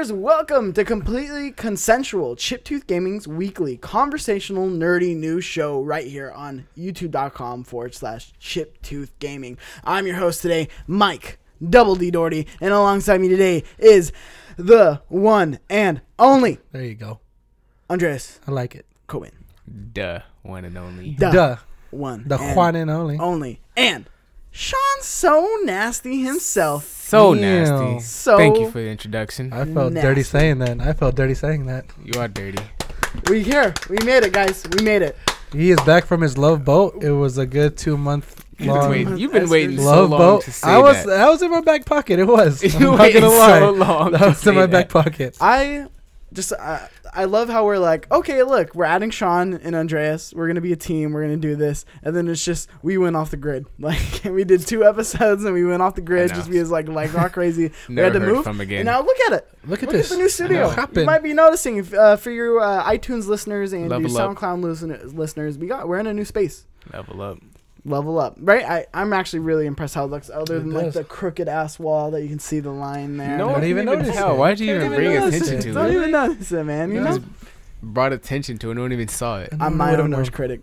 gamers, welcome to completely consensual Chiptooth Gaming's weekly conversational nerdy news show right here on youtube.com forward slash Chiptooth Gaming. I'm your host today, Mike Double D Doherty, and alongside me today is the one and only There you go. Andres I like it. Cohen. Duh, one and only. The Duh. one. The and Juan and only. only. And Sean So Nasty himself. So Ew. nasty. So Thank you for the introduction. I felt Nasty. dirty saying that. I felt dirty saying that. You are dirty. we here. We made it, guys. We made it. He is back from his love boat. It was a good two month long waiting, you've been waiting your so love long boat. to say I was that. that was in my back pocket. It was. I'm You not waited gonna lie. so long that to was in my say back pocket. I just I, I love how we're like, okay, look, we're adding Sean and Andreas. We're gonna be a team. We're gonna do this, and then it's just we went off the grid. Like we did two episodes and we went off the grid I know. just because like like not crazy. we had to heard move. from again. And now look at it. Look at Look this. at the new studio. You might be noticing uh, for your uh, iTunes listeners and Level your. SoundCloud listen- listeners. We got we're in a new space. Level up. Level up, right? I, I'm actually really impressed how it looks. Other It than like does. the crooked ass wall that you can see the line there. No Don't one even can even notice tell. Why'd you Can't even even bring notice attention it. to Don't it? even notice it, man. You You know, just brought attention to it. No one even saw it. I I'm my own worst critic.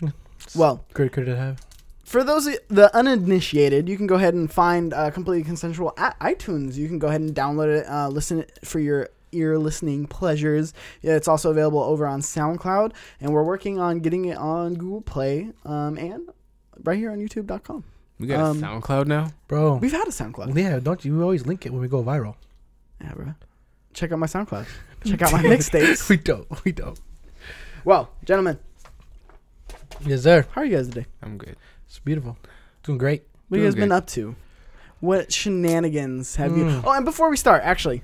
Well, Great could it have? for those of the uninitiated, you can go ahead and find uh, completely consensual at iTunes. You can go ahead and download it, uh, listen it for your ear listening pleasures. Yeah, it's also available over on SoundCloud, and we're working on getting it on Google Play um, and right here on YouTube.com. We got Um, a SoundCloud now. Bro. We've had a SoundCloud. Yeah, don't you always link it when we go viral? Yeah, bro. Check out my SoundCloud. Check out my mixtapes. we don't. We don't. Well, gentlemen, Yes, sir. how are you guys today? I'm good. It's beautiful. Doing great. What have you Doing guys been up to? What shenanigans have you? Mm. Oh, and before we start, actually,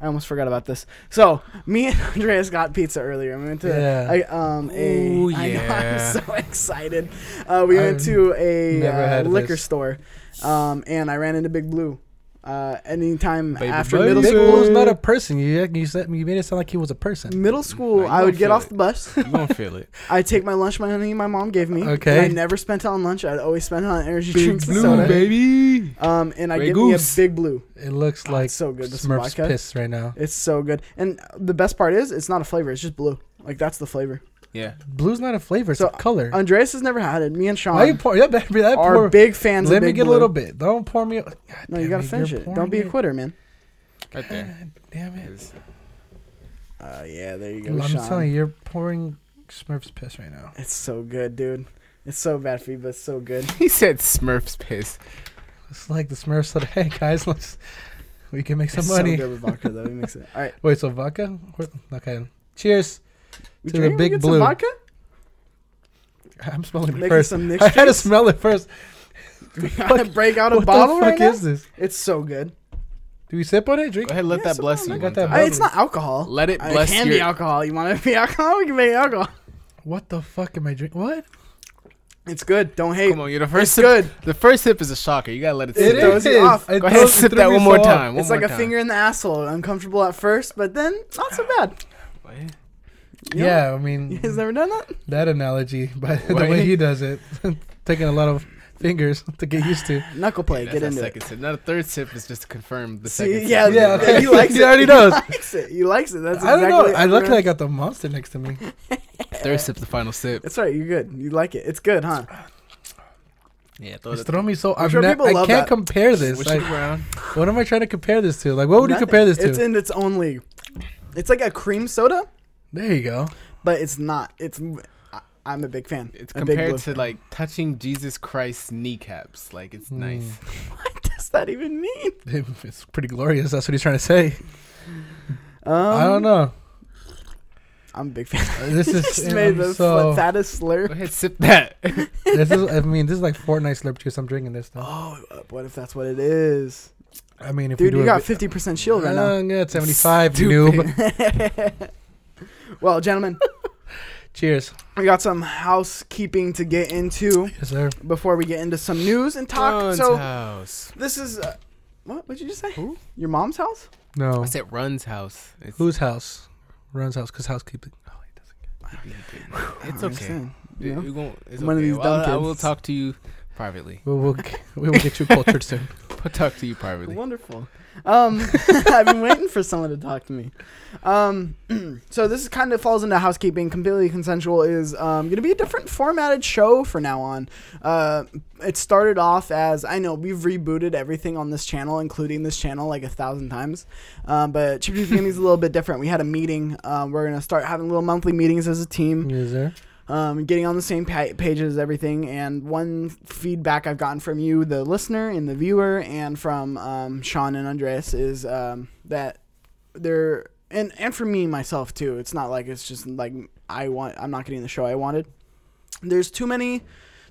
I almost forgot about this. So me and Andreas got pizza earlier. We went to Yeah. a, um a. Ooh, I know, yeah. I'm so excited. Uh, we went I've to a uh, liquor this. store, um, and I ran into Big Blue. Uh, anytime Baby after Blue. middle Big school, Blue's not a person. You you said you made it sound like he was a person. middle school, Nah, you I would gonna get feel off it. the bus. You gonna feel it. I take my lunch money my mom gave me. Okay. and I never spent it on lunch. I'd always spend it on energy drinks and Blue, soda. baby. Um, and I Grey get Goose. me a Big Blue. It looks Oh, like it's so good. This Smurf's vodka. piss right now. It's so good. And the best part is, it's not a flavor. It's just blue. Like that's the flavor. Yeah. Blue's not a flavor. It's So, a color. Andreas has never had it. Me and Sean Why you pour? That better that are pour. big fans. Of it. Let of me Big get Blue. a little bit. Don't pour me. God No, you gotta it, finish it. Don't pouring be a quitter, man. Right there. God damn it. Is- Uh, yeah, there you go, I'm Sean. telling you, you're pouring Smurf's piss right now. It's so good, dude. It's so bad for you, but it's so good. He said Smurf's piss. It's like the Smurfs said, "Hey guys, let's we can make some it's money." so good with vodka, though. We mix it. All right. Wait, so vodka? Okay. Cheers. We To the Big get some Blue. vodka? I'm smelling it Making first. some I mixtures? had to smell it first. We gotta break out a bottle. what bottle the fuck right now? is this? It's so good. Do we sip on it? Drink? Go ahead, let Yeah, that so bless you. I got that time. Uh, it's not alcohol. Let it Uh, bless it can your. be alcohol. You want it to be alcohol? We can make alcohol. What the fuck am I drinking? What? It's good. Don't hate. Come on, you're the It's first sip. good. The first sip is a shocker. You gotta let it It sit. throws you off. It Go ahead, throws- sip it that threw me one more so off. time. One it's more like a time. finger in the asshole. Uncomfortable at first, but then not so bad. What? You know? Yeah, I You mean guys never done that? that analogy, but the way he does it, taking a lot of fingers to get used to. Knuckle play. That's Get that into second it. sip. Not a third sip is just to confirm the See, second yeah, sip. Yeah, yeah, okay. he likes He it. already knows. He likes it. He likes it. That's I don't know. I luckily I got the monster next to me. Third sip, the final sip. That's right. You're good. You like it. It's good, huh? Yeah, throw It's throwing me so. I'm sure not, people I love can't that. compare this. switch Like, what am I trying to compare this to? Like, what would you compare this to? It's in its own league. It's like a cream soda, there you go. but it's not. It's. I- I'm a big fan. It's A big compared blue. to like touching Jesus Christ's kneecaps. Like it's Mm. nice. What does that even mean? It's pretty glorious. That's what he's trying to say. Um, I don't know. I'm a big fan. This is just made I'm the so. fattest slur. Go ahead, sip that. This is. I mean, this is like Fortnite slurp juice. I'm drinking this though. Oh, uh, what if that's what it is? I mean, if Dude, you you do got it, 50% shield right now. Uh, yeah, it's 75 Stupid. noob. Well, gentlemen, Cheers. we got some housekeeping to get into Yes, sir. before we get into some news and talk. Run's so, house. this is. Uh, what? What did you just say? Who? Your mom's house? No. I said Run's house. It's, Whose house? Run's house, because housekeeping. Oh, he doesn't get It's I okay. understand, you It- know? we gon- it's One of okay. these Well, dumb I will talk to you privately. We'll, we'll, we will get you cultured soon. Put I'll talk to you privately. Wonderful. Um, I've been waiting for someone to talk to me. Um, so this kind of falls into housekeeping. Completely consensual is um, going to be a different formatted show for now on. Uh, it started off as I know we've rebooted everything on this channel, including this channel, like a thousand times. Um, but Chip Tooth Gaming is a little bit different. We had a meeting. Um, we're gonna start having little monthly meetings as a team Is there? Um, getting on the same pa- pages, everything. And one feedback I've gotten from you, the listener and the viewer, and from um, Sean and Andreas is um, that they're and and for me myself too. It's not like it's just like I want. I'm not getting the show I wanted. There's too many.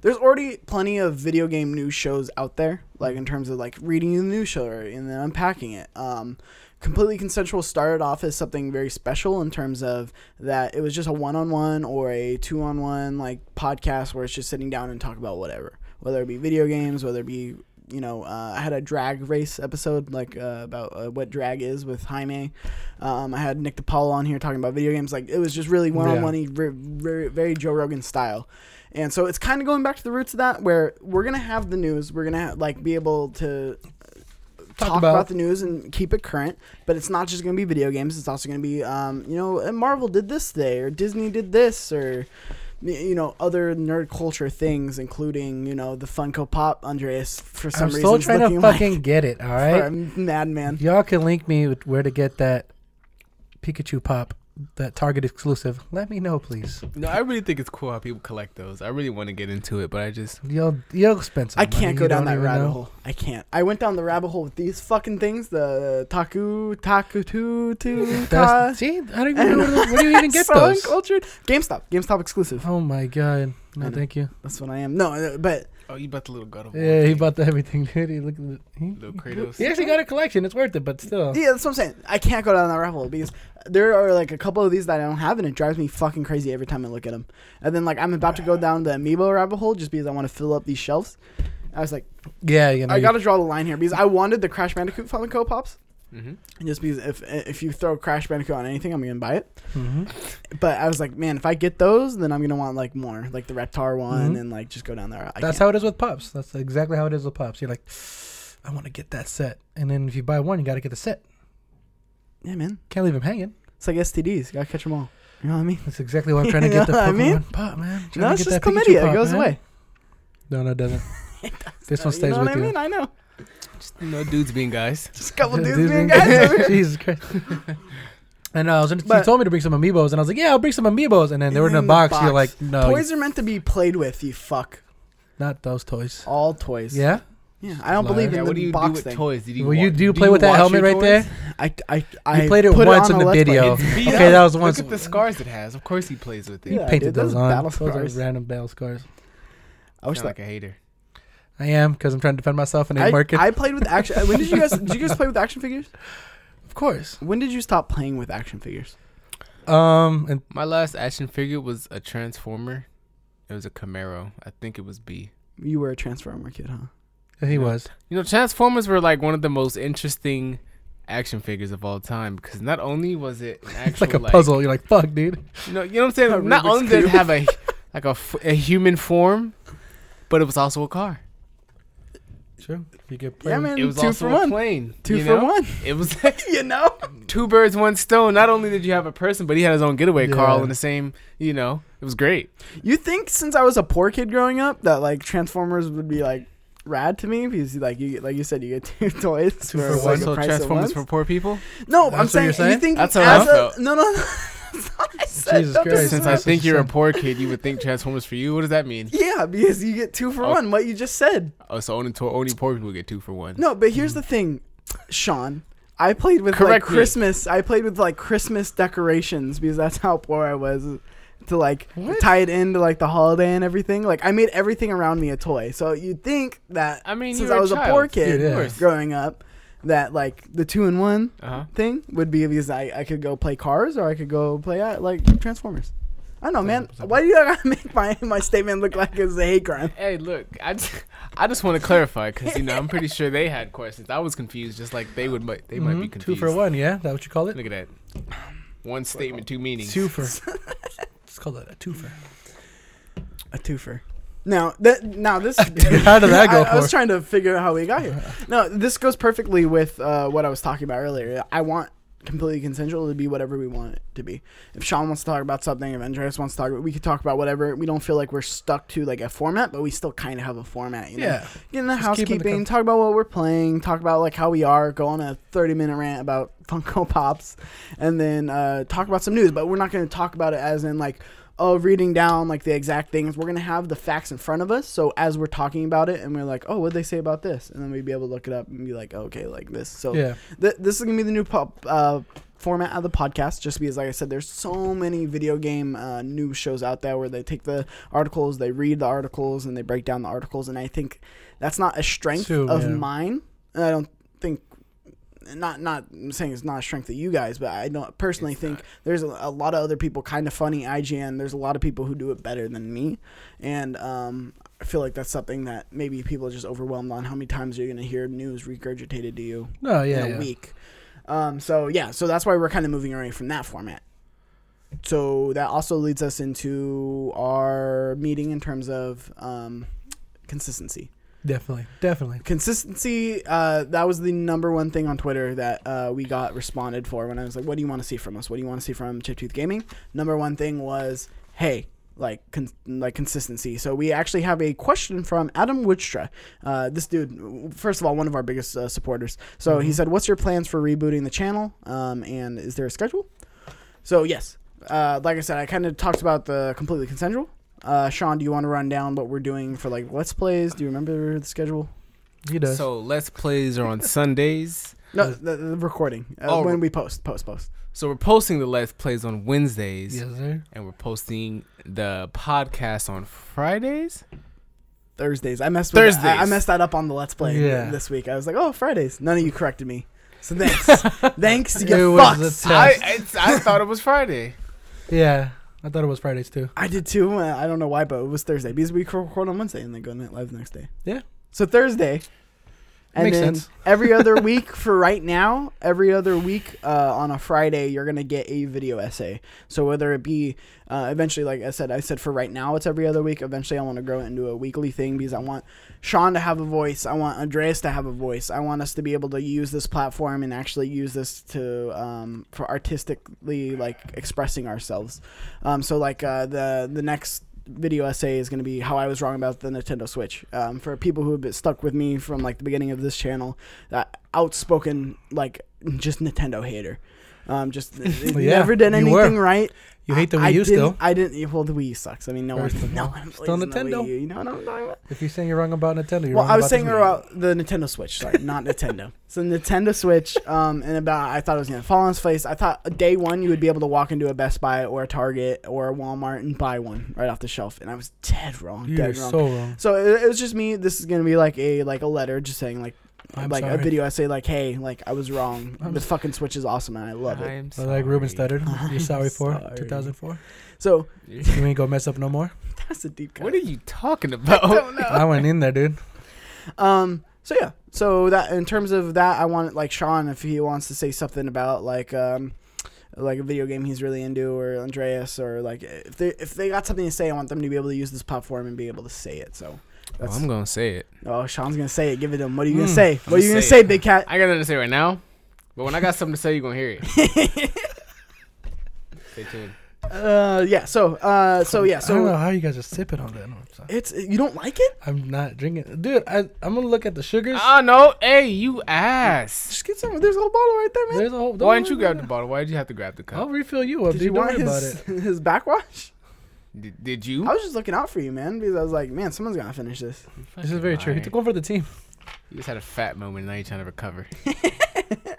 There's already plenty of video game news shows out there, like in terms of like reading the news show and then unpacking it. Um, completely consensual started off as something very special in terms of that it was just a one-on-one or a two-on-one like podcast where it's just sitting down and talk about whatever. Whether it be video games whether it be you know uh, i had a drag race episode like uh, about uh, what drag is with jaime. Um, i had nick DePaul on here talking about video games. Like it was just really one-on-one very, very, very joe rogan style. And so it's kind of going back to the roots of that where we're gonna have the news. We're gonna like be able to Talk talk, about- about, the news and keep it current. But it's not just going to be video games. It's also going to be, um, you know, Marvel did this today, or Disney did this, or you know, other nerd culture things, including you know the Funko Pop. Andreas, for some I'm reason, still is trying to fucking like get it. All right. madman. Y'all can link me where to get that Pikachu pop, that Target exclusive. Let me know, please. No, I really think it's cool how people collect those. I really want to get into it, but I just You'll you'll spend some I money, can't go you down that rabbit know. hole. I can't. I went down the rabbit hole with these fucking things. The taku taku tu tu ta. See, I don't even know where, where do you even get so those? uncultured. GameStop. GameStop exclusive. Oh my god! No, thank you. That's what I am. No, uh, but oh, you bought the little God of War. Yeah, he thing. bought the everything, dude. He looked at the, he, little Kratos. he actually got a collection. It's worth it, but still. Yeah, that's what I'm saying. I can't go down that rabbit hole because there are like a couple of these that I don't have, and it drives me fucking crazy every time I look at them. And then like I'm about to go down the amiibo rabbit hole just because I want to fill up these shelves. I was like, Yeah, you know. I got to draw the line here because I wanted the Crash Bandicoot Funko Pops, Mm-hmm. just because if if you throw Crash Bandicoot on anything, I'm gonna buy it. Mhm. But I was like, man, if I get those, then I'm gonna want like more, like the Reptar one, Mhm. and like just go down there. I That's can't. how it is with pups. That's exactly how it is with pups. You're like, I want to get that set, and then if you buy one, you got to get the set. yeah, man. Can't leave them hanging. It's like STDs. You gotta catch them all. You know what I mean? That's exactly why I'm trying to get the what I mean? pop, man. No, it's just chlamydia. pop, It goes man. away. No, no, it doesn't. this one You stays know with I you. mean? I know. Just you know, dudes being guys. Just a couple dudes Dude, being guys. Jesus Christ. And uh, I was in, he But- told me to bring some amiibos, and I was like, "Yeah, I'll bring some amiibos." And then they were in a In the box. You're like, "No, Toys are meant to be played with. You fuck. not those toys." All toys. Yeah, Yeah. I don't Liar. believe in Yeah, the what do you do box with thing. toys? Did you well, you wa- do you play with that helmet your right there? I, I, I You played it put once on in a the video. Okay, that was the Look ones- at the scars it has. Of course he plays with it. You Yeah, painted dude, those those on. battle Those scars. are random battle scars. I wish Sound that. like a hater. I am because I'm trying to defend myself and ain't I, working. I played with action. When did you guys? Did you guys play with action figures? of course. When did you stop playing with action figures? Um, and My last action figure was a Transformer. It was a Camaro. I think it was B. You were a Transformer kid, huh? he Yeah. was. You know, Transformers were like one of the most interesting action figures of all time because not only was it an It's actual like a puzzle. You're like, "Fuck, dude." You know, you know what I'm saying? Not only did it have a like a, f- a human form, but it was also a car. Sure. You get Yeah, man. It was two also for a one. plane. Two you for know? one. It was you know. two birds, one stone. Not only did you have a person, but he had his own getaway car all Yeah. in the same. You know, it was great. You think since I was a poor kid growing up that like Transformers would be like rad to me because like you like you said you get two toys Two for for like one. the so Transformers for poor people. No, That's I'm what saying, you're saying? you think That's how as I a felt. no no. no. That's not what I said. Jesus Christ. Since I think you're a poor kid, you would think Transformers for you. What does that mean? Yeah, because you get two for Oh. one. What you just said. Oh, so only to- only poor people get two for one. No, but here's the thing, Sean. I played with like Correct me. Christmas. I played with like Christmas decorations because that's how poor I was. To like What? tie it into like the holiday and everything. Like I made everything around me a toy. So you'd think that I mean, since I was a, child. poor kid Yeah, yeah. growing up, that like the two in one Uh-huh. thing would be because I, I could go play cars or I could go play uh, like Transformers. I don't know, man. Why do you gotta make my, my statement look like it's a hate crime? Hey, look, I just, I just want to clarify because you know I'm pretty sure they had questions. I was confused, just like they would. might They might be confused. Two for one. Yeah, that what you call it? Look at that. One statement, two meanings. Two for. Let's call that a twofer. A twofer. Now that now this How did that go I, I was trying to figure out how we got here. No, this goes perfectly with uh, what I was talking about earlier. I want completely consensual to be whatever we want it to be. If Sean wants to talk about something, if Andreas wants to talk, about, we could talk about whatever. We don't feel like we're stuck to like a format, but we still kind of have a format. You know? Yeah. Get in the Just keep it in the housekeeping, com- talk about what we're playing, talk about like how we are, go on a 30 minute rant about Funko Pops, and then uh, talk about some news. But we're not going to talk about it as in like, oh, reading down like the exact things. We're going to have the facts in front of us. So as we're talking about it and we're like, oh, what'd they say about this? And then we'd be able to look it up and be like, okay, like this. So Yeah. th- this is going to be the new pop. Uh, format of the podcast just because like i said there's so many video game uh, news shows out there where they take the articles they read the articles and they break down the articles and i think that's not a strength of yeah. mine and i don't think not not I'm saying it's not a strength of you guys but i don't personally It's think not. there's a, a lot of other people kind of funny ign there's a lot of people who do it better than me and um I feel like that's something that maybe people are just overwhelmed on how many times are you're going to hear news regurgitated to you No, yeah, in a yeah. week. Um, so yeah, so that's why we're kind of moving away from that format. So that also leads us into our meeting in terms of um, consistency. Definitely, definitely. Consistency. Uh, that was the number one thing on Twitter that uh, we got responded for when I was like, "What do you want to see from us? What do you want to see from Chiptooth Gaming?" Number one thing was, "Hey." Like con- like consistency. So we actually have a question from Adam Woodstra. Uh, this dude, first of all, one of our biggest uh, supporters. So he Mhm. said, "What's your plans for rebooting the channel? Um, and is there a schedule?" So yes, uh, like I said, I kind of talked about the completely consensual. Uh, Sean, do you want to run down what we're doing for like let's plays? Do you remember the schedule? He does. So let's plays are on Sundays. No, the, the recording uh, Oh, when we post, post, post. So we're posting the let's plays on Wednesdays, yes, sir. and we're posting the podcast on Fridays. Thursdays. I messed with I, I messed that up on the let's play Yeah. this week. I was like, oh, Fridays. None of you corrected me. So thanks, thanks. It You was fucks. a I test. it's, I thought it was Friday. Yeah, I thought it was Fridays too. I did too. Uh, I don't know why, but it was Thursday because we record on Wednesday and then go night live the next day. Yeah. So Thursday. And Makes then sense. every other week for right now, every other week uh, on a Friday, you're gonna get a video essay. So whether it be uh, eventually, like I said, I said for right now it's every other week. Eventually, I want to grow it into a weekly thing because I want Sean to have a voice. I want Andreas to have a voice. I want us to be able to use this platform and actually use this to um, for artistically like expressing ourselves. Um, so like uh, the the next video essay is going to be how I was wrong about the Nintendo Switch. Um, for people who have been stuck with me from like the beginning of this channel, that outspoken like just Nintendo hater. Um, just it yeah, never did anything right. You hate the Wii U didn't- still. I didn't. Well, the Wii U sucks. I mean, no one, no one plays still in the Nintendo. Wii U. You know what I'm talking about? If you're saying you're wrong about Nintendo, you're Well, wrong I was about saying this Wii U. about the Nintendo Switch, sorry, not Nintendo. So Nintendo Switch, um, and about I thought it was gonna fall on its face. I thought day one you would be able to walk into a Best Buy or a Target or a Walmart and buy one right off the shelf, and I was dead wrong, You're dead wrong. so wrong. So it, it was just me. This is gonna be like a like a letter, just saying like I'm like a sorry. video essay, like hey, like I was wrong. I'm the fucking Switch is awesome and I love I it. am So like Ruben sorry. Studdard, you're I'm sorry for 2004. So You ain't gonna mess up no more. that's a deep cut. What are you talking I about? don't know. I went in there, dude. Um. So yeah. So that in terms of that, I want like Sean if he wants to say something about like um like a video game he's really into or Andreas or like if they if they got something to say, I want them to be able to use this platform and be able to say it. So. Well, That's, I'm gonna say it. oh, Sean's gonna say it. Give it to him. What are you gonna Mm, say? I'm What are you gonna gonna say say, it. Big Cat? I got nothing to say right now, but when I got something to say, you're gonna hear it. Stay tuned. Uh, yeah. So, uh, so yeah. I don't know So how you guys are sipping on that. No, it's you don't like it? I'm not drinking, dude. I I'm gonna look at the sugars. Oh no! Hey, you ass. Just get some. There's a whole bottle right there, man. There's a whole. Why didn't you grab the bottle? Why did you have to grab the cup? I'll refill you up, Did dude. you want worry about it. his backwash? Did, did you? I was just looking out for you, man, because I was like, man, someone's gonna finish this. This is very true. He took one for the team. You just had a fat moment. and Now you're trying to recover.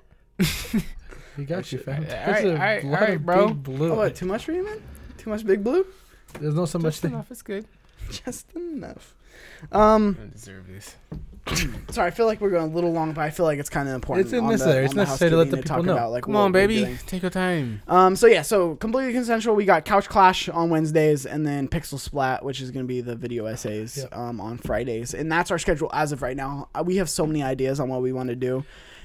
He got you, fam. All There's right, a all right, lot all right, bro. big blue. Oh, what? Too much for you, man? Too much Big Blue? There's no so much Just thing. enough. It's good. Just enough. Um, I deserve this. sorry, I feel like we're going a little long, but I feel like it's kind of important. It's necessary. It's necessary to let the people talk know. About, like, Come on, baby. Take your time. Um, so yeah, so completely consensual. We got Couch Clash on Wednesdays, and then Pixel Splat, which is going to be the video essays Yep. um, on Fridays, and that's our schedule as of right now. Uh, we have so many ideas on what we want to do.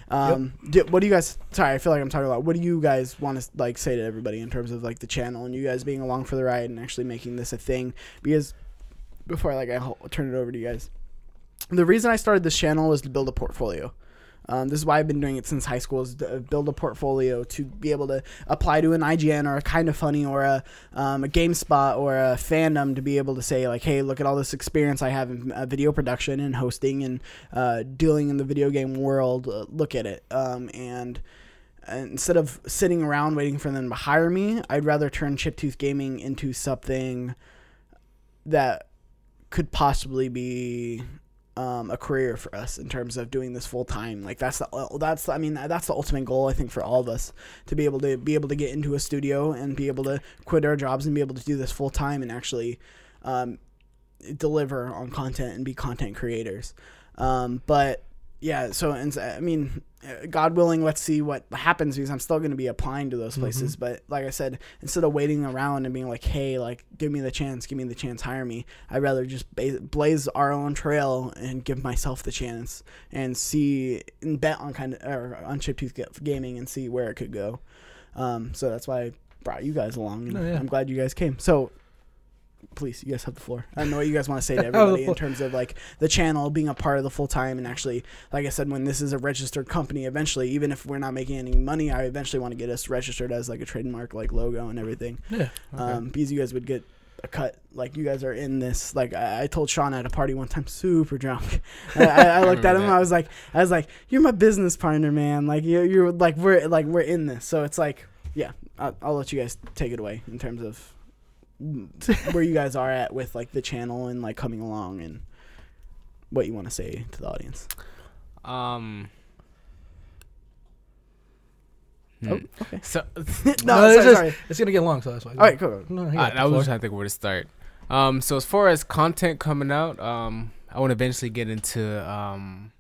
Um, do, what do you guys? Sorry, I feel like I'm talking a lot. What do you guys want to like say to everybody in terms of like the channel and you guys being along for the ride and actually making this a thing? Because before like I ho- turn it over to you guys. The reason I started this channel was to build a portfolio. Um, this is why I've been doing it since high school is to build a portfolio to be able to apply to an IGN or a kind of funny or a, um, a GameSpot or a fandom to be able to say like, hey, look at all this experience I have in uh, video production and hosting and uh, dealing in the video game world. Uh, look at it. Um, and and instead of sitting around waiting for them to hire me, I'd rather turn Chiptooth Gaming into something that could possibly be um, a career for us in terms of doing this full time. Like that's the that's I mean that's the ultimate goal I think for all of us to be able to be able to get into a studio and be able to quit our jobs and be able to do this full time and actually um, deliver on content and be content creators. Um, but yeah, so and I mean, God willing, let's see what happens because I'm still going to be applying to those places. But like I said, instead of waiting around and being like, "Hey, like, give me the chance, give me the chance, hire me," I'd rather just blaze our own trail and give myself the chance and see and bet on kind of or on Chiptooth Gaming and see where it could go. Um, so that's why I brought you guys along, and Oh, yeah. I'm glad you guys came. So. Please, you guys have the floor. I know what you guys want to say to everybody in terms of like the channel being a part of the full time and actually like I said, when this is a registered company, eventually, even if we're not making any money, I eventually want to get us registered as like a trademark, like logo and everything. Yeah. Um, because you guys would get a cut. Like you guys are in this. Like I, I told Sean at a party one time, super drunk. I, I, looked at him. I was like, I was like, you're my business partner, man. Like you, you're like we're like we're in this. So it's like, yeah, I'll, I'll let you guys take it away in terms of where you guys are at with like the channel and like coming along and what you want to say to the audience. Um. Oh, hmm. okay. So, no, it's, sorry, just- sorry. it's gonna get long, so that's why. All right, cool. No, he I, I was just trying to think where to start. Um, so as far as content coming out, um, I want to eventually get into, um,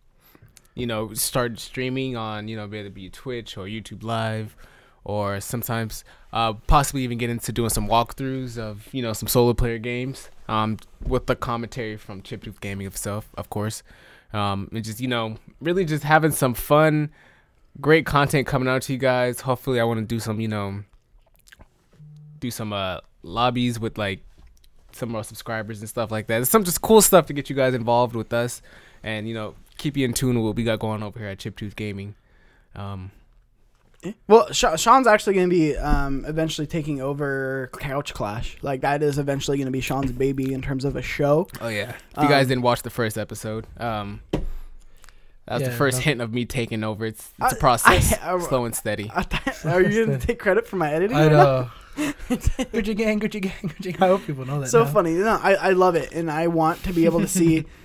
you know, start streaming on, you know, whether it be Twitch or YouTube Live, or sometimes, uh, possibly even get into doing some walkthroughs of, you know, some solo player games, um, with the commentary from Chiptooth Gaming itself, of course. Um, and just, you know, really just having some fun, great content coming out to you guys. Hopefully, I want to do some, you know, do some uh lobbies with like some of our subscribers and stuff like that. It's some just cool stuff to get you guys involved with us, and you know keep you in tune with what we got going over here at Chiptooth Gaming. Um, Well, Sean's actually going to be um, eventually taking over Couch Clash. Like that is eventually going to be Sean's baby in terms of a show. oh yeah, if you guys Um, didn't watch the first episode, um, that was the first no. hint of me taking over. It's it's a I- process, I- I- slow and steady. I thought- Are you going to take credit for my editing? I right know. Gucci gang, Gucci gang, Gucci gang. I hope people know that. So now. funny. No, I, I love it, and I want to be able to see.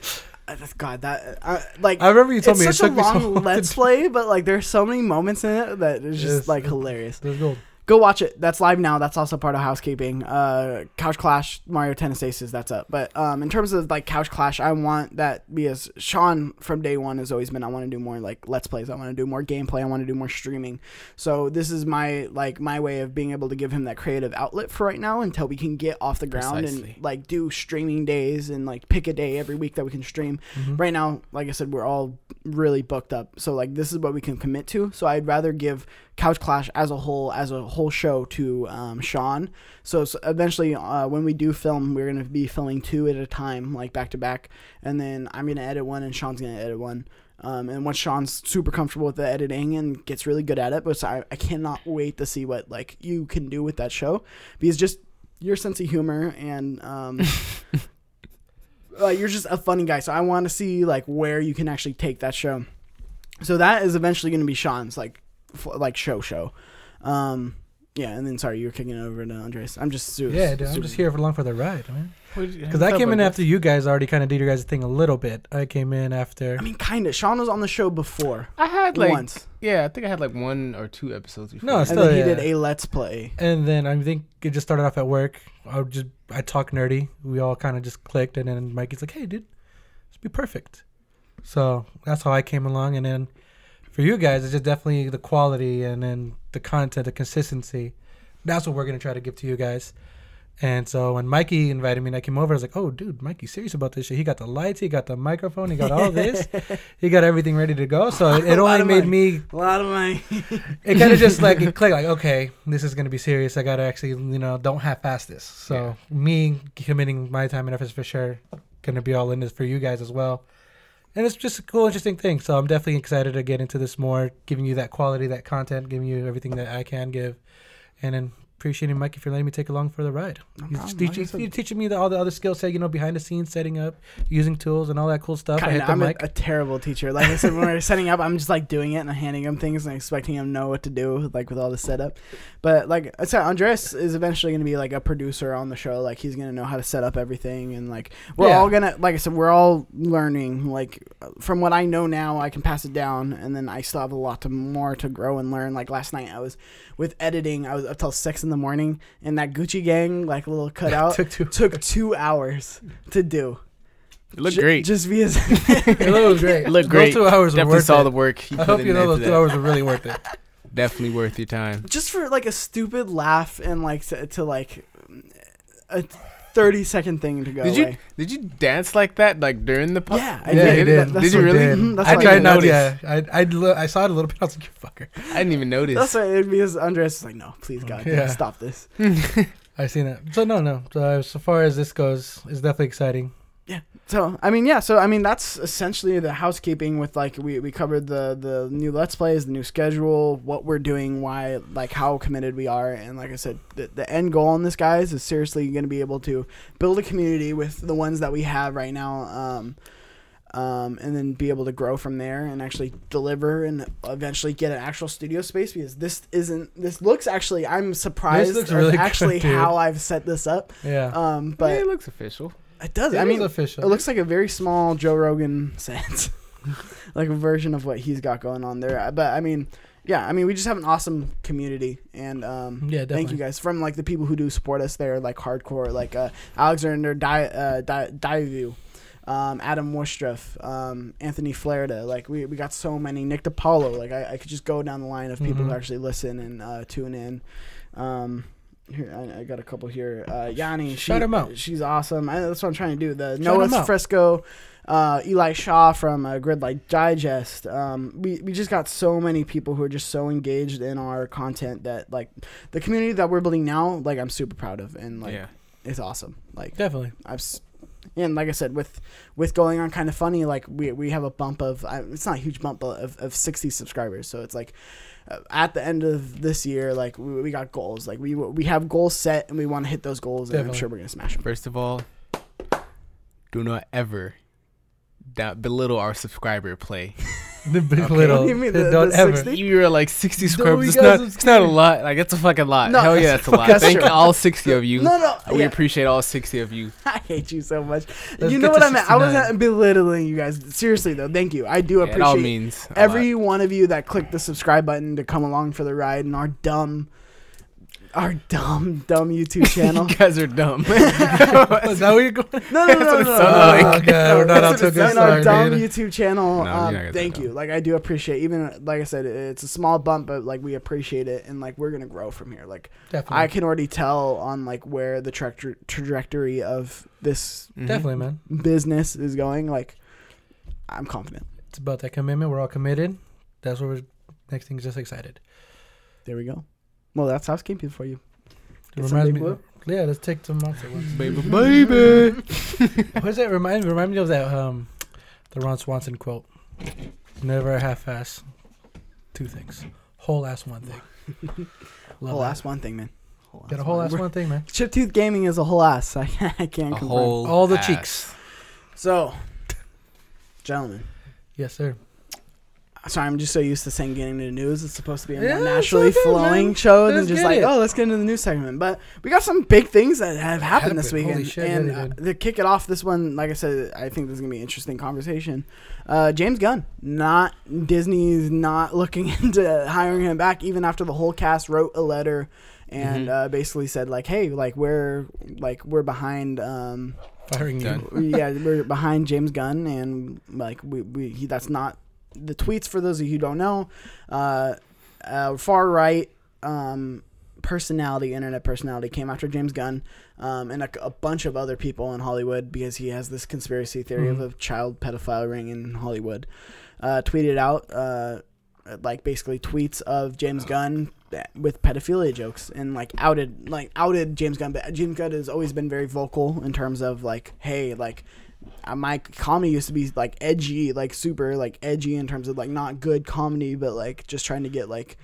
God, that uh, like I remember you told it's me it such a so long long let's play, but like there's so many moments in it that is just like hilarious. There's gold. Go watch it. That's live now. That's also part of housekeeping. Uh, Couch Clash, Mario Tennis Aces. That's up. But um, in terms of like Couch Clash, I want that because Sean from day one has always been. I want to do more like Let's Plays. I want to do more gameplay. I want to do more streaming. So this is my like my way of being able to give him that creative outlet for right now until we can get off the ground Precisely. and like do streaming days and like pick a day every week that we can stream. Mhm. Right now, like I said, we're all really booked up. So like this is what we can commit to. So I'd rather give Couch Clash as a whole as a whole show to um, Sean. So, s eventually, uh, when we do film, we're gonna be filming two at a time, like back to back, and then I'm gonna edit one, and Sean's gonna edit one. Um, and once Sean's super comfortable with the editing and gets really good at it, but so I, I cannot wait to see what like you can do with that show because just your sense of humor and um, uh, you're just a funny guy. So I want to see like where you can actually take that show. So that is eventually going to be Sean's like like show show. Um, yeah, and then sorry, you were kicking it over to Andres. I'm just su- Yeah, dude, I'm just here for along for the ride, man. Because Because I came in after you guys already kind of did your guys' thing a little bit. I came in after. I mean, kind of. Sean was on the show before I had like once, yeah, I think I had like one or two episodes before. No, and still, then he did a let's play. And then I think it just started off at work. I would just I talk nerdy. We all kind of just clicked, and then Mikey's like, "Hey, dude, this be perfect." So that's how I came along. And then for you guys, it's just definitely the quality, and then the content, the consistency. That's what we're gonna try to give to you guys. And so when Mikey invited me and I came over, I was like, "Oh, dude, Mikey's serious about this shit. He got the lights, he got the microphone, he got all this, he got everything ready to go." So it, it only made money. me. A lot of money. It kind of just like it clicked. Like, okay, this is gonna be serious. I gotta actually, you know, don't half-ass this. So me committing my time and efforts for sure, gonna be all in this for you guys as well. And it's just a cool, interesting thing. So I'm definitely excited to get into this more, giving you that quality, that content, giving you everything that I can give, and then appreciating Mike if you're letting me take along for the ride. No He's problem. teaching, Like I said- he's teaching me the, all the other skill set, you know, behind the scenes, setting up, using tools, and all that cool stuff. I Kinda, the I'm a, a terrible teacher. Like I said, when we're setting up, I'm just like doing it and handing him things and expecting him to know what to do, like with all the setup. But like I said, Andres is eventually going to be like a producer on the show. Like he's going to know how to set up everything, and like we're Yeah. all gonna, like I said, we're all learning. Like from what I know now, I can pass it down, and then I still have a lot to more to grow and learn. Like last night, I was with editing. I was up till six in the morning, and that Gucci Gang like a little cutout took two. took two hours to do. It looked Ju- great. Just via. It looked great. It looked Those great. two hours were Definitely worth saw it. the work. He I put hope in you know those two that. hours were really worth it. Definitely worth your time. just for like a stupid laugh and like to, to like a 30 second thing to go Did you away. did you dance like that like during the po- Yeah, I Yeah, did. you That- did. that's Did you what- really? Mhm, I what tried did. not. Yeah, I I, lo- I saw it a little bit. I was like, "You fucker." I didn't even notice. That's why it because Andres is like, no, please God, Yeah. don't stop this. I seen that. So no, no. So uh, so far as this goes, it's definitely exciting. So I mean, yeah. So I mean, that's essentially the housekeeping. With like, we, we covered the the new let's plays, the new schedule, what we're doing, why, like how committed we are, and like I said, the, the end goal on this, guys, is seriously going to be able to build a community with the ones that we have right now. Um, um, and then be able to grow from there and actually deliver and eventually get an actual studio space because this isn't this looks actually I'm surprised really actually dude. how I've set this up Yeah, um but but it looks official. It does It I mean official. it looks like a very small Joe Rogan set, like a version of what he's got going on there. But I mean, yeah, I mean, we just have an awesome community, and um, Yeah, thank you guys from like the people who do support us there, like hardcore, like uh, Alexander Di- uh, Di- Divu. Um, Adam Worstruff, um, Anthony Flairda, like we, we got so many. Nick DiPaolo, like I, I could just go down the line of people Mhm. who actually listen and uh, tune in. Um, here I, I got a couple here. Uh, Yanni, she, Shout 'em out. She's awesome. I, that's what I'm trying to do. The Shout 'em Noah. Fresco, uh, Eli Shaw from uh, Gridlight Digest. Um, we we just got so many people who are just so engaged in our content that like the community that we're building now. Like I'm super proud of and like yeah. it's awesome. Like definitely. I've. And like I said, with with going on kind of funny, like we, we have a bump of it's not a huge bump but of, of sixty subscribers. So it's like Uh, at the end of this year, like we, we got goals. Like we we have goals set and we want to hit those goals, and I'm sure we're gonna smash them. First of all, do not ever belittle our subscriber play. The big Okay. little. What do you mean, the- don't the ever. 60? You were like 60 subscribers. you It's not, it's not a lot. Like, it's a fucking lot. No, Hell yeah, that's- that's a lot. that's Thank true. all 60 of you. No, no, We yeah. appreciate all 60 of you. I hate you so much. Let's you know what I meant? I wasn't belittling you guys. Seriously though, thank you. I do Yeah, it all appreciate means every lot. one of you that clicked the subscribe button to come along for the ride and are dumb, our dumb, dumb YouTube channel. you guys are dumb. Is that where you're going? No, no, no, no, what no, sounded no, like. Oh, God, we're not that's on what to a good in our dumb dude. YouTube channel. No, um, not thank you. that. Like I do appreciate, even like I said, it's a small bump, but like we appreciate it, and like we're gonna grow from here. Like Definitely. I can already tell on like where the tra- trajectory of this Mhm. Definitely, man. business is going. Like I'm confident. It's about that commitment. We're all committed. That's what we're. Next thing is just excited. There we go. Well, that's housekeeping for you. It Get some reminds big me. whoop. Yeah, let's take some monster ones. Baby, baby. what does that remind me? Remind me of that um, the Ron Swanson quote. Never half-ass two things. Whole ass one thing. Love whole that. ass one thing, man. Whole Got a whole ass one thing, man. Chip Tooth Gaming is a whole ass. I can't, I can't A confirm. whole All the ass. cheeks. So, gentlemen. Yes, sir. Sorry, I'm just so used to saying getting into the news. It's supposed to be a more it's naturally all flowing man. show than Let's just like, it. oh, let's get into the news segment. But we got some big things that have happened this Happened. Holy weekend. shit, and yeah, uh, to kick it off, this one, like I said, I think this is going to be an interesting conversation. Uh, James Gunn, not Disney's not looking into hiring him back, even after the whole cast wrote a letter and Mhm. uh, basically said like, hey, like we're like we're behind. Um, Firing Done. you. yeah, we're behind James Gunn, and like we, we he, that's not the tweets for those of you who don't know. Uh, uh, far right um, personality, internet personality, came after James Gunn um, and a, a bunch of other people in Hollywood because he has this conspiracy theory Mhm. of a child pedophile ring in Hollywood. Uh, tweeted out uh, like basically tweets of James Gunn with pedophilia jokes and like outed like outed James Gunn. But James Gunn has always been very vocal in terms of like, hey, like my comedy used to be like edgy, like super like edgy in terms of like not good comedy, but like just trying to get like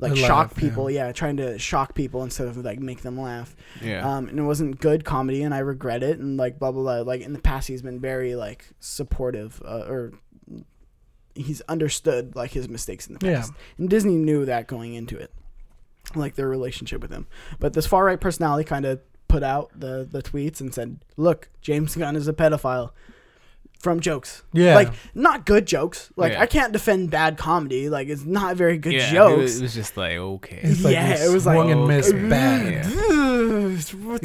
like A shock people. Yeah. trying to shock people instead of like make them laugh. Yeah. Um, and it wasn't good comedy, and I regret it. And like blah blah blah. Like in the past, he's been very like supportive, uh, or he's understood like his mistakes in the Yeah. past. And Disney knew that going into it, like their relationship with him. But this far right personality kind of put out the the tweets and said, "Look, James Gunn is a pedophile." From jokes, Yeah. like not good jokes. Like Yeah. I can't defend bad comedy. Like it's not very good yeah, It jokes. was, it was just like okay. It's like yeah, it was like swung and missed okay. bad. Yeah.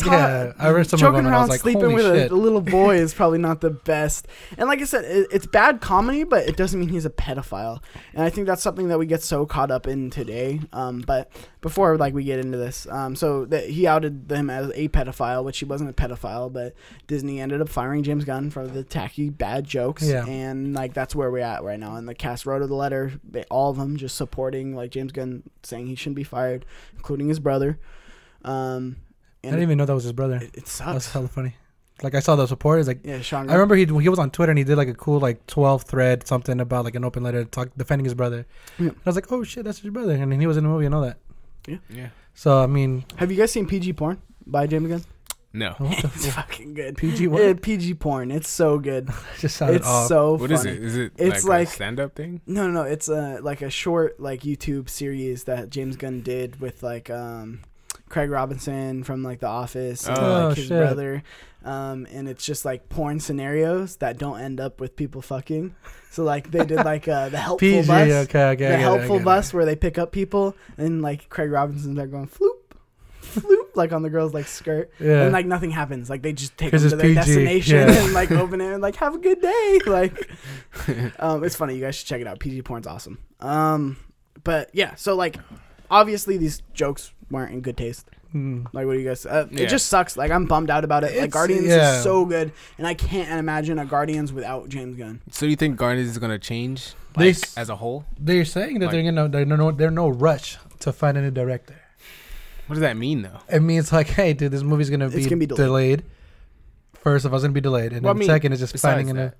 Yeah, I read some of joking them and I around was like, sleeping holy with shit. A, a little boy is probably not the best. And like I said, it, it's bad comedy, but it doesn't mean he's a pedophile. And I think that's something that we get so caught up in today. Um, but before like we get into this, um, so that he outed him as a pedophile, which he wasn't a pedophile, but Disney ended up firing James Gunn for the tacky bad jokes. Yeah. And like that's where we're at right now. And the cast wrote the letter, all of them just supporting like James Gunn saying he shouldn't be fired, including his brother. Um, I didn't even know that was his brother. it, it That's hella funny. Like I saw the support. It's like Yeah, Sean. I remember he he was on Twitter and he did like a cool like twelve thread something about like an open letter talk defending his brother. Yeah. And I was like, oh shit, that's his brother, and then he was in the movie and all that. Yeah. Yeah. So I mean, Have you guys seen PG porn by James Gunn? No. what the It's fucking good. PG what? Yeah, PG porn. It's so good. just sounded It's off. so What funny. is it? Is it It's like, like- a stand-up thing? No, no, no. It's a like a short like YouTube series that James Gunn did with like um Craig Robinson from like The Office and Oh, like his shit. brother. Um, and it's just like porn scenarios that don't end up with people fucking. So like they did like uh, the helpful PG. bus, Okay, okay. The helpful it. bus where they pick up people, and like Craig Robinson's like going floop, floop, like on the girl's like skirt. Yeah. and like nothing happens. Like they just take them to it's their PG, destination yeah. and like open it and like have a good day. Like, um, it's funny. You guys should check it out. PG porn's awesome. Um, but yeah, so like, obviously these jokes weren't in good taste. Mm. Like, what do you guys? Uh, Yeah. It just sucks. Like, I'm bummed out about it. like, Guardians yeah. is so good, and I can't imagine a Guardians without James Gunn. So do you think Guardians is gonna change They like, s- as a whole? They're saying that Like- they're gonna they're no they're no rush to find a new director. What does that mean though? It means like, hey, dude, this movie's gonna be, gonna be delayed. delayed. First of all, it's gonna be delayed, and Well, I then mean, second is just besides finding a new. that.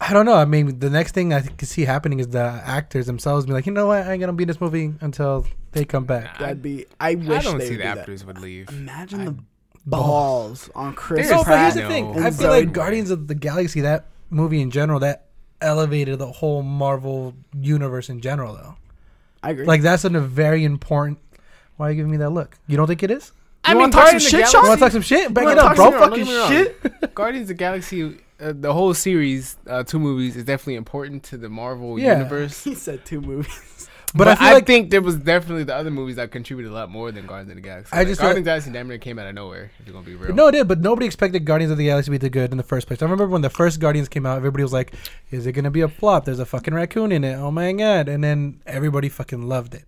I don't know. I mean, the next thing I can see happening is the actors themselves be like, you know what, I ain't gonna be in this movie until they come back. Nah, That'd be. I I wish don't they see would the do that. actors would leave. Imagine I- the balls on Chris There's No, but here's Pratt. the thing. no I feel Zoe- like Guardians of the Galaxy, that movie in general, that elevated the whole Marvel universe in general, though. I agree. Like that's a very important. Why are you giving me that look? You don't think it is? You wanna talk some Guardians of shit, You want to talk some shit? Bring You it up, bro. fucking get me wrong. shit. Guardians of the Galaxy, uh, the whole series, uh, two movies, is definitely important to the Marvel Yeah. universe. he said two movies. But, But, I feel I, like think there was definitely the other movies that contributed a lot more than Guardians of the Galaxy. I Like, just feel Guardians of the Galaxy damn near came out of nowhere. If you're gonna be real. no, it did. But nobody expected Guardians of the Galaxy to be the good in the first place. I remember when the first Guardians came out, everybody was like, "Is it gonna be a flop? There's a fucking raccoon in it. Oh my god!" And then everybody fucking loved it.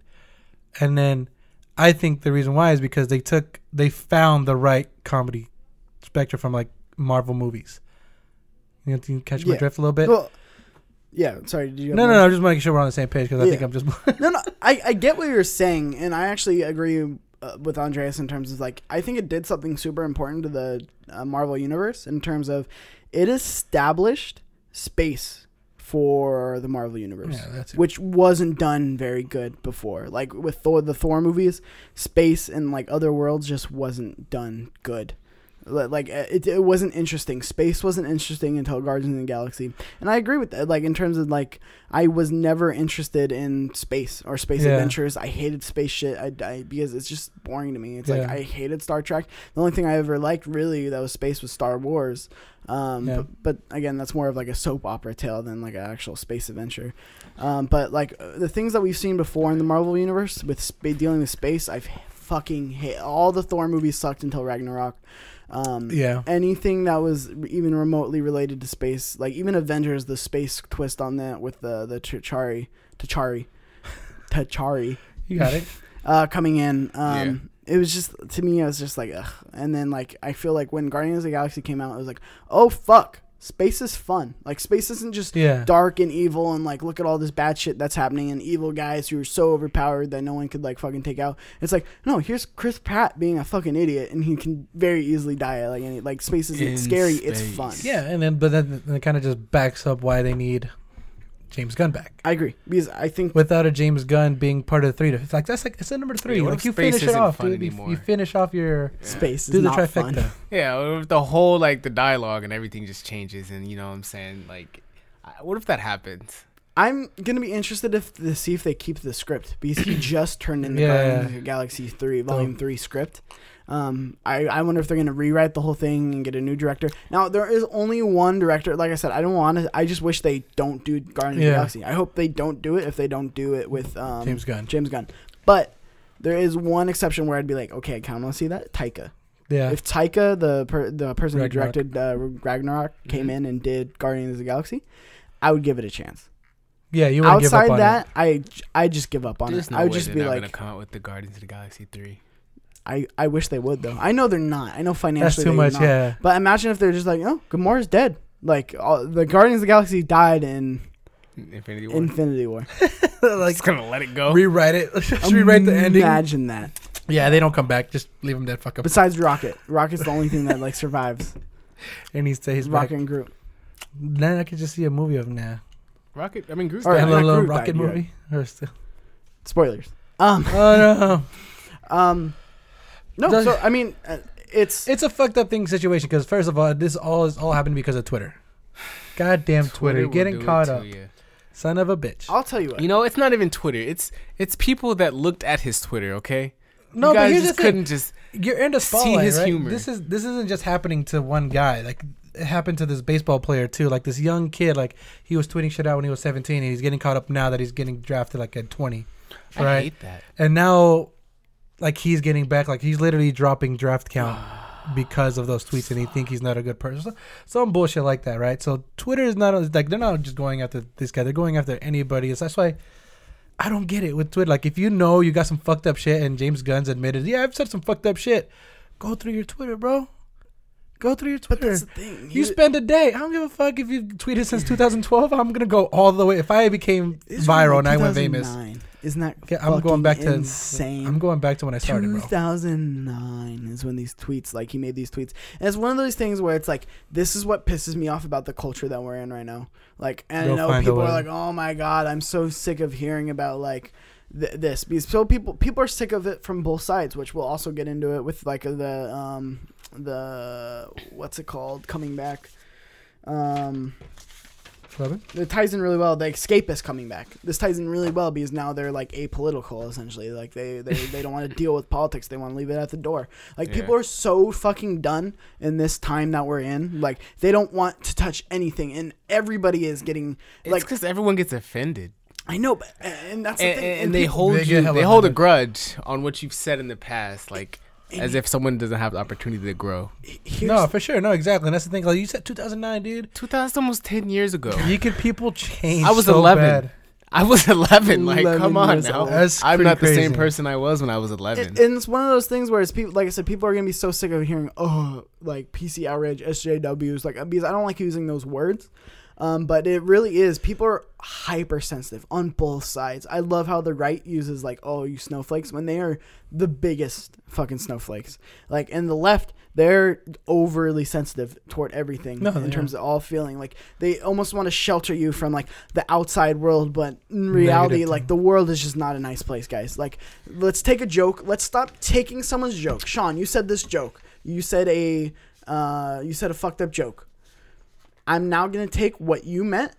And then I think the reason why is because they took they found the right comedy spectrum from like Marvel movies. You know, you catch my Yeah. drift a little bit. Well, yeah. Sorry. Did you? no, no, no. I'm just making sure we're on the same page because I think I'm just. no, no. I, I get what you're saying, and I actually agree uh, with Andreas in terms of like I think it did something super important to the uh, Marvel universe in terms of it established space for the Marvel universe. yeah. Which wasn't done very good before. Like with Thor, the Thor movies, space and like other worlds just wasn't done good. Li- Like uh, it, it wasn't interesting. Space wasn't interesting until Guardians of the Galaxy, and I agree with that. Like in terms of like, I was never interested in space or space Yeah. adventures. I hated space shit. I, I because it's just boring to me. It's like I hated Star Trek. The only thing I ever liked really that was space was Star Wars. Um, Yeah. but, but again, that's more of like a soap opera tale than like an actual space adventure. Um, but like uh, the things that we've seen before in the Marvel universe with sp- dealing with space, I've fucking hate all the Thor movies sucked until Ragnarok. Um, Yeah. Anything that was even remotely related to space, like even Avengers, the space twist on that with the the T'Chari, T'Chari, T'Chari. You got it. uh, coming in. Um, It was just to me, I was just like, ugh. And then like I feel like when Guardians of the Galaxy came out, it was like, oh fuck, space is fun. Like space isn't just Yeah. dark and evil and like look at all this bad shit that's happening and evil guys who are so overpowered that no one could like fucking take out. It's like no, here's Chris Pratt being a fucking idiot and he can very easily die like any like space isn't In scary, it's fun. Yeah, and then but then it kind of just backs up why they need James Gunn back. I agree because I think Without a James Gunn being part of the three, it's like that's like it's a number three. Yeah, like you finish it isn't off, dude. You, you finish off your space do the not trifecta. fun. Yeah, if the whole like the dialogue and everything just changes, and you know what I'm saying? Like, what if that happens? I'm gonna be interested if to see if they keep the script because he just turned in the Yeah. Guardians of the Galaxy three volume three script. Um, I, I wonder if they're gonna rewrite the whole thing and get a new director. Now there is only one director. Like I said, I don't want to. I just wish they don't do Guardians of Yeah. the Galaxy. I hope they don't do it if they don't do it with um, James Gunn. James Gunn. But there is one exception where I'd be like, okay, I kind of want to see that Taika. Yeah, If Taika, the per, the person who directed uh, Ragnarok, came Mhm. in and did Guardians of the Galaxy, I would give it a chance yeah. You want to give up outside on that, I I just give up on There's it. no I would way just they're be not like, gonna come out with the Guardians of the Galaxy three. I, I wish they would though. I know they're not. I know it. That's financially too they're much. not. Yeah, But imagine if they're just like, oh, Gamora's dead. Like all, the Guardians of the Galaxy died in Infinity War. Infinity War. like Just gonna let it go. rewrite it. Just rewrite the ending. Imagine that. Yeah, they don't come back. Just leave them dead. Fuck up. Besides Rocket, Rocket's the only thing that like survives. And he stays Rocket back. and Groot. Then I could just see a movie of now. Rocket. I mean, Groot's Or a dead. not little Groot rocket died, you're movie. Or still. Spoilers. Um Oh no. um. No, Does- so I mean, uh, it's It's a fucked up thing situation because first of all, this all is all happened because of Twitter. Goddamn Twitter, will getting do it caught up, you. son of a bitch. I'll tell you what. You know, it's not even Twitter. It's it's people that looked at his Twitter. Okay. no, you but guys here's the just thing: couldn't just. you're in the see spotlight, his right? humor. This is this isn't just happening to one guy. Like it happened to this baseball player too. Like this young kid, like he was tweeting shit out when he was 17, and he's getting caught up now that he's getting drafted like at 20, I right? hate that. And now, like he's getting back, like he's literally dropping draft count because of those tweets, and he think he's not a good person. So, some bullshit like that, right? So Twitter is not like they're not just going after this guy; they're going after anybody. So that's why I don't get it with Twitter. Like if you know you got some fucked up shit, and James Gunn's admitted, yeah, I've said some fucked up shit. Go through your Twitter, bro. Go through your but Twitter. that's the thing. You spend a day. I don't give a fuck if you tweeted since 2012. I'm gonna go all the way. If I became viral and I went famous, Isn't that Okay, I'm going back to insane? I'm going back to when I started, bro. 2009 is when these tweets, like he made these tweets, and it's one of those things where it's like, this is what pisses me off about the culture that we're in right now. Like, and I know people are like, oh my god, I'm so sick of hearing about like th- this because so people people are sick of it from both sides, which we'll also get into it with like the um the what's it called coming back. Um, Robin? it ties in really well. The escapist coming back. This ties in really well because now they're like apolitical essentially. Like they they, they don't want to deal with politics. They want to leave it at the door. Like Yeah. people are so fucking done in this time that we're in. Like they don't want to touch anything, and everybody is getting It's like because everyone gets offended, I know, but and that's the and, thing. and, and they people- hold They you. hella They hold a grudge on what you've said in the past, like as if someone doesn't have the opportunity to grow. here's- No, for sure. No, exactly. And that's the thing. Like you said, 2009, dude. 2000 almost 10 years ago. You could people change. I was so 11. bad. I was 11. Like, 11 come on now. That's I'm pretty not the same person I was when I was 11. It- and it's one of those things where it's people, like I said, people are gonna be so sick of hearing, oh, like PC outrage, SJWs, like because I don't like using those words. Um, but it really is. People are hypersensitive on both sides. I love how the right uses like, "Oh, you snowflakes," when they are the biggest fucking snowflakes. Like, and the left, they're overly sensitive toward everything No, in terms of all feeling. Like, they almost want to shelter you from like the outside world, but in reality, Negative like the world is just not a nice place, guys. Like, let's take a joke. Let's stop taking someone's joke. Sean, you said this joke. You said a, uh, you said a fucked up joke. I'm now gonna take what you meant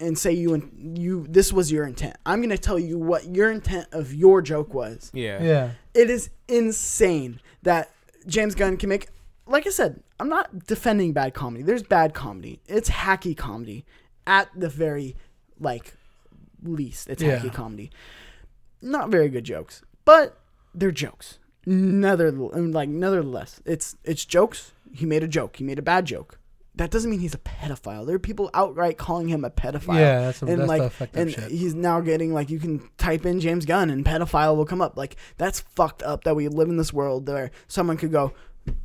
and say you you this was your intent. I'm gonna tell you what your intent of your joke was. yeah. Yeah. It is insane that James Gunn can make. Like I said, I'm not defending bad comedy. There's bad comedy. It's hacky comedy, at the very like least. It's Yeah. hacky comedy. Not very good jokes, but they're jokes. Nether like nevertheless, it's it's jokes. He made a joke. He made a bad joke. That doesn't mean he's a pedophile. There are people outright calling him a pedophile. Yeah, that's, and that's like, fucked up and shit. he's now getting like you can type in James Gunn and pedophile will come up. Like that's fucked up that we live in this world where someone could go,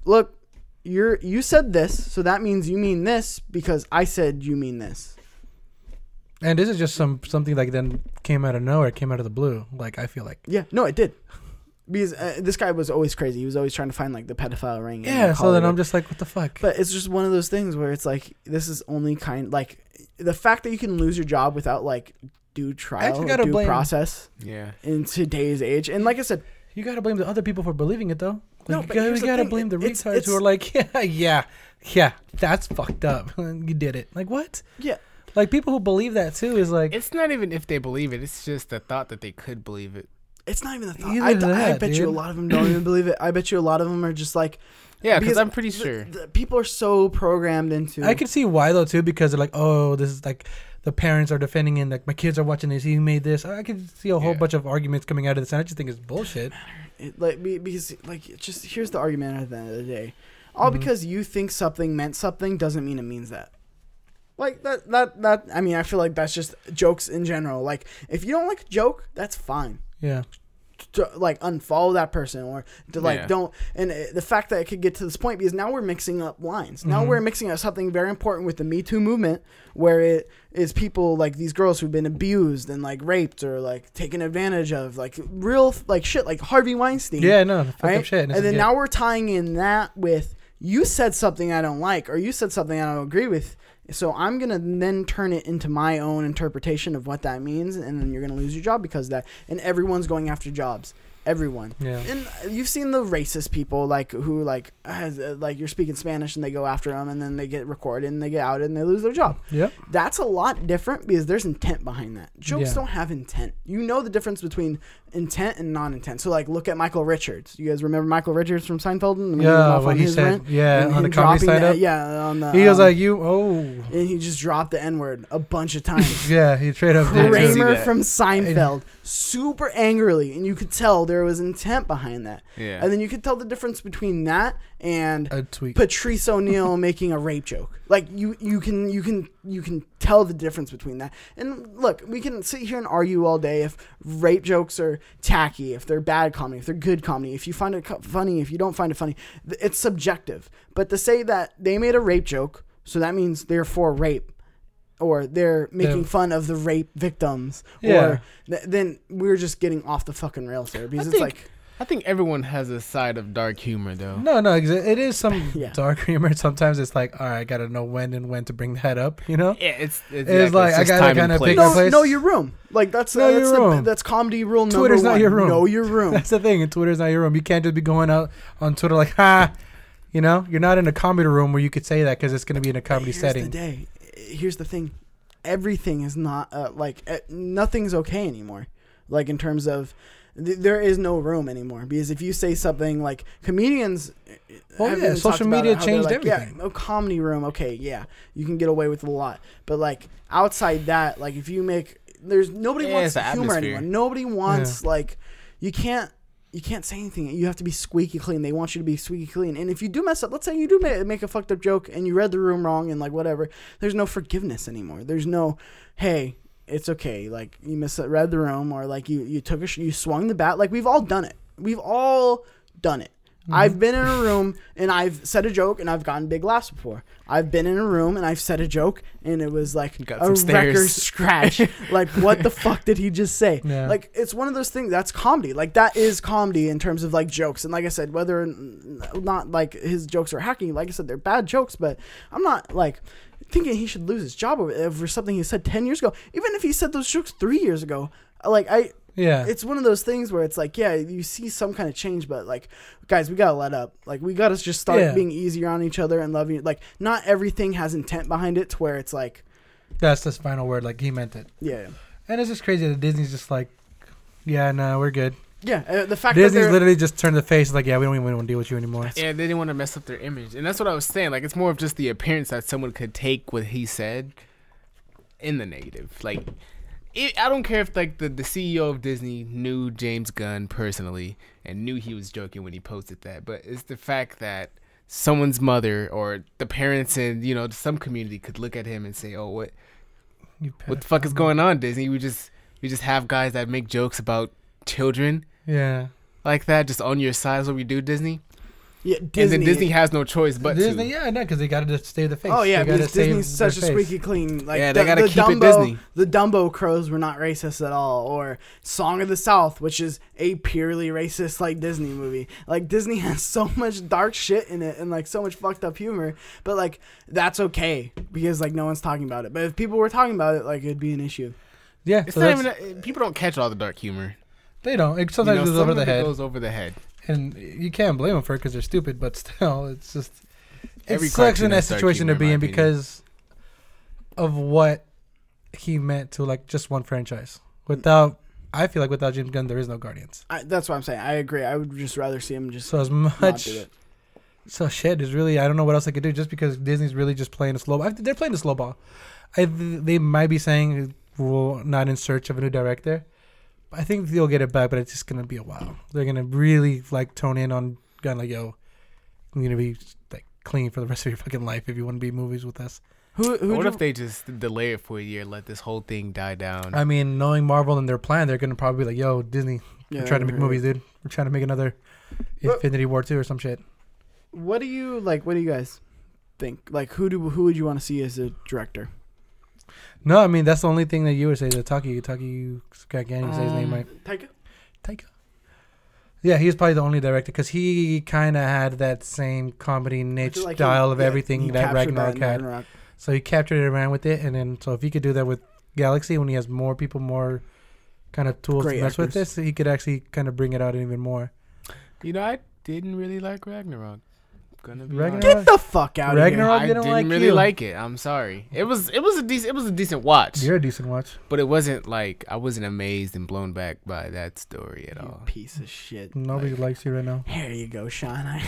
look, you're you said this, so that means you mean this because I said you mean this. And this is just some something like then came out of nowhere, came out of the blue. Like I feel like. Yeah, no, it did. Because uh, this guy was always crazy. He was always trying to find like the pedophile ring. Yeah. So then Hollywood. I'm just like, what the fuck? But it's just one of those things where it's like this is only kind like the fact that you can lose your job without like due trial, or due blame- process Yeah. in today's age. And like I said, You gotta blame the other people for believing it though. Like, No, you but gotta, here's you gotta thing, blame the it's- retards who are like, yeah, yeah, yeah, that's fucked up. you did it. Like what? yeah, Like people who believe that too is like, It's not even if they believe it. It's just the thought that they could believe it. It's not even the thought. Either I, I that, bet you a lot of them don't even believe it. I bet you a lot of them are just like Yeah, because Because I'm pretty sure. the people are so programmed into. I can see why though too because they're like, oh, this is like the parents are defending and like my kids are watching this. He made this. I could see a whole Yeah. bunch of arguments coming out of this, and I just think it's bullshit. It, like because like just here's the argument at the end of the day. All Mhm. because you think something meant something doesn't mean it means that. Like that that that I mean I feel like that's just jokes in general. Like if you don't like a joke, that's fine. Yeah, To, like unfollow that person or to like Yeah. don't and uh, the fact that it could get to this point because now we're mixing up lines. Now Mhm. we're mixing up something very important with the Me Too movement where it is people like these girls who've been abused and like raped or like taken advantage of like real like shit like Harvey Weinstein yeah, no, fucked right? shit. And then now we're tying in that with you said something I don't like or you said something I don't agree with. So I'm gonna then turn it into my own interpretation of what that means, and then you're gonna lose your job because that. And everyone's going after jobs. Everyone. Yeah. And you've seen the racist people like who like has, uh, like you're speaking Spanish and they go after them and then they get recorded and they get outed and they lose their job. Yep. That's a lot different because there's intent behind that. Jokes Yeah. don't have intent. You know the difference between intent and non-intent. So like, look at Michael Richards. You guys remember Michael Richards from Seinfeld? When he went Yeah, what he his said. rant? Yeah, And on the comedy side the- up. Yeah, on the. He was um, like, you, oh, and he just dropped the N word a bunch of times. yeah, he straight up did. Kramer too. see Kramer that. from Seinfeld, super angrily, and you could tell there was intent behind that. Yeah. And then you could tell the difference between that and A tweet. Patrice O'Neal making a rape joke. Like you, you can, you can, you can tell the difference between that. And look, we can sit here and argue all day if rape jokes are tacky, if they're bad comedy, if they're good comedy, if you find it funny, if you don't find it funny. It's subjective. But to say that they made a rape joke, so that means they're for rape. Or they're making They're- fun of the rape victims, Yeah. or th- then we're just getting off the fucking rails there because I it's think- like I think everyone has a side of dark humor, though. No, no, it is some Yeah. dark humor. Sometimes it's like, all right, I gotta know when and when to bring that up. You know? Yeah, it's it's, It's like, I gotta kinda pick place. my know, place. know your room. Like that's Know uh, that's, the- that's comedy rule number Twitter's not your room. Know your room. That's the thing. And Twitter's not your room. You can't just be going out on Twitter like, ha. You know, you're not in a comedy room where you could say that because it's gonna be in a comedy Here's setting. the day. Here's the thing. Everything is not uh, like uh, nothing's okay anymore. Like in terms of th- there is no room anymore because if you say something like comedians. oh yeah, social media changed like, everything. Yeah, no comedy room. Okay, yeah, you can get away with a lot, but like outside that, like if you make there's nobody Yeah, wants humor atmosphere. anymore. Nobody wants like you can't you can't say anything. You have to be squeaky clean. They want you to be squeaky clean. And if you do mess up, let's say you do make a fucked up joke and you read the room wrong and like whatever, there's no forgiveness anymore. There's no, hey, it's okay. Like you misread the room or like you you took a sh- you swung the bat. Like we've all done it. We've all done it. I've been in a room and I've said a joke and I've gotten big laughs before. I've been in a room and I've said a joke and it was like a record scratch. like what the fuck did he just say? Yeah. Like it's one of those things that's comedy. Like that is comedy in terms of like jokes. And like I said, whether or not like his jokes are hacking, like I said, they're bad jokes. But I'm not like thinking he should lose his job over, over something he said ten years ago. Even if he said those jokes three years ago, like I Yeah. it's one of those things where it's like, yeah, you see some kind of change, but like, guys, we gotta let up. Like, we gotta just start Yeah. being easier on each other and loving. Like, not everything has intent behind it, to where it's like, That's the final word. Like he meant it. yeah, And it's just crazy that Disney's just like, yeah, no, we're good. yeah. Uh, the fact that Disney's literally just turned the face like, yeah, we don't even want to deal with you anymore. Yeah, they didn't want to mess up their image, and that's what I was saying. Like, it's more of just the appearance that someone could take what he said in the negative. Like, it, I don't care if like the the CEO of Disney knew James Gunn personally and knew he was joking when he posted that, but it's the fact that someone's mother or the parents in you know some community could look at him and say, "Oh, what what the fuck is going on, Disney? We just we just have guys that make jokes about children Yeah. like that just on your side. Is what we do, Disney. Yeah, And Disney. then Disney has no choice but Disney, to. yeah, no, because they got to just save the face. Oh yeah, because Disney's such a face. squeaky clean. Like Yeah, the, they gotta the keep it Dumbo, Disney. The Dumbo crows were not racist at all, or Song of the South, which is a purely racist like Disney movie. Like Disney has so much dark shit in it and like so much fucked up humor, but like that's okay because like no one's talking about it. But if people were talking about it, like it'd be an issue. Yeah, It's so not that's- even. People don't catch all the dark humor. they don't. It You sometimes know, goes some over of the it head, Goes over the head. And you can't blame them for it because they're stupid. But still, it's just Every it sucks cartoon in that situation to be in in my opinion. because of what he meant to like just one franchise. Mm. Without, I feel like without James Gunn, there is no Guardians. I, that's what I'm saying. I agree. I would just rather see him just So as much, so shit is really I don't know what else I could do just because Disney's really just playing a slow. I, they're playing a slow ball. I they might be saying we're not in search of a new director. I think they'll get it back, but it's just gonna be a while. They're gonna really like tone in on Gunn like yo, I'm gonna be like clean for the rest of your fucking life if you want to be in movies with us. Who who what do- if they just delay it for a year, let this whole thing die down? I mean, knowing Marvel and their plan, they're gonna probably be like, yo, Disney, Yeah, we're trying to make movies, dude. We're trying to make another Well- Infinity War two or some shit. What do you like? What do you guys think? Like, who do who would you want to see as a director? No, I mean that's the only thing that you would say. The Taki Taki can't say his name Um, right. Taika. Taika. Yeah, he's probably the only director because he kind of had that same comedy niche feel like he- style of yeah, everything that Ragnarok in had. Ragnarok. So he captured it around with it, and then so if he could do that with Galaxy when he has more people, more kind of tools Great to mess with this, he could actually kind of bring it out even more. you know, I didn't really like Ragnarok. Gonna be Ragnarok? Get the fuck out Ragnarok? of I didn't didn't like really you. like it. I'm sorry. It was it was a decent it was a decent watch, You're a decent watch. but it wasn't like I wasn't amazed and blown back by that story at. You all. piece of shit. Nobody Like, likes you right now. here you go, Sean. I,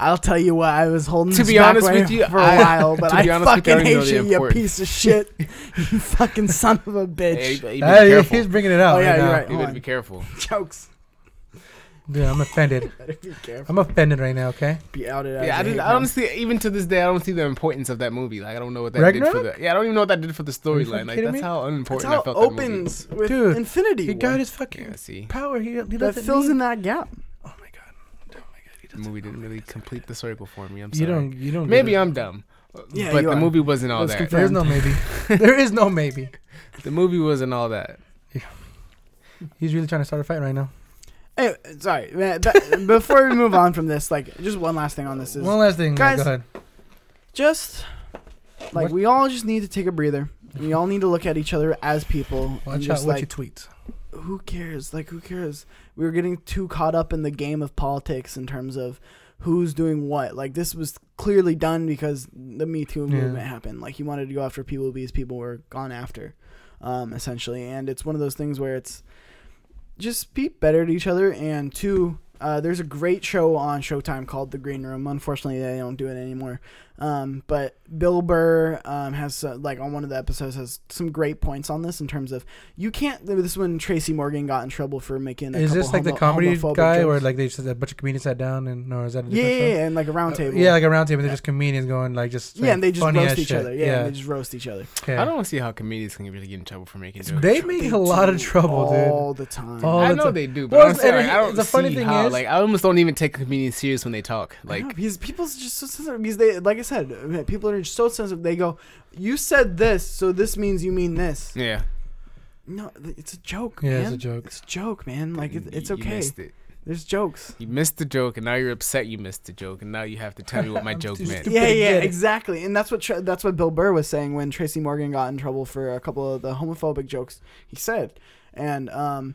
I'll tell you what. I was holding To this be back honest way with you, for a I- while, but to I honest with you, I fucking don't know hate the you, you importance. piece of shit. you fucking son of a bitch. Hey, you better be careful. he's bringing it out. Oh, yeah, right you're now. right. You Hold better on. be careful. Jokes. Dude, I'm offended. Better be careful. I'm offended right now. Okay. Be outed. as Yeah, I a didn't. hate I crime. honestly, even to this day, I don't see the importance of that movie. Like, I don't know what that did for the. Yeah, I don't even know what that did for the storyline. Like, that's me? how That's unimportant how I it felt opens with Dude, Infinity He War. got his fucking movie. Yeah, see, power. He, he that fills need- in that gap. Oh my god. Oh my god. The movie didn't really complete the circle for me. I'm sorry. You sorry. don't. You don't. Maybe. I'm dumb. Yeah, but the are. movie wasn't all Let's that. confirm. There's no maybe. there is no maybe. The movie wasn't all that. Yeah. He's really trying to start a fight right now. Hey, sorry. man, before we move on from this, like, just one last thing on this is One last thing, Guys- Go ahead. just like What? we all just need to take a breather. We all need to look at each other as people and Watch out just what like you tweet. who cares? Like who cares? We were getting too caught up in the game of politics in terms of who's doing what. Like this was clearly done because the Me Too Yeah. movement happened. Like he wanted to go after people because people were gone after, um, essentially. And it's one of those things where it's just be better to each other. And two, uh, there's a great show on Showtime called The Green Room. Unfortunately, they don't do it anymore. Um, but Bill Burr um, has uh, like on one of the episodes has some great points on this in terms of you can't. This is when Tracy Morgan got in trouble for making. A Is this couple like the comedy homophobic guy, or like they just a bunch of comedians sat down and no, is that a yeah, yeah, yeah, and like a round Uh, table. yeah, like a round table. They're just comedians going like just yeah, and they just roast each shit. other. Yeah, and they just roast each other Okay. I don't see how comedians can really get in trouble for making jokes. They make a lot of do trouble, dude. all the time. All I the know time. they do, but Well, I'm saying, and I don't the funny see thing how. is- like, I almost don't even take comedians serious when they talk. Like Like, because people's just because they like I said uh, people are so sensitive. They go you said this so this means you mean this. Yeah, no it's a joke Yeah, man. it's a joke. it's a joke man. Like it, You- it's you okay. missed it. there's jokes. You missed the joke, and now you're upset. You missed the joke, and now you have to tell me what my joke meant. yeah yeah exactly. And that's what Tra- that's what Bill Burr was saying when Tracy Morgan got in trouble for a couple of the homophobic jokes he said. And um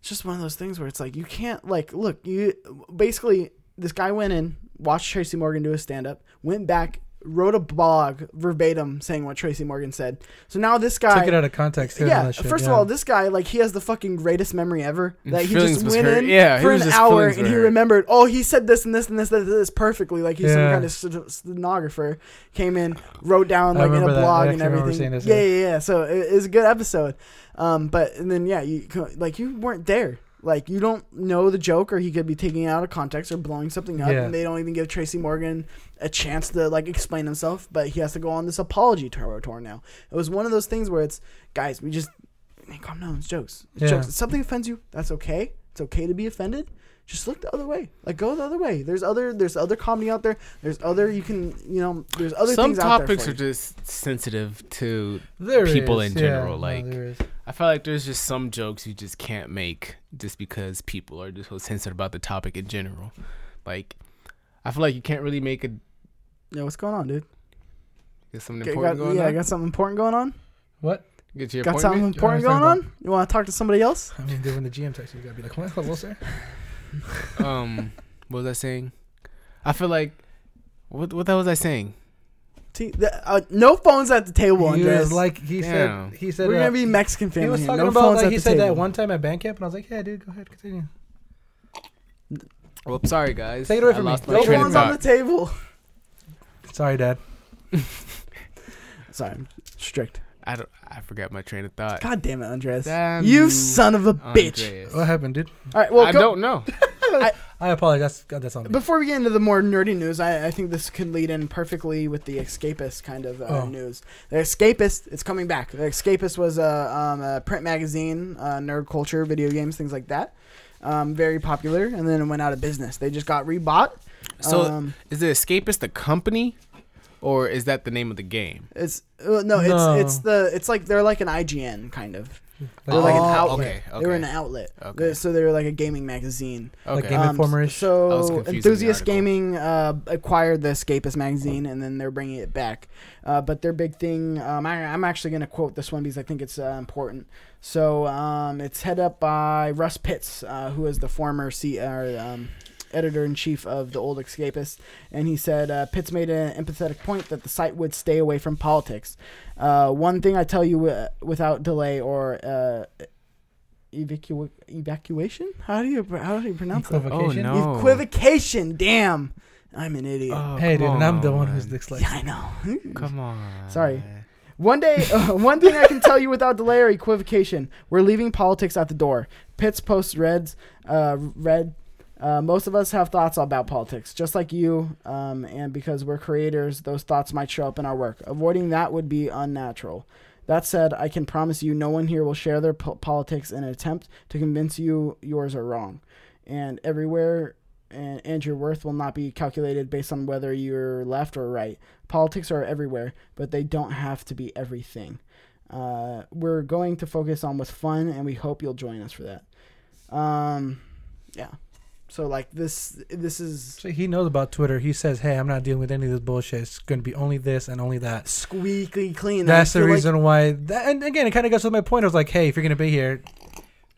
it's just one of those things where it's like you can't like look you basically this guy went in watched Tracy Morgan do a stand up went back wrote a blog verbatim saying what Tracy Morgan said so now this guy Took it out of context. too, yeah, shit, first yeah. of all, this guy like he has the fucking greatest memory ever. His That he just went hurt. in Yeah, for an hour and he remembered. Oh, he said this and this and this, and this perfectly. Like he's some kind of st- stenographer. Came in, wrote down like in a remember that. I blog and everything. this, yeah, yeah. yeah, yeah. So it, it's a good episode. Um, but and then yeah, you like you weren't there. Like you don't know the joke, or he could be taking it out of context or blowing something up, Yeah. and they don't even give Tracy Morgan a chance to like explain himself. But he has to go on this apology tour, tour now. It was one of those things where it's guys, we just man, calm down. It's jokes. It's Yeah. jokes. If something offends you, that's okay. It's okay to be offended. Just look the other way. Like go the other way. There's other there's other comedy out there. There's other you can you know there's other Some things out there. topics for are you. just sensitive to. There People is, in general, no, like- there is. I feel like there's just some jokes you just can't make just because people are just so sensitive about the topic in general. Like, I feel like you can't really make a Yeah, what's going on, dude? get something important got- going yeah, I on. got something important going on. what? Get your Got something important Yeah, going on. You want to talk to somebody else? I mean, when the GM texts you, you gotta be like, "What? Hello, sir." um, what was I saying? I feel like what what the hell was I saying? See, the, uh, no phones at the table, Andres. was like, he Damn. said, he said, We're uh, gonna be Mexican family. he was here. talking no about phones like he the said that one time at band camp, and I was like, "Yeah, dude, go ahead, continue." Well, sorry guys. Take it away I from me. lost my No phones on the table. Sorry, Dad. Sorry, I'm strict. I don't. I forgot my train of thought. God damn it, Andres. Damn you you, son of a bitch. Andreas. What happened, dude? All right, well, I go, don't know. I apologize. God, that's on me. before we get into the more nerdy news, I, I think this could lead in perfectly with the Escapist kind of uh, Oh. news. The Escapist, it's coming back. The Escapist was a, um, a print magazine, uh, nerd culture, video games, things like that. Um, very popular, and then it went out of business. They just got rebought. So um, is the Escapist the company, or is that the name of the game? it's uh, no, No. it's it's the it's like they're like an IGN kind of. They're Like, like an Oh, outlet. okay, They were okay. an outlet. Okay. They- So they were like a gaming magazine. Like Okay. Game Informer-ish? I was So confused with the Enthusiast article. Gaming uh, acquired the Escapist magazine, and then they're bringing it back. Uh, but their big thing, um, I, I'm actually going to quote this one because I think it's uh, important. So um, it's head up by Russ Pitts, uh, who is the former C- or, um, editor in chief of the old Escapist, and he said uh, Pitts made an empathetic point that the site would stay away from politics. Uh, one thing I tell you uh, without delay or uh, evacu- evacuation? How do you how do you pronounce that? Equivocation? Oh, no. Equivocation. Damn, I'm an idiot. Oh, hey, dude, come and I'm the one who's on. dyslexic. yeah, I know. Come on. Sorry. One day, uh, one thing I can tell you without delay or equivocation: we're leaving politics at the door. Pitts posts Reds, uh, Red. Uh, most of us have thoughts about politics, just like you, um, and because we're creators, those thoughts might show up in our work. Avoiding that would be unnatural. That said, I can promise you, no one here will share their po- politics in an attempt to convince you yours are wrong. And everywhere, and, and your worth will not be calculated based on whether you're left or right. Politics are everywhere, but they don't have to be everything. Uh, we're going to focus on what's fun, and we hope you'll join us for that. Um, yeah. So like this, this is So he knows about Twitter. He says, "Hey, I'm not dealing with any of this bullshit. It's going to be only this and only that." squeaky clean. That's the feel like- reason why. That, and again, it kind of goes to my point. I was like, "Hey, if you're going to be here,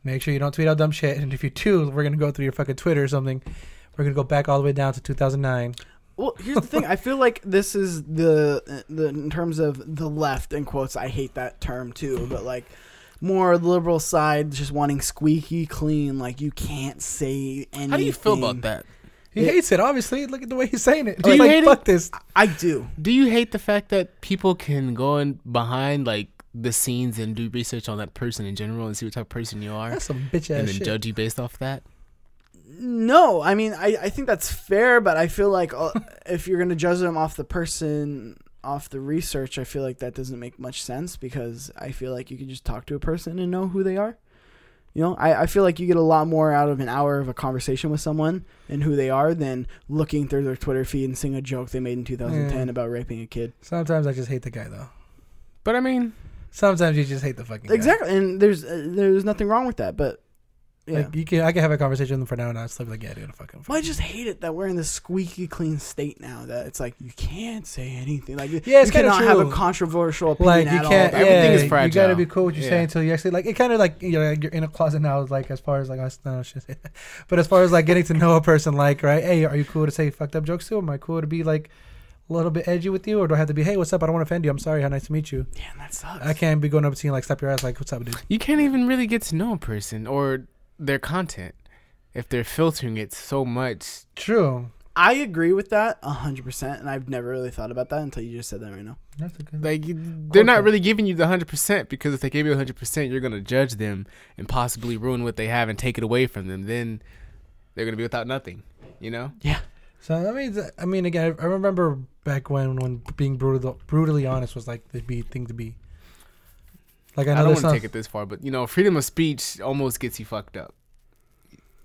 make sure you don't tweet out dumb shit. And if you do, we're going to go through your fucking Twitter or something. We're going to go back all the way down to 2009." Well, here's the thing. I feel like this is the the in terms of the left in quotes. I hate that term too, but like more liberal side just wanting squeaky clean. Like you can't say anything. How do you feel about that? He It- hates it. Obviously, look at the way he's saying it. Do He's you like, hate it? Fuck this. I do. Do you hate the fact that people can go in behind like the scenes and do research on that person in general and see what type of person you are, That's some bitch and ass then shit. judge you based off that? No, I mean I, I think that's fair, but I feel like uh, if you're gonna judge them off the person, off the research, I feel like that doesn't make much sense because I feel like you can just talk to a person and know who they are. You know, I, I feel like you get a lot more out of an hour of a conversation with someone and who they are than looking through their Twitter feed and seeing a joke they made in 2010 Yeah. about raping a kid. Sometimes I just hate the guy though. But I mean, Sometimes you just hate the fucking guy. Exactly, and there's uh, there's nothing wrong with that, but yeah. Like you can, I can have a conversation with them for now and I'll still be like, yeah, dude, I fucking. well, I just hate it that we're in this squeaky clean state now. That it's like you can't say anything. Like Yeah, it's you cannot kinda have a controversial opinion like you at can't. all. Yeah, Everything is fragile. You gotta be cool with what you're Yeah. saying until you actually like. It kind of like you know like, you're in a closet now. Like as far as like I no, I shouldn't say but as far as like getting to know a person, like right, hey, are you cool to say fucked up jokes too? Am I cool to be like a little bit edgy with you, or do I have to be, hey, what's up? I don't want to offend you. I'm sorry. How nice to meet you. Damn, that sucks. I can't be going up to you like slap your ass like, what's up, dude? you can't even really get to know a person or their content if they're filtering it so much. True. I agree with that hundred percent, and I've never really thought about that until you just said that right now. That's a good. Like they're not really giving you the hundred percent because if they gave you hundred percent, you're gonna judge them and possibly ruin what they have and take it away from them. Then they're gonna be without nothing. You know? Yeah. So I mean, th- I mean, again, I remember back when when being brutal, brutally honest was like the be thing to be. Like I I, don't want to take it this far, but you know, freedom of speech almost gets you fucked up.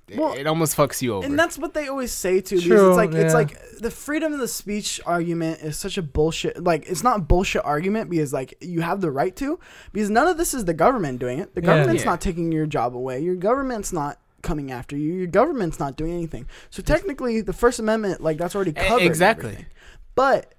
It- Well, it almost fucks you over. And that's what they always say too. Because True, it's like it's like the freedom of the speech argument is such a bullshit. Like it's not a bullshit argument because like you have the right to. Because none of this is the government doing it. The government's Yeah. not taking your job away. Your government's not coming after you. Your government's not doing anything. So technically, the First Amendment, like that's already covered. exactly. everything. But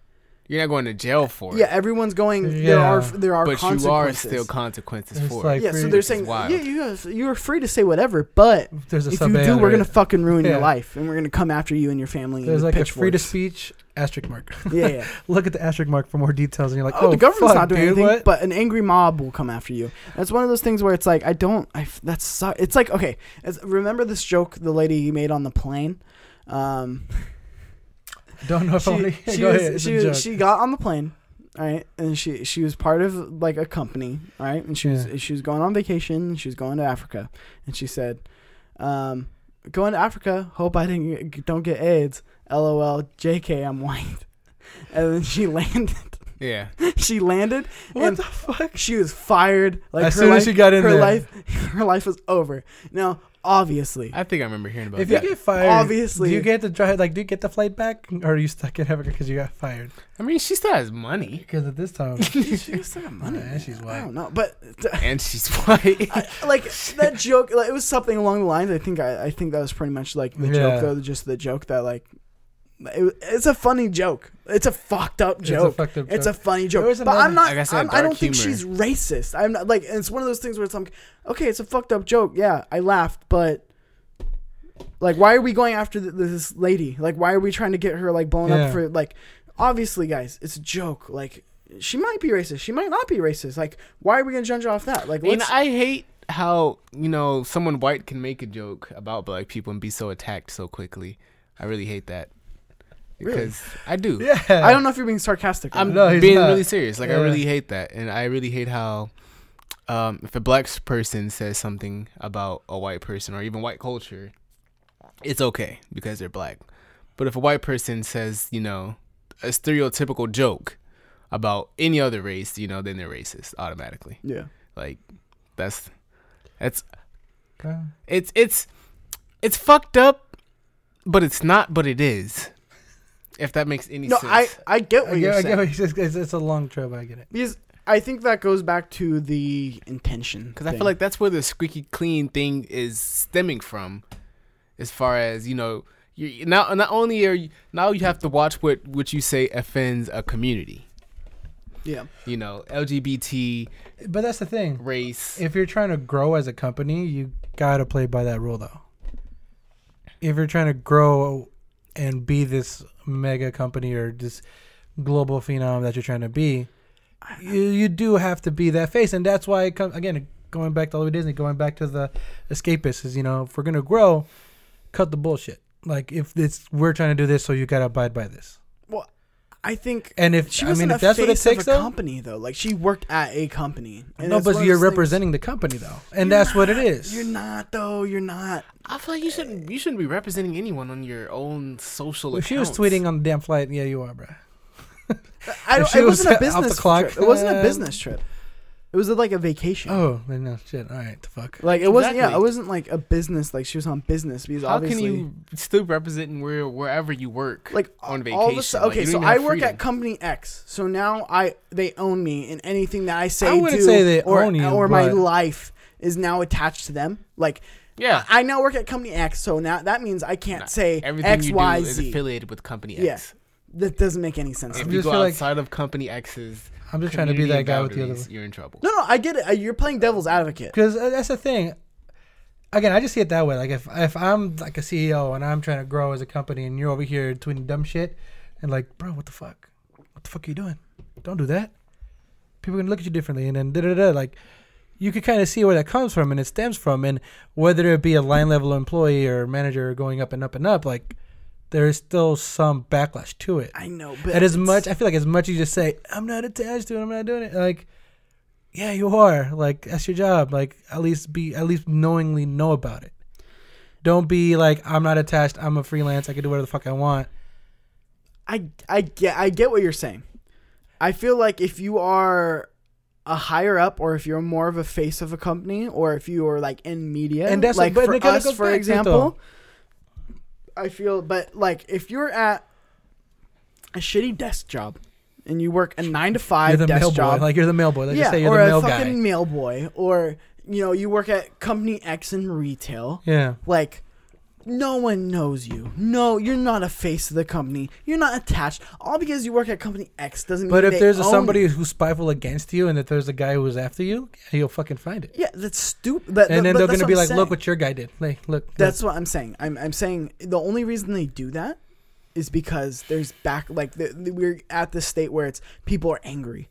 you're not going to jail for it. yeah, everyone's going. There Yeah. are there are but you are still consequences It's for like- it. yeah, so free- they're which saying, wild. yeah, you have, you're free to say whatever, but there's a if you A do, we're gonna fucking ruin your life, and we're gonna come after you and your family. There's with like a free to pitchforks. speech asterisk mark. Yeah, yeah. Look at the asterisk mark for more details, and you're like, oh, oh, the government's fuck, not doing dude, anything, What? but an angry mob will come after you. That's one of those things where it's like I don't. I f- that's su- it's like okay. It's, remember this joke the lady made on the plane. Um, Don't know if I she, want to she, go was- ahead. She, was- she got on the plane, right, and she she was part of like a company, right, and she was she was going on vacation. She was going to Africa, and she said, um, "Going to Africa. Hope I didn't don't get AIDS. LOL. JK. I'm white." And then she landed. Yeah. she landed, what and the fuck? she was fired. Like as her soon life, as she got in her there, life, her life was over. Now, obviously, I think I remember hearing about that. if you get fired, obviously- do you get to try? Like, do you get the flight back, or are you stuck in Africa because you got fired? I mean, she still has money, Because at this time, she was still got money. Yeah, man. she's I don't know, but and she's white. I, like that joke, like, it was something along the lines. I think I, I think that was pretty much like the Yeah. joke, though. Just the joke that like, it, it's a funny joke. It's a fucked up it's a joke. fucked up It's a funny joke, There was but I'm not. Like I said, I'm, I don't dark think she's racist. I'm not like. It's one of those things where it's like, okay, it's a fucked up joke. Yeah, I laughed, but like, why are we going after th- this lady? Like, why are we trying to get her like blown Yeah. up for like? Obviously, guys, it's a joke. Like, she might be racist. She might not be racist. Like, why are we gonna judge her off that? Like, I mean, let's, I hate how you know someone white can make a joke about black people and be so attacked so quickly. I really hate that Really? because I do. yeah, I don't know if you're being sarcastic. or I'm. No, he's being not. really serious. Like I really hate that, and I really hate how um, if a black person says something about a white person or even white culture, it's okay because they're black. But if a white person says, you know, a stereotypical joke about any other race, you know, then they're racist automatically. yeah. Like that's that's it's it's it's fucked up, but it's not. But it is. If that makes any No, sense. I I get what I you're get, I get what he's it's, it's a long trip. I get it. because I think that goes back to the intention. Because I feel like that's where the squeaky clean thing is stemming from, as far as you know. You now not only are you now you have to watch what what you say offends a community. yeah, You know, LGBT But that's the thing. race. If you're trying to grow as a company, you gotta play by that rule, though. If you're trying to grow and be this mega company or this global phenom that you're trying to be, you, you do have to be that face, and that's why it comes again. Going back to all of Disney, going back to the escapists is you know if we're gonna grow, cut the bullshit. Like if it's we're trying to do this, so you gotta abide by this. I think And if she I wasn't mean a if that's what it face takes, a though, company though. Like she worked at a company. and no, but you're those things- representing the company though, and You're that's what it is. You're not though. You're not. I feel like you shouldn't you shouldn't be representing anyone on your own social. If she was tweeting on the damn flight, yeah, you are, bro. I don't, it was wasn't a business trip. It wasn't a business trip. It was like a vacation. Oh, then no shit. All right, the fuck. Like it wasn't. Yeah, Exactly. it wasn't like a business. Like she was on business because How obviously. can you still represent where wherever you work? like on all of a vacation? sudden, Like, okay, you don't so I have work freedom. at company X. So now I they own me, and anything that I say, I wouldn't do, say they or, own you, or my but- life is now attached to them. Like yeah, I now work at company X, so now that means I can't Nah, say everything X you Y do is affiliated with company Yeah. X. That doesn't make any sense. If me. You go feel like- outside of company X's, I'm just trying to be that guy with the other. boundaries, You're in trouble. No, no, I get it. Uh, You're playing devil's advocate. Because that's the thing. Again, I just see it that way. Like if if I'm like a CEO and I'm trying to grow as a company, and you're over here tweeting dumb shit, and like, bro, what the fuck? What the fuck are you doing? Don't do that. People are gonna look at you differently, and then da da da. Like, you could kind of see where that comes from, and it stems from, and whether it be a line level employee or manager going up and up and up, like, there is still some backlash to it. I know, but and as much, I feel like as much as you just say, "I'm not attached to it. I'm not doing it." Like, yeah, you are. Like that's your job. Like at least be at least knowingly know about it. Don't be like, "I'm not attached. I'm a freelance. I can do whatever the fuck I want." I I get I get what you're saying. I feel like if you are a higher up, or if you're more of a face of a company, or if you are like in media, And that's like what- for us, for example. though. I feel, but like if you're at a shitty desk job and you work a nine to You're five the desk mail boy. job, Like you're the mail boy. Like yeah, just say you're or the a mail fucking guy. mail boy, or you know you work at company X in retail, Yeah. like no one knows you. No, you're not a face of the company. You're not attached. All because you work at company X doesn't mean But mean if they there's a, own somebody you. who's spiteful against you, and if there's a guy who's after you, yeah, you'll fucking find it. yeah, that's stupid. But, And then but they're that's gonna what be I'm like, saying. "Look what your guy did. Like, look." That's what I'm saying. I'm I'm saying the only reason they do that is because there's back like the, the- we're at the state where it's people are angry.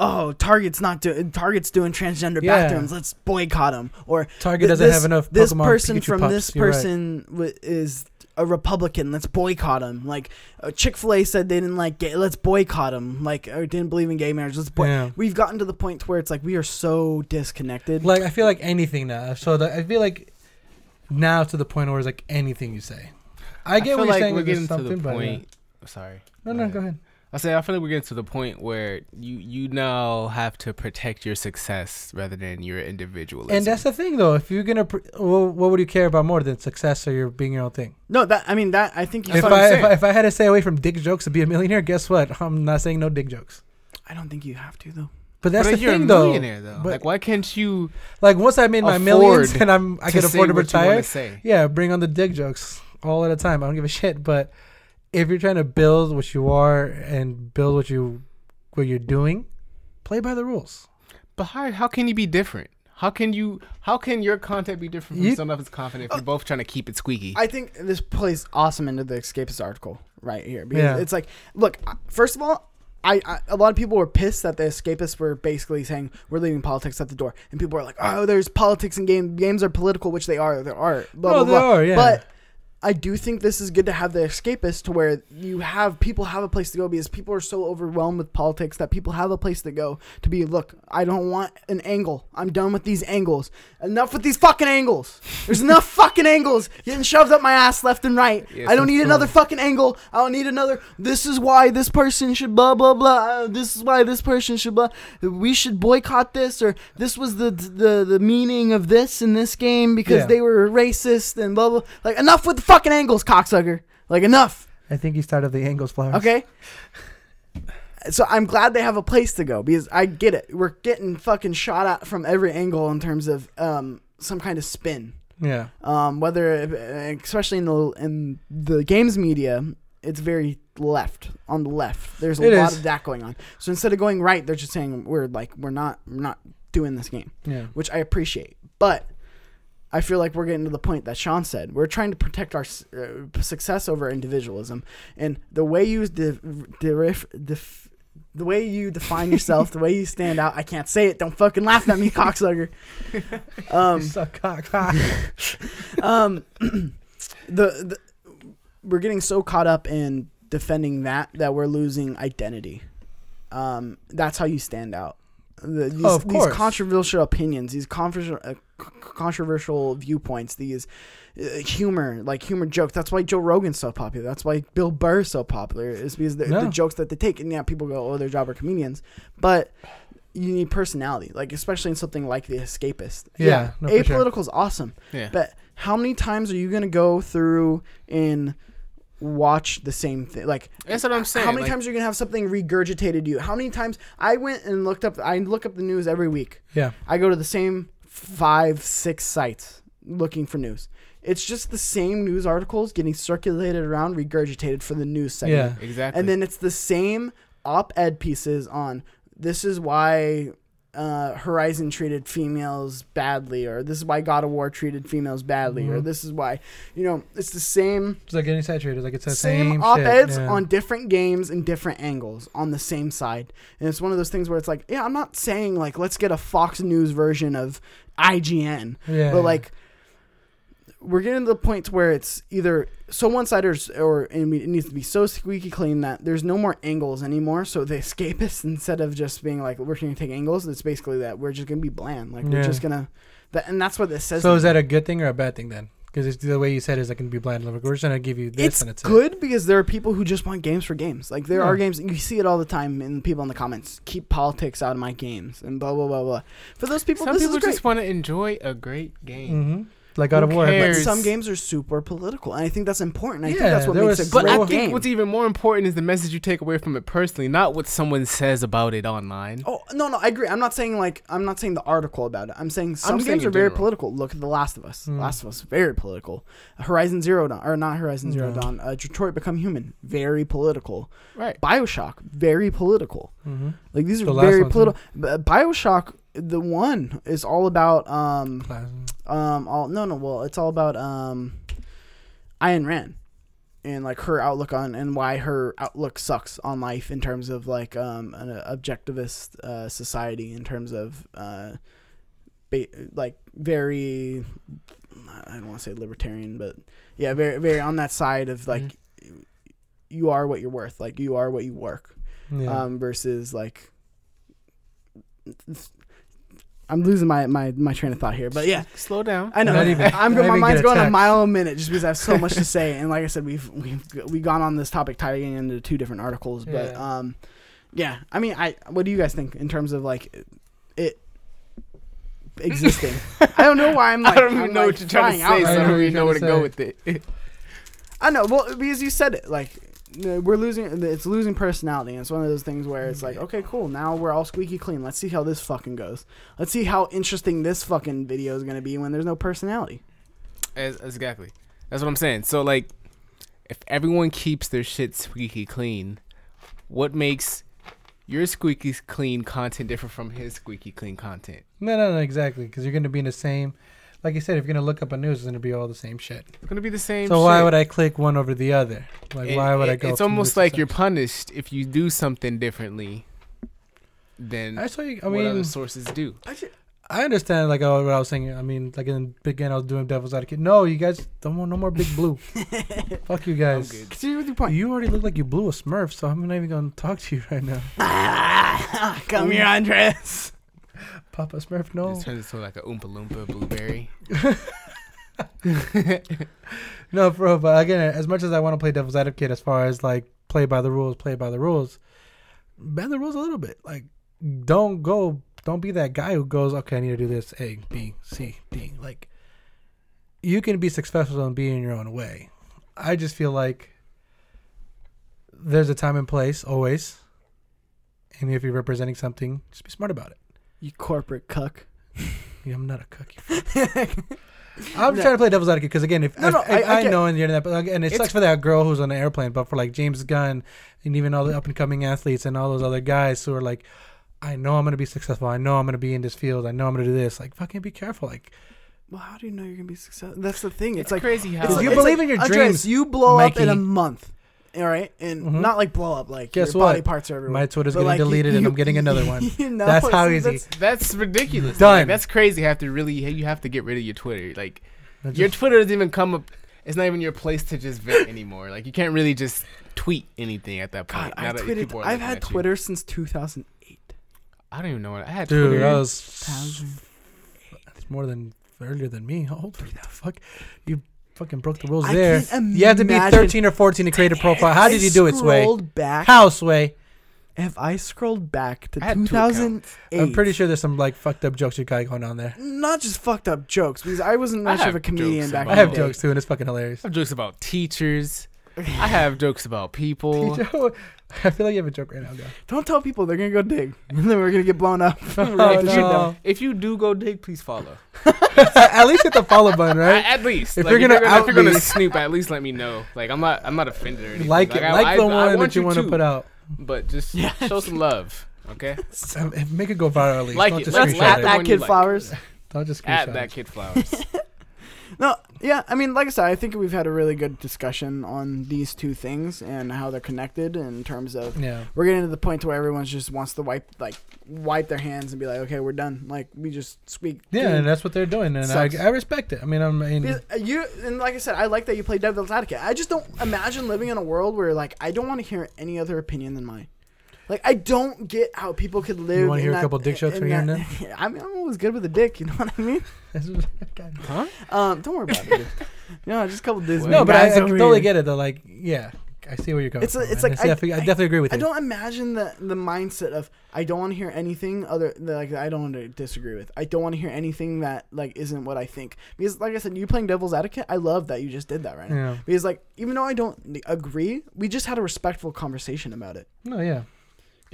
Oh, Target's not doing. Target's doing transgender Yeah. bathrooms. Let's boycott them. Or Target th- doesn't this- have enough This person Pikachu from pups. this You're right. person w- is a Republican. Let's boycott him. Like uh, Chick Fil A said they didn't like gay. Let's boycott him. Like or didn't believe in gay marriage. Let's boy. Yeah. We've gotten to the point where it's like we are so disconnected. Like I feel like anything now. So that I feel like now to the point where it's like anything you say. I get feel what you're like saying. we're getting to something, the but, yeah. point. Sorry. No, no, go ahead. I say I feel like we're getting to the point where you you now have to protect your success rather than your individualism. And that's the thing, though. If you're gonna, pr- well, what would you care about more than success or your being your own thing? no, that I mean that I think you If I'm if. I if I had to stay away from dick jokes to be a millionaire, guess what? I'm not saying no dick jokes. I don't think you have to though. But that's but the you're thing, a though. millionaire though. But- like why can't you Like once I made my millions and I'm I to can afford to what wanna retire, say? yeah, bring on the dick jokes all at a time. I don't give a shit. But if you're trying to build what you are and build what you what you're doing, play by the rules. But how how can you be different? How can you how can your content be different from You- someone else's content if you're uh, both trying to keep it squeaky? I think this plays awesome into the escapist article right here because Yeah. it's like, look, first of all, I, I a lot of people were pissed that the escapists were basically saying we're leaving politics at the door, and people were like, oh, there's politics in game. Games are political, which they are. There are. Blah, Oh, blah, they blah. are, yeah. But I do think this is good to have the escapists to where you have people have a place to go because people are so overwhelmed with politics that people have a place to go to be. Look, I don't want an angle. I'm done with these angles. Enough with these fucking angles. There's enough fucking angles getting shoved up my ass left and right. Yes, I don't need another fucking angle. I don't need another. This is why this person should blah blah blah. Uh, this is why this person should blah. We should boycott this or this was the the the meaning of this in this game because Yeah. they were racist and blah blah. Like enough with the fucking angles, cocksucker. Like enough. I think you started the angles flowers. Okay. So I'm glad they have a place to go because I get it. We're getting fucking shot at from every angle in terms of um some kind of spin Yeah. um, whether especially in the in the games media, it's very left on the left. There's a It lot is. of that going on. So instead of going right, they're just saying we're like we're not we're not doing this game, Yeah. which I appreciate. But I feel like we're getting to the point that Sean said. We're trying to protect our uh, success over individualism, and the way you de- derif- def- the way you define yourself, the way you stand out. I can't say it. Don't fucking laugh at me, cocksucker. Um, Suck cock. ha. um, the, the we're getting so caught up in defending that that we're losing identity. Um, that's how you stand out. The, these, Oh, of these controversial opinions, these controversial, uh, controversial viewpoints, these uh, humor, like humor jokes. That's why Joe Rogan's so popular. That's why Bill Burr's so popular. Is because the, the jokes that they take. And yeah, people go, "Oh, their job are comedians," but you need personality, like especially in something like The Escapist. Yeah, no, for sure. apolitical is awesome. yeah. But how many times are you gonna go through and watch the same thing? Like That's what I'm saying. how many like, times are you gonna have something regurgitated to you? How many times I went and looked up I look up the news every week. Yeah. I go to the same five, six sites looking for news. It's just the same news articles getting circulated around, regurgitated for the news segment. Yeah. Exactly. And then it's the same op-ed pieces on this is why uh, Horizon treated females badly, or this is why God of War treated females badly, or Mhm. this is why, you know, it's the same It's like getting saturated. Like it's the same, same, op-eds. Yeah. on different games and different angles on the same side. And it's one of those things where it's like, yeah, I'm not saying like let's get a Fox News version of IGN, Yeah. but like we're getting to the point where it's either so one sided or it needs to be so squeaky clean that there's no more angles anymore. So the escapists, instead of just being like we're going to take angles, it's basically that we're just going to be bland. Like we're Yeah. just gonna, that, and that's what this says. So is that a good thing or a bad thing then? Because the way you said is I can be blind. Like, we're just gonna give you this it's and it's good because there are people who just want games for games. Like there Yeah. are games you see it all the time in people in the comments. Keep politics out of my games and blah blah blah blah. For those people, Some this people is great. just want to enjoy a great game. Mm-hmm. Like God Who of War. But cares? some games are super political, and I think that's important. I think Yeah, that's what there makes was- a But great I Well, think game. what's even more important is the message you take away from it personally, not what someone says about it online. Oh no, no, I agree. I'm not saying like I'm not saying the article about it. I'm saying some just saying games in are very general. political. Look at The Last of Us. Hmm. Last of Us very political. Horizon Zero Dawn or not Horizon Zero No. Dawn. Uh, Detroit Become Human very political. Right. Bioshock very political. Mm-hmm. Like these are The last very one, too. political. Bioshock the one is all about um um all no no well it's all about um Ayn Rand and like her outlook on and why her outlook sucks on life in terms of like um an objectivist uh, society in terms of uh ba- like very I don't want to say libertarian but yeah very very on that side of like you are what you're worth like you are what you work Yeah. um versus like I'm losing my, my, my train of thought here, but yeah, Slow down. I know. Not even- I'm not my mind's get a going a mile a minute just because I have so much to say. And like I said, we've we've we gone on this topic tying into two different articles. But Yeah. um, yeah. I mean, I what do you guys think in terms of like it existing? I don't know why I'm like I don't even I'm, know like, what you're trying to say, out so I right don't now. even know where to trying go with it. I know. Well, because you said it, like we're losing. It's losing personality. And it's one of those things where it's like, mm-hmm. okay, cool. Now we're all squeaky clean. Let's see how this fucking goes. Let's see how interesting this fucking video is gonna be when there's no personality. As, exactly. That's what I'm saying. So like, if everyone keeps their shit squeaky clean, what makes your squeaky clean content different from his squeaky clean content? no, no, no, exactly. Because you're gonna be in the same. Like you said, if you're gonna look up a news, it's gonna be all the same shit. It's gonna be the same. So why would I click one over the other? Like, It- why would I go? It's almost this like you're punished if you do something differently than I saw you. I what other sources do. I understand. Like uh, what I was saying. I mean, like in the beginning, I was doing devil's advocate. No, you guys don't want no more big blue. Fuck you guys. good. Continue with your point. You already look like you blew a Smurf, so I'm not even gonna talk to you right now. Come here, Andres. Papa Smurf, no. It turns into like a oompa loompa blueberry. No, bro. But again, as much as I want to play devil's advocate, as far as like play by the rules, play by the rules, bend the rules a little bit. Like, don't go, don't be that guy who goes, okay, I need to do this A, B, C, D. Like, you can be successful and be in your own way. I just feel like there's a time and place always, and if you're representing something, just be smart about it. You corporate cuck. Yeah, I'm not a cookie. I'm No. trying to play devil's advocate because again, if, No, no, if I- I, I know in the internet, but again, it sucks for that girl who's on the airplane, but for like James Gunn and even all the up and coming athletes and all those other guys who are like, I know I'm gonna be successful. I know I'm gonna be in this field. I know I'm gonna do this. Like, fucking be careful. Like, Well, how do you know you're gonna be successful? That's the thing. It's, It's like crazy how it's you it's believe like, in your Andres, dreams, you blow up in a month. All right, and Mhm. not like blow up like Guess your what? body parts are everywhere. my Twitter's But, getting like, you- deleted and I'm getting another one. you know, That's how see, easy. that's- That's ridiculous. Done. Like, that's crazy. You have to really, you have to get rid of your Twitter. Like That's your just- Twitter doesn't even come up. It's not even your place to just vent anymore. Like you can't really just tweet anything at that point. God, I've that tweeted. people I've had at you. Twitter since 2008. I don't even know what I had. dude, Twitter. that was that's more than earlier than me. How old are you? The fuck, you fucking broke the rules I there. can't You have to be 13 or 14 to create a profile. How did you do it, Sway? Scrolled back. How, Sway? If I scrolled back to I had two 2008, I'm pretty sure there's some like fucked up jokes you got going on there. not just fucked up jokes because I wasn't I much of have a comedian jokes back. about- I in have day. jokes too, and it's fucking hilarious. I have jokes about teachers. I have jokes about people. I feel like you have a joke right now, guy. Don't tell people they're gonna go dig, and then we're gonna get blown up. Oh, Right, if, shit you, if you do go dig, please follow. At least hit the follow button, right? At least, If Like, you're gonna if you're out gonna me- snoop, at least let me know. Like I'm not, I'm not offended or anything. Like it, I- like I- the I one want that you want to to, put out. but just Yeah. show some love, okay? So, Make it go viral at least. Like Don't it. just Let's screenshot laugh it. at that kid like. flowers. Don't just At screenshot that kid flowers. No, yeah, I mean, like I said, I think we've had a really good discussion on these two things and how they're connected in terms of Yeah. we're getting to the point to where everyone just wants to wipe like wipe their hands and be like, okay, we're done. Like we just speak. Yeah, and that's what they're doing, and I, I respect it. I mean, I mean, Because, uh, you and like I said, I like that you play devil's advocate. I just don't imagine living in a world where like I don't want to hear any other opinion than mine. Like I don't get how people could live. You wanna in hear a couple dick shots in from you and I mean, I'm always good with a dick. You know what I mean? Huh? Um, don't worry about it. No, just a couple Disney no, but I, I guys totally here. get it though. Like, yeah, I see where you're going. It's a- from, it's man. like, I, see- I- I, I I- definitely agree with I you. don't imagine the the mindset of I don't want to hear anything other that, like I don't want to disagree with. I don't want to hear anything that like isn't what I think. Because like I said, you playing devil's advocate, I love that you just did that right now. Yeah. Because like even though I don't agree, we just had a respectful conversation about it. No, yeah.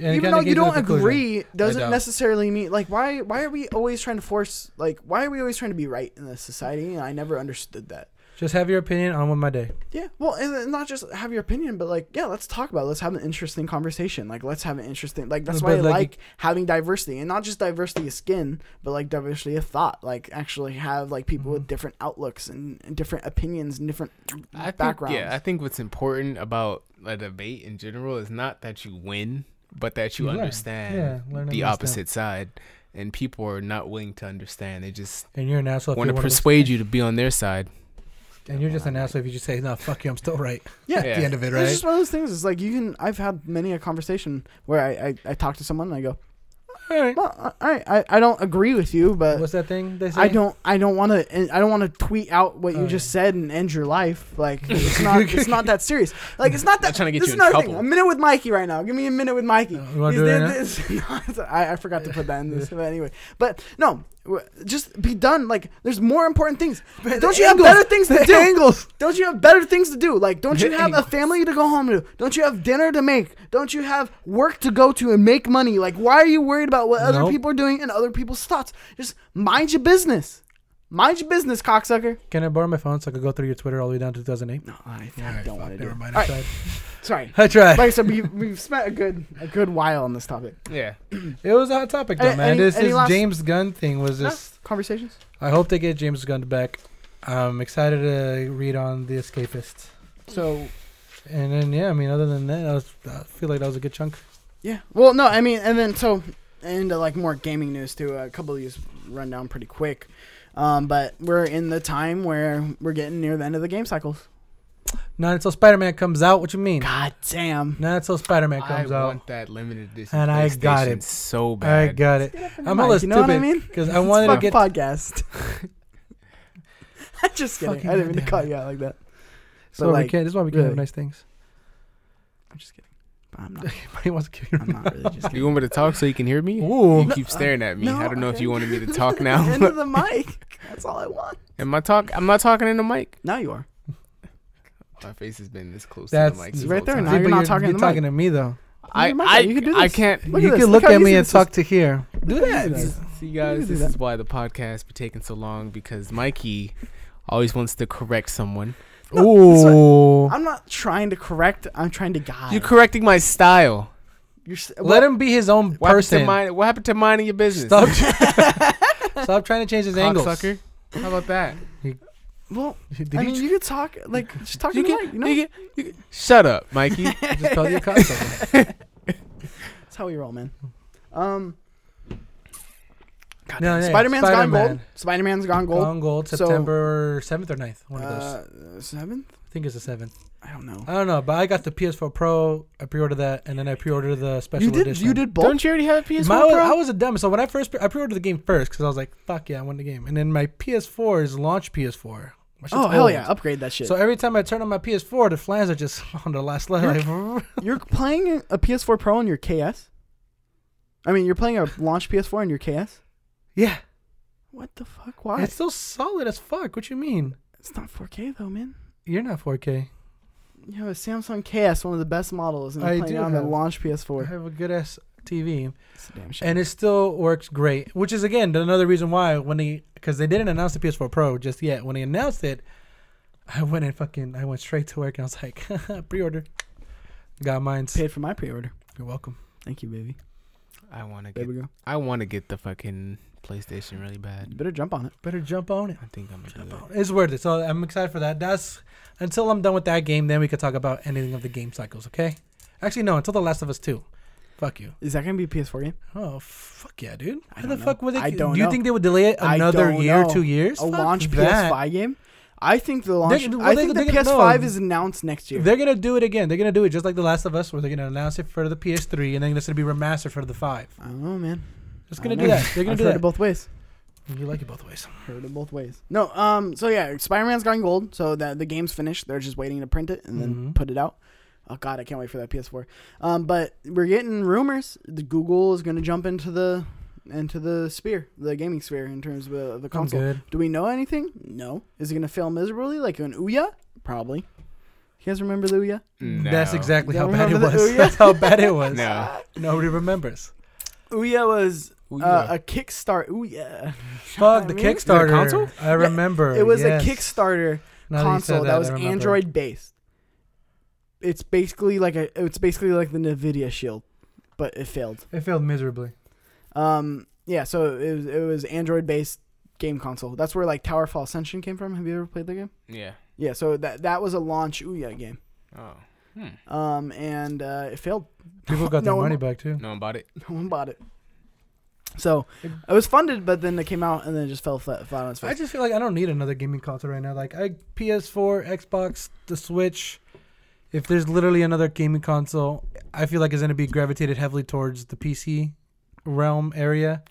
And even though you came to a don't agree doesn't don't. necessarily mean like why why are we always trying to force like why are we always trying to be right in this society? And I never understood that. Just have your opinion on with my day. Yeah, well, and not just have your opinion, but like, yeah, let's talk about. It. Let's have an interesting conversation. Like, let's have an interesting. Like, that's why I like, like having diversity, and not just diversity of skin, but like diversity of thought. Like, actually have like people Mm-hmm. with different outlooks and, and different opinions and different I think, backgrounds. Yeah, I think what's important about a debate in general is not that you win, but that you You understand Yeah, the opposite side. And people are not willing to understand. They just And you're an asshole. want to one of those- persuade you to be on their side. And you're just an asshole if you just say, "No, fuck you, I'm still right." yeah. At the end of it, right? It's right? just one of those things. It's like you can. I've had many a conversation where I I, I talk to someone and I go, All right. well, all right, I, I don't agree with you, but What's that thing they say? I don't I don't want to I don't want to tweet out what you Oh, just said and end your life. Like it's not it's not that serious. Like it's not that. Not trying to get this you is in another trouble. Thing. A minute with Mikey right now. Give me a minute with Mikey. Uh, you wanna do it right this- this- I, I forgot to put that in this, but anyway. But no, w- just be done. Like there's more important things. Don't you have better things to do? angles. Don't you have better things to do? Like, don't you have a family to go home to? Don't you have dinner to make? Don't you have work to go to and make money? Like, why are you worried about what other people are doing and other people's thoughts? Just mind your business. Mind your business, cocksucker. Can I borrow my phone so I can go through your Twitter all the way down to 2008? No, I, I All right, don't fuck, want to do never it. mind. All I right, tried. sorry. I tried. Like I said, we, we've spent a good a good while on this topic. Yeah. It was a hot topic though, Any- man. any- this any this last- James Gunn thing was Huh? just. Conversations? I hope they get James Gunn back. I'm excited to read on The Escapist. So And then yeah, I mean, other than that, I, was, I feel like that was a good chunk. yeah. Well, no, I mean, and then so into like more gaming news too. A couple of these run down pretty quick. Um, but we're in the time where we're getting near the end of the game cycles. Not until Spider Man comes out. What you mean? God damn. Not until Spider Man I comes out. want that limited edition. And I got it. so bad. I got it. I'm a Mike, little you know what I mean? because I wanted to fuck get. podcast. I'm just kidding. Fucking I didn't mean to goddamn. call you out like that. So But, we can't. This is why we can't have nice things. I'm just kidding. But I'm not. he wants to kill I'm you. not really just You kidding. want me to talk so you can hear me? Ooh. You keep staring at me. No, I don't know if you wanted me to talk now. Into the mic. That's all I want. Am I talk? I'm not talking in the mic. Now you are. My face has been this close That's- to the mic. It's this right whole there time. now. See, you're not talking You're to the talking to me though. I, I. You can do I can't. Look at you this. can Look look how at easy me and this is. talk to here. Do that. at this. See, guys, this that. is why the podcast be taking so long because Mikey always wants to correct someone. Ooh. I'm not trying to correct. I'm trying to guide. You're correcting my style. You're s- Let him be his own What happened, to person. mind, what happened to minding your business? Stop. Stop trying to change his angles. Cocksucker. How about that? Well, Did I mean, tr- you could talk like just talk You to can, mic. You know, you can, you can, shut up, Mikey. just call you a cocksucker. that's how we roll, man. Um, God, No, yeah, Spider-Man's gone Spider-Man. gold. Spider-Man's gone gold. Gone gold. So- September seventh or 9th. One of those. Uh, seventh? I think it's the seventh. I don't know. I don't know, but I got the PS4 Pro. I pre-ordered that, and then I pre-ordered the special You did. edition. You did both. Don't you already have a PS4 My, Pro? I was a dumb. So when I first pre- I pre-ordered the game first because I was like, "Fuck yeah, I want the game." And then my PS4 is launch PS4. Oh hell old. yeah! Upgrade that shit. So every time I turn on my PS4, the flange are just on the last level. Like, you're playing a PS4 Pro on your KS. I mean, you're playing a launch PS4 on your KS. Yeah, What the fuck? Why? it's still solid as fuck. What you mean? It's not 4K though, man. You're not 4K. You have a Samsung KS, one of the best models, and I playing do on the have- launch I PS4. have a good ass TV, It's a damn shame. and it still works great. Which is again another reason why when they because they didn't announce the PS4 Pro just yet. When they announced it, I went and fucking I went straight to work and I was like, pre-order. Got mine. paid for my pre-order. You're welcome. Thank you, baby. I want to There get. we go. I want to get the fucking PlayStation really You bad. better jump on it. Better jump on it. I think I'm gonna do it. It's worth it. So I'm excited for that. That's until I'm done with that game. Then we could talk about anything of the game cycles. Okay. Actually, no. Until The Last of Us Two. Fuck you. Is that gonna be a PS4 game? Oh fuck yeah, dude. I Why the know. fuck would they? I don't do you know. think they would delay it another year, know. two years? A Fuck launch that. PS5 game? I think the launch. well, I they- think they the PS5 no. is announced next year. They're gonna do it again. They're gonna do it just like The Last of Us, where they're gonna announce it for the PS3, and then it's gonna be remastered for the five. I don't know, man. Just gonna don't do know. that. They're gonna I've do heard that. it both ways. You like it both ways. Heard it both ways. No, um. So yeah, Spider-Man's gone gold. So that the game's finished. They're just waiting to print it and then Mhm. put it out. Oh God, I can't wait for that PS4. Um, but we're getting rumors. The Google is gonna jump into the into the sphere, the gaming sphere, in terms of uh, the console. good. Do we know anything? No. Is it gonna fail miserably like an Ouya? Probably. You guys remember the Ouya? That's No. exactly how Don't bad it remember the was. Ouya? That's how bad it was. No. Nobody remembers. Ouya was Ooh, uh, yeah. a Kickstart. Ouya. Fuck the I mean, Kickstarter. console? I remember. It was yes. a Kickstarter Now you said console that, I was. Android based. It's basically like a it's basically like the Nvidia Shield, but it failed. It failed miserably. Um, yeah, so it was it was Android based game console. That's where like Towerfall Ascension came from. Have you ever played the game? Yeah. Yeah, so that that was a launch Ouya game. Oh. Hmm. Um, and uh, it failed. People got their No one- money back too. No one bought it. No one bought it. So it was funded, but then it came out and then it just fell flat, flat on its face. I just feel like I don't need another gaming console right now. Like I PS4, Xbox, the Switch. If there's literally another gaming console, I feel like it's gonna be gravitated heavily towards the PC realm area.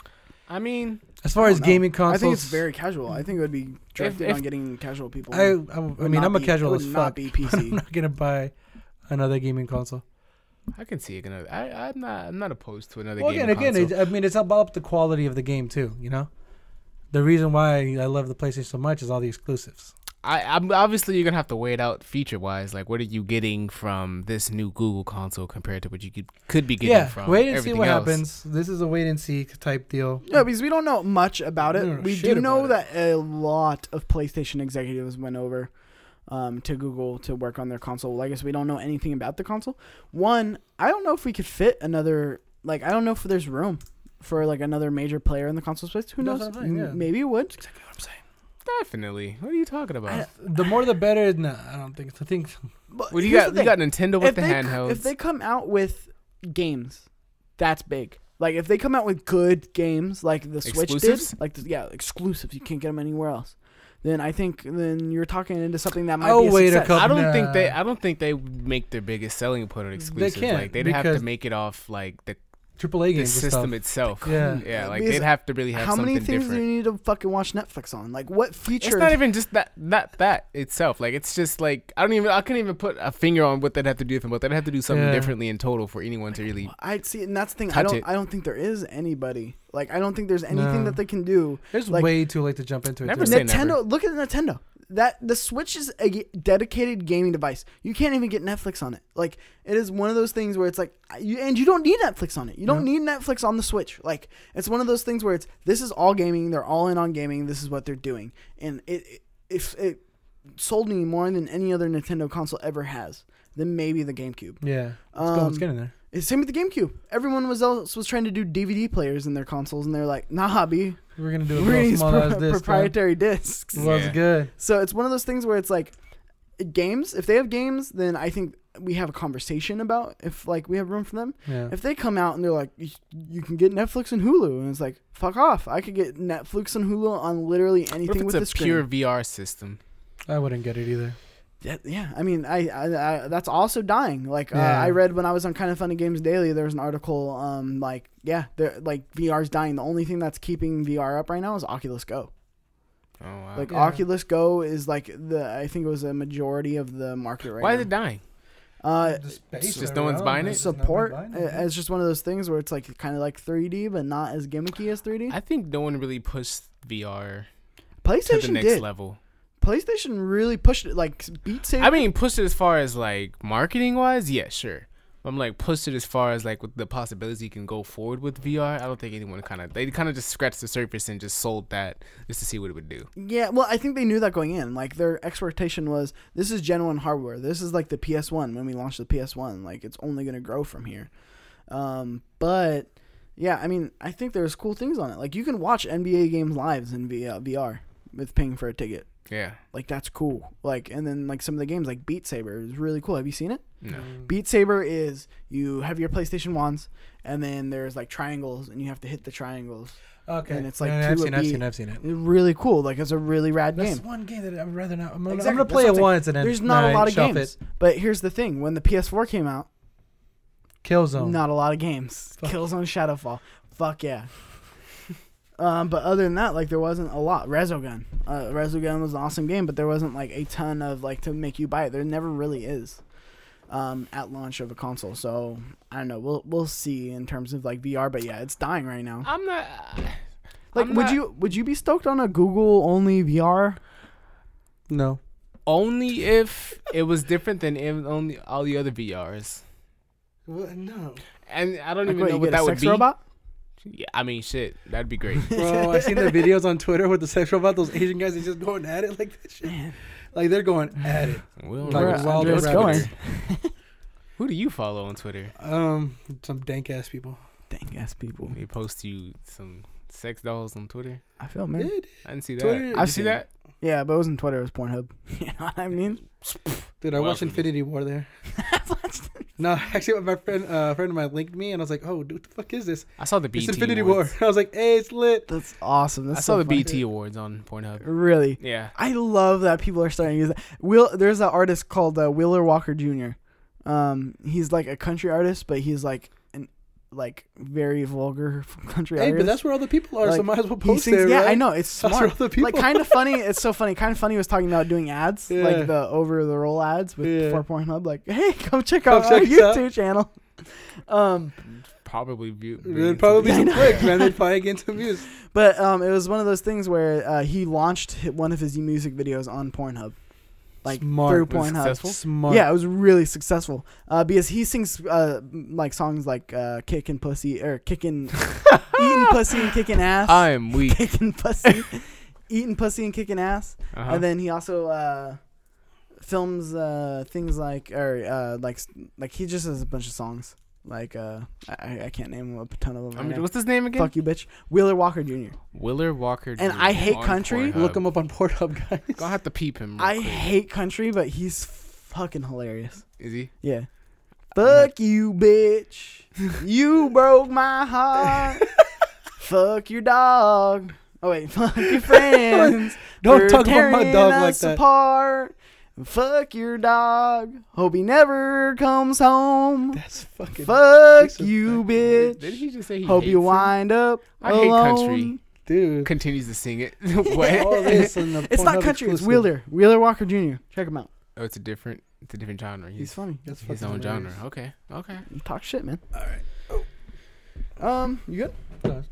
I mean, As far as know. gaming consoles, I think it's very casual. I think it would be directed if- on getting casual people. I, I, I mean, I'm a be- casual it as would fuck. Not be but I'm not gonna buy another gaming console. I can see it gonna. I, I'm not. I'm not opposed to another Well, game. again, again, it, I mean, it's about the quality of the game too. You know, the reason why I love the PlayStation so much is all the exclusives. I, I'm obviously you're gonna have to weigh it out feature wise. Like, what are you getting from this new Google console compared to what you could could be getting Yeah, from wait and see what else? happens. This is a wait and see type deal. No, because we don't know much about it. don't We do know about that a lot of PlayStation executives went over um, to Google to work on their console. Like I guess we don't know anything about the console. One, I don't know if we could fit another. Like, I don't know if there's room for like another major player in the console space. Who That's knows? what I'm saying, yeah. M- Maybe it would. Exactly what I'm saying. Definitely. What are you talking about? I- the more the better. No, I don't think. I think But well, you here's got the you got thing. Nintendo with if the they, c- handhelds. If they come out with games, that's big. Like if they come out with good games, like the Switch Exclusives? did, like the, yeah, exclusives, you can't get them anywhere else. Then I think then you're talking into something that might Oh, be a wait a success. couple- I don't think they. I don't think they make their biggest selling point on exclusives. can't, like they'd have to make it off like the, AAA the games. and system stuff. itself. Yeah. yeah. Like Because they'd have to really have How something How many things different. do you need to fucking watch Netflix on? Like what feature? It's not even just that that that itself. Like it's just like I don't even I couldn't even put a finger on what they'd have to do different, but they'd have to do something Yeah. differently in total for anyone to really. I see, and that's the thing. I don't. it. I don't think there is anybody. Like I don't think there's anything No. that they can do. It's like- way too late to jump into it. Never too. say Nintendo. never. Look at Nintendo. That the Switch is a dedicated gaming device. You can't even get Netflix on it. Like it is one of those things where it's like, you, and you don't need Netflix on it. You don't need Netflix on the Switch. Like it's one of those things where it's this is all gaming. They're all in on gaming. This is what they're doing, and it, it if it sold me more than any other Nintendo console ever has, then maybe the GameCube. Yeah. Let's go. Let's Um, get in there. It's same with the GameCube. Everyone was else was trying to do DVD players in their consoles, and they're like, "Nah, hobby, We're gonna do a we're gonna little use small pro- as this. proprietary discs." Was good. So it's one of those things where it's like games. If they have games, then I think we have a conversation about if like we have room for them. Yeah. If they come out and they're like, "You- you can get Netflix and Hulu, and it's like, fuck off. I could get Netflix and Hulu on literally What if anything with the it's a screen. pure VR system? I wouldn't get it either. Yeah, yeah. I mean, I, I, I that's also dying. Like uh, I read when I was on Kind of Funny Games Daily, there was an article. Um, like yeah, they're like VR's dying. The only thing that's keeping VR up right now is Oculus Go. Oh wow. Like Yeah. Oculus Go is like the I think it was a majority of the market right now. Why now. is it dying? Uh, it's just no one's buying it. support. buying uh, it. It's just one of those things where it's like kind of like 3D, but not as gimmicky as 3D. I think no one really pushed VR to the PlayStation next did. level. PlayStation really pushed it. Like Beat Saber. I mean, pushed it as far as like marketing wise, yeah, sure. I'm like pushed it as far as like with the possibility you can go forward with VR. I don't think anyone kind of they kind of just scratched the surface and just sold that just to see what it would do. Yeah, well, I think they knew that going in. Like their expectation was, this is Gen One hardware. This is like the PS One when we launched the PS One. Like it's only gonna grow from here. Um, but yeah, I mean, I think there's cool things on it. Like you can watch NBA games lives in V- uh, VR with paying for a ticket. Yeah. Like that's cool. Like and then like some of the games like Beat Saber is really cool. Have you seen it? No. Mm. Beat Saber is you have your PlayStation ones and then there's like triangles and you have to hit the triangles. Okay. And it's like Yeah, I've two seen, a I've seen, I've seen it. It's really cool. Like it's a really rad That's game. one game that I'd rather not. I'm gonna, I'm gonna play what it I'm saying. once and then There's not a lot of games. It. But here's the thing: when the PS4 came out, Killzone. not a lot of games. Fuck. Killzone Shadowfall. Fuck yeah. Um, but other than that, like there wasn't a lot. Resogun. Uh, Resogun was an awesome game, but there wasn't like a ton of like to make you buy it. There never really is. Um, at launch of a console, so I don't know. We'll we'll see in terms of like VR, but yeah, it's dying right now. I'm not. Like, I'm would not- you would you be stoked on a Google only VR? No. Only if it was different than in only all the other VRs. What? No. And I don't Like, even what, know you what get that a would be. robot? Yeah, I mean, shit, that'd be great. Bro, I seen the videos on Twitter with the sexual about Those Asian guys, they just going at it like this shit. Man, Like they're going at it. We'll Like wild Andre's rabbits. going. Who do you follow on Twitter? Um, some dank ass people. Dank ass people. They post you some sex dolls on Twitter. I feel man. Dude, I didn't see that. Twitter- Did I've see seen that? Yeah, but it wasn't Twitter. It was Pornhub. You know what I mean? dude, I What watched else is it? Infinity War there. No, actually, my friend, uh, a friend of mine linked me, and I was like, "Oh, dude, what the fuck is this?" I saw the It's BT Infinity Awards. War. I was like, "Hey, it's lit." That's awesome. That's I saw the funny. BT Awards on Pornhub. Really, Yeah. I love that people are starting to use that. Will there's an artist called uh, Wheeler Walker Jr. Um, he's like a country artist, but he's like an like very vulgar country Hey, artist. but that's where all the people are, so Like, might as well post sings, there, yeah, right? I know it's That's smart. where all the people. like kind of funny. It's so funny. Kind of funny was talking about doing ads, Yeah. like the over the roll ads with Yeah. for Pornhub. Like, hey, come check Come out our check us out. YouTube channel. Um, Probably view. There'd probably be I some know. clicks, man. They'd probably get some views. but um, it was one of those things where uh, he launched one of his music videos on Pornhub, like Smart. through Pornhub. Smart. Yeah, it was really successful uh, because he sings uh, like songs like uh, "Kicking Pussy" or "Kicking Eating Pussy and Kicking Ass," I am weak. "Kicking Pussy," "Eating Pussy and Kicking Ass," Uh-huh. and then he also uh, films uh, things like or uh, like like he just has a bunch of songs like uh, I, I can't name him a ton of them. I Right mean, now. what's his name again? Fuck you, bitch. Wheeler Walker Jr. Willer Walker. And I hate on country. Pornhub. Look him up on Pornhub, guys. Gonna have to peep him. real I quick. hate country, but he's fucking hilarious. Is he? Yeah. Fuck you, bitch. You broke my heart. fuck your dog. Oh wait, fuck your friends. Don't for talk about my tearing dog like us that. Apart. Fuck your dog. Hope he never comes home. That's fucking. Fuck disrespect. you, Did, bitch. did he just say he Hope hates you him? wind up I hate country. Dude. Continues to sing it. All what? this the It's not Pornhub country. It's. Wheeler. Wheeler Walker Jr. Check him out. oh, it's a different. It's a different genre. He's He's funny. That's his own hilarious. genre. Okay. Okay. Talk shit, man. All right. Oh. Um, you good? No,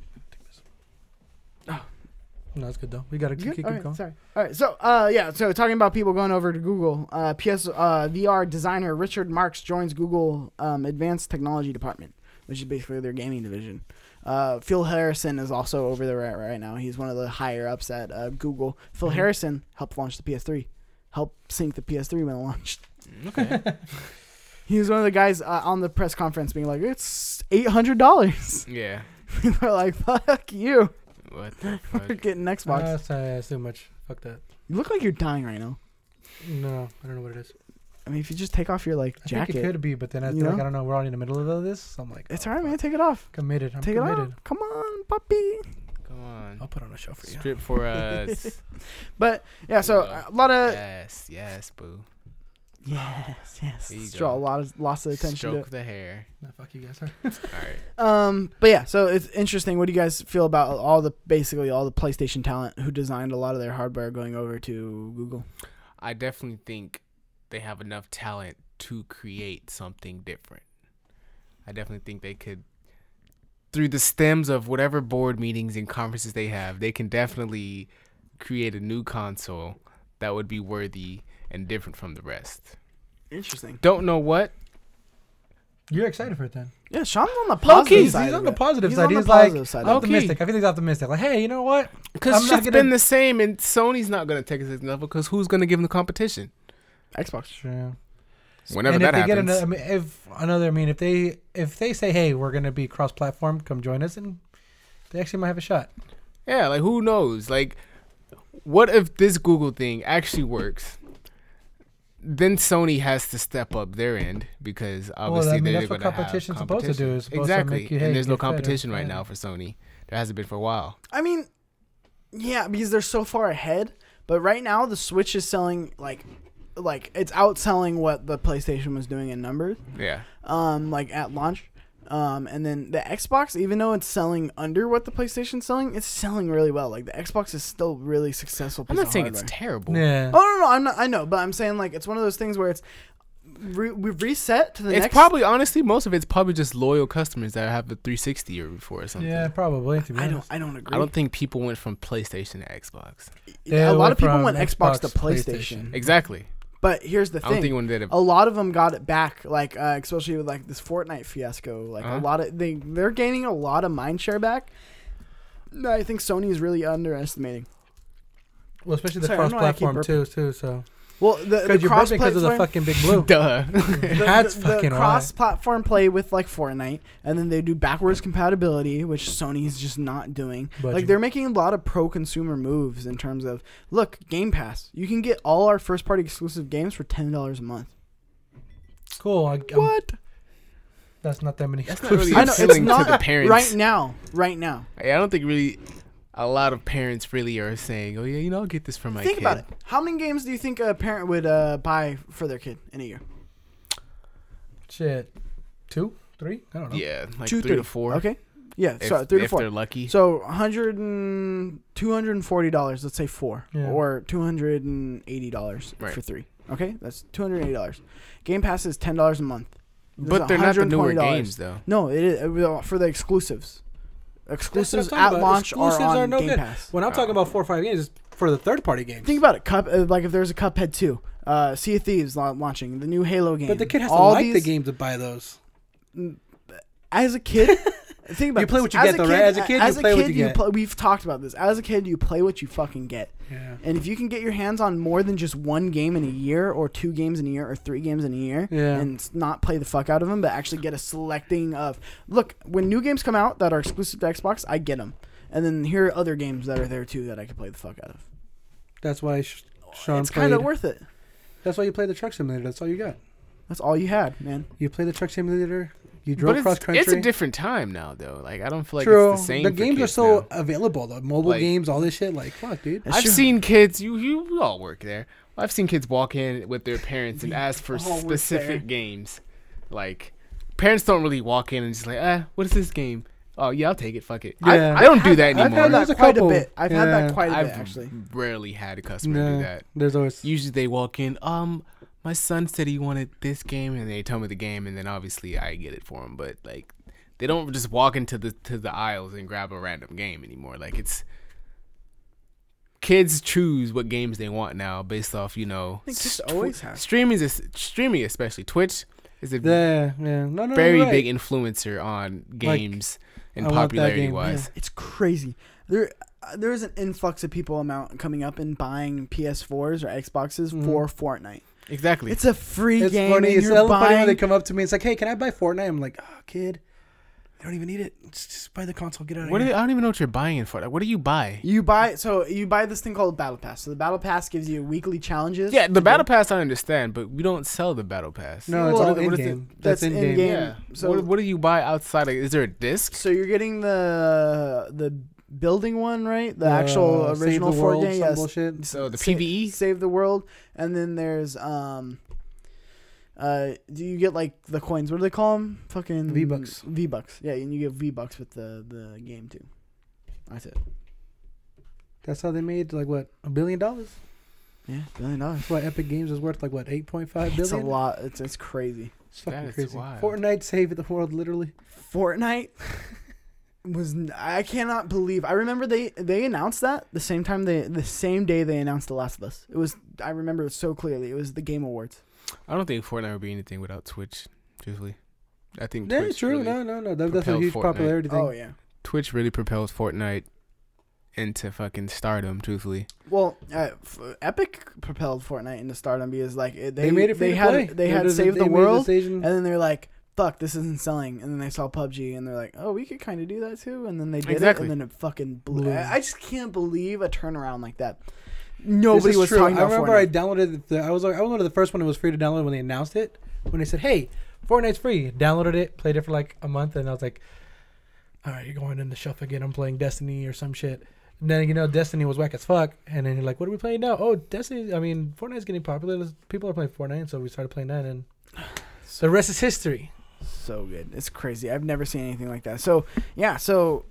no, it's good though. We gotta keep, keep All right, going. sorry. All right. So, uh, yeah. So, talking about people going over to Google, uh, PS uh, VR designer Richard Marks joins Google um, Advanced Technology Department, which is basically their gaming division. Uh, Phil Harrison is also over there right, right now. He's one of the higher ups at uh, Google. Phil Mhm. Harrison helped launch the PS3, helped sink the PS3 when it launched. Okay. He was one of the guys uh, on the press conference being like, "It's eight hundred dollars." yeah. We're like, "Fuck you! What the We're getting Xbox." Uh, that's, uh, that's too much. Fuck that. you look like you're dying right now. No, I don't know what it is. I mean, if you just take off your like I jacket, think it could be, but then I You feel like know? I don't know. We're all in the middle of this, so I'm like, it's oh, alright, man. Take it off. Committed. I'm Take committed. it off. Come on, puppy. Come on. I'll put on a show for you. Strip for us. But yeah, so a lot of yes. Yes, boo. Yes, yes. There you draw a go. lot of lots of attention Stroke to the hair. Nah, fuck you guys. All right. Um, but yeah, so it's interesting. What do you guys feel about all the basically all the PlayStation talent who designed a lot of their hardware going over to Google? I definitely think they have enough talent to create something different. I definitely think they could, through the stems of whatever board meetings and conferences they have, they can definitely create a new console that would be worthy and different from the rest. Interesting. Don't know what. You're excited for it then? Yeah, Sean's on the positive key, he's side. on of the it. positive He's side. on the He's like positive side of it. optimistic. I think he's optimistic. Like, hey, you know what? Because I'm not shit's gonna- been the same, and Sony's not going to take it to the next level because who's going to give them the competition? Xbox. True. Whenever and that if they happens. get another, I mean, if another, I mean, if they if they say, hey, we're gonna be cross-platform, come join us, and they actually might have a shot. Yeah, like who knows? Like, what if this Google thing actually works? Then Sony has to step up their end because obviously I mean, they're that's what going to have competition's supposed to do, competition. is supposed to exactly, make you, hey, and there's no get fed competition right yeah. now for Sony. There hasn't been for a while. I mean, yeah, because they're so far ahead. But right now, the Switch is selling like, like it's outselling what the PlayStation was doing in numbers. Yeah, Um, like at launch. Um, and then the Xbox, even though it's selling under what the PlayStation's selling, it's selling really well. Like the Xbox is still really successful. I'm not of saying hardware. it's terrible. Yeah. Oh no, no, I'm not. I know, but I'm saying like it's one of those things where it's re- we've reset to the It's next. probably honestly most of it's probably just loyal customers that have the 360 or before or something. Yeah, probably. To be I don't. I don't agree. I don't think people went from PlayStation to Xbox. Yeah, a lot of people went Xbox, to Xbox, PlayStation. Exactly. But here's the I don't think thing: one did it. a lot of them got it back. Like uh, especially with like this Fortnite fiasco. Like Uh-huh. a lot of they they're gaining a lot of mind share back. No, I think Sony is really underestimating. Well, especially the Sorry, I don't know why I keep cross-platform too, too. So Well, the, the because you're cross because of the fucking big blue. Duh. the, That's the, the fucking why. cross-platform play with like Fortnite, and then they do backwards compatibility, which Sony's just not doing. But like they're making a lot of pro-consumer moves in terms of look, Game Pass. You can get all our first-party exclusive games for ten dollars a month. Cool. I, I'm- What? That's not that many. That's not really I know it's appealing to not the parents. right now. Right now, I don't think really a lot of parents really are saying, "Oh yeah, you know, I'll get this for my think kid." about it. How many games do you think a parent would uh, buy for their kid in a year? Shit. Two, three. I don't know. Yeah, like Two, three to four. Okay. Yeah, If, so three to if four. they're lucky. So 100 240 dollars. Let's say four, Yeah. or two hundred and eighty dollars Right. for three. Okay, that's two hundred eighty dollars. Game Pass is ten dollars a month. That's but they're not the newer $120. games though. No, it is it for the exclusives. Exclusives at about. launch Exclusives are are on no Game good. Pass. When I'm talking about four or five games, it's for the third party games. Think about it. Cup uh, like if there's a Cuphead two, uh, Sea of Thieves la- launching the new Halo game. but the kid has All to like the these- game to buy those. As a kid, think about You play this. what you As get, a though, right? As a kid, you as a play what kid, you get. play- we've talked about this. As a kid, you play what you fucking get. Yeah. And if you can get your hands on more than just one game in a year, or two games in a year, or three games in a year, Yeah. and not play the fuck out of them, but actually get a selecting of look when new games come out that are exclusive to Xbox, I get them, and then here are other games that are there too that I can play the fuck out of. That's why Sh- Sean it's kind of worth it. that's why you play the truck simulator. That's all you got. That's all you had, man. You play the truck simulator. You But drove it's, cross country. it's a different time now, though. Like I don't feel like True. it's the same. the for games are so now. available. The mobile Like- games, all this shit. Like fuck, dude. That's I've true. seen kids. You you we all work there. I've seen kids walk in with their parents and ask for specific games. Like parents don't really walk in and just like, ah, what is this game? Oh yeah, I'll take it. Fuck it. Yeah. I, I don't do that anymore. I've anymore. had There's that a quite couple. a bit. I've had that Yeah. quite a bit I've actually. rarely had a customer do that. there's always Usually they walk in, um, my son said he wanted this game, and they tell me the game, and then obviously I get it for him. But like, they don't just walk into the to the aisles and grab a random game anymore. Like it's kids choose what games they want now based off you know. I think st- always have. streaming is streaming especially Twitch is a yeah, yeah. No, no, very right. big influencer on games and I popularity game, wise. It's crazy. There, uh, there is an influx of people amount coming up and buying PS4s or Xboxes Mhm. for Fortnite. Exactly. It's a free It's game. funny. and It's you're funny when buying. they come up to me. It's like, hey, can I buy Fortnite? I'm like, oh, kid, I don't even need it. Just, just buy the console. Get out of what here. do, I don't even know what you're buying it for. Like, what do you buy? You buy so you buy this thing called Battle Pass. So the Battle Pass gives you weekly challenges. Yeah, the battle pass I understand, but we don't sell the battle pass. no, it's Well, all in game. That's That's in in-game. game. Yeah. So- what, what do you buy outside? Of, is there a disc? So you're getting the the building one, right? The Uh, actual Save original the world, Fortnite. some Yes. bullshit. So the Sa- PVE. Save the world, and then there's um. Uh, do you get like the coins? What do they call them? Fucking V-Bucks. V bucks. Yeah, and you get V bucks with the the game too. That's it. That's how they made like what a billion dollars. Yeah, billion dollars. That's why Epic Games is worth like what eight point five billion. It's a lot. It's it's crazy. It's fucking crazy. wild. Fortnite saved the world literally. Fortnite was n- I cannot believe. I remember they they announced that the same time they the same day they announced The Last of Us. It was I remember it so clearly. It was the Game Awards. I don't think Fortnite would be anything without Twitch. Truthfully, I think Yeah, Twitch true. really, no, no, no. That, that's a huge Fortnite. popularity thing. Oh yeah. Twitch really propels Fortnite into fucking stardom. Truthfully, Well, uh, f- Epic propelled Fortnite into stardom because like they They, made it they had play. they had did- Save they the World, station- and then they're like, "Fuck, this isn't selling." And then they saw PUBG, and they're like, "Oh, we could kind of do that too." And then they did Exactly. it, and then it fucking blew. I I just can't believe a turnaround like that. Nobody was true. talking I about I remember Fortnite. I downloaded. The, I was like, I was one of the first one that was free to download when they announced it. When they said, "Hey, Fortnite's free," downloaded it, played it for like a month, and I was like, "All right, you're going in the shelf again. I'm playing Destiny or some shit." And then you know Destiny was whack as fuck, and then you're like, "What are we playing now?" Oh, Destiny. I mean, Fortnite's getting popular. People are playing Fortnite, so we started playing that, and the rest is history. So good. It's crazy. I've never seen anything like that. So yeah. So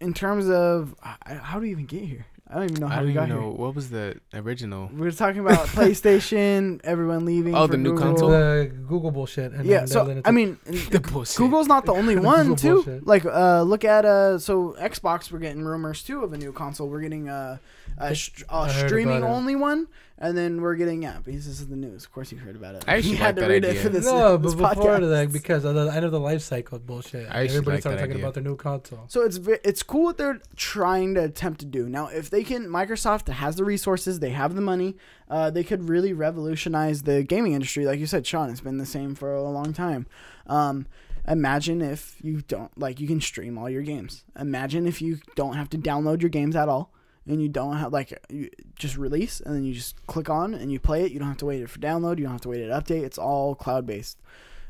in terms of how do we even get here? I don't even know how I don't we even got know here. what was the original. We were talking about PlayStation, everyone leaving. Oh, for the new Google. console? The Google bullshit. And Yeah. then So then I mean, The bullshit. Google's not the only one too. bullshit. Like, uh, look at uh, so Xbox. We're getting rumors too of a new console. We're getting a, a, str- a I streaming only one, and then we're getting yeah. Because this is the news. Of course, you heard about it. I actually you had like to that read it idea. for this. no, this but before podcast. that, because of the end of the life cycle bullshit, I actually everybody like started that talking idea. about their new console. So it's it's cool what they're trying to attempt to do. Now, if they can, Microsoft has the resources, they have the money, uh, they could really revolutionize the gaming industry. Like you said, Sean, it's been the same for a long time. Um, imagine if you don't like you can stream all your games. Imagine if you don't have to download your games at all. And you don't have like you just release and then you just click on and you play it. You don't have to wait for download. You don't have to wait it to update. It's all cloud based.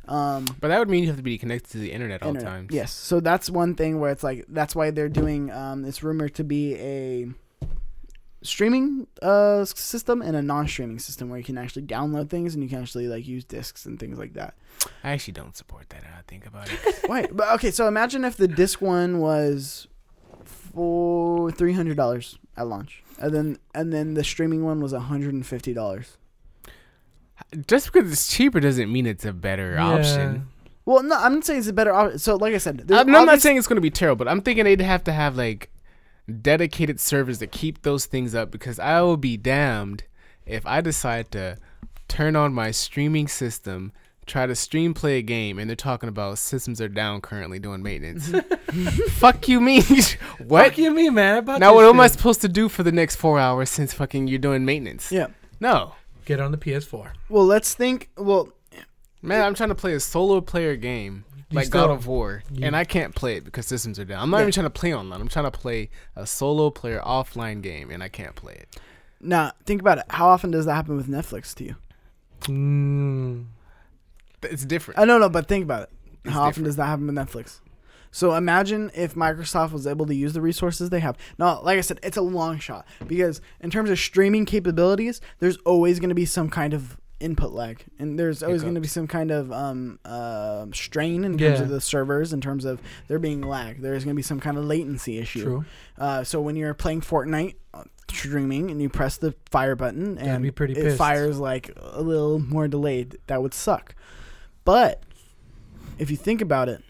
Um, But that would mean you have to be connected to the internet all the time. Yes. So that's one thing where it's like that's why they're doing um it's rumored to be a streaming uh system and a non-streaming system where you can actually download things and you can actually like use discs and things like that. I actually don't support that. I think about it. Wait, but okay, so imagine if the disc one was for three hundred dollars at launch, and then and then the streaming one was hundred and fifty dollars. Just because it's cheaper doesn't mean it's a better option. Well, no, I'm not saying it's a better option. So, like I said, I'm, I'm not saying it's going to be terrible, but I'm thinking they'd have to have like dedicated servers to keep those things up because I will be damned if I decide to turn on my streaming system, try to stream play a game, and they're talking about systems are down currently doing maintenance. Fuck you, mean? what? Fuck you, mean, man. I bought Now this what am I supposed to do for the next four hours since fucking you're doing maintenance? Yeah. No. Get on the PS4. Well, let's think. Well, Man, I'm trying to play a solo player game You like still- God of War, you- and I can't play it because systems are down. I'm not Yeah. even trying to play online. I'm trying to play a solo player offline game, and I can't play it. now think about it. How often does that happen with Netflix to you? Mm. It's different. I don't know, but think about it. It's How often different. does that happen with Netflix? So imagine if Microsoft was able to use the resources they have. Now, like I said, it's a long shot because in terms of streaming capabilities, there's always going to be some kind of input lag, and there's always going to be some kind of um, uh, strain in terms Yeah. of the servers, in terms of there being lag. There's going to be some kind of latency issue. True. Uh, so when you're playing Fortnite uh, streaming and you press the fire button and it pissed. fires like a little more delayed, that would suck. But if you think about it,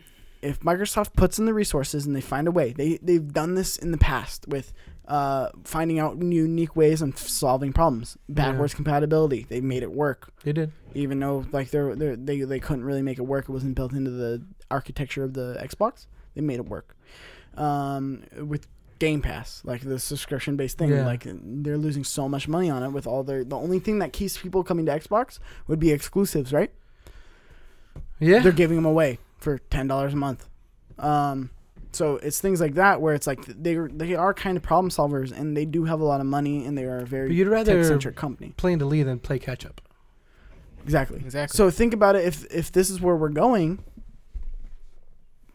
if Microsoft puts in the resources and they find a way, they they've done this in the past with uh, finding out unique ways of solving problems. Backwards compatibility, they made it work They did. even though like they're, they're they they couldn't really make it work. It wasn't built into the architecture of the Xbox. They made it work. Um, with Game Pass, like the subscription based thing, Yeah. like they're losing so much money on it. With all their the only thing that keeps people coming to Xbox would be exclusives, right? Yeah. They're giving them away for ten dollars a month. Um, so it's things like that where it's like they they are kind of problem solvers and they do have a lot of money and they are a But very you'd rather tech centric company. play in the lead than play catch up. Exactly. Exactly. So think about it. If if this is where we're going,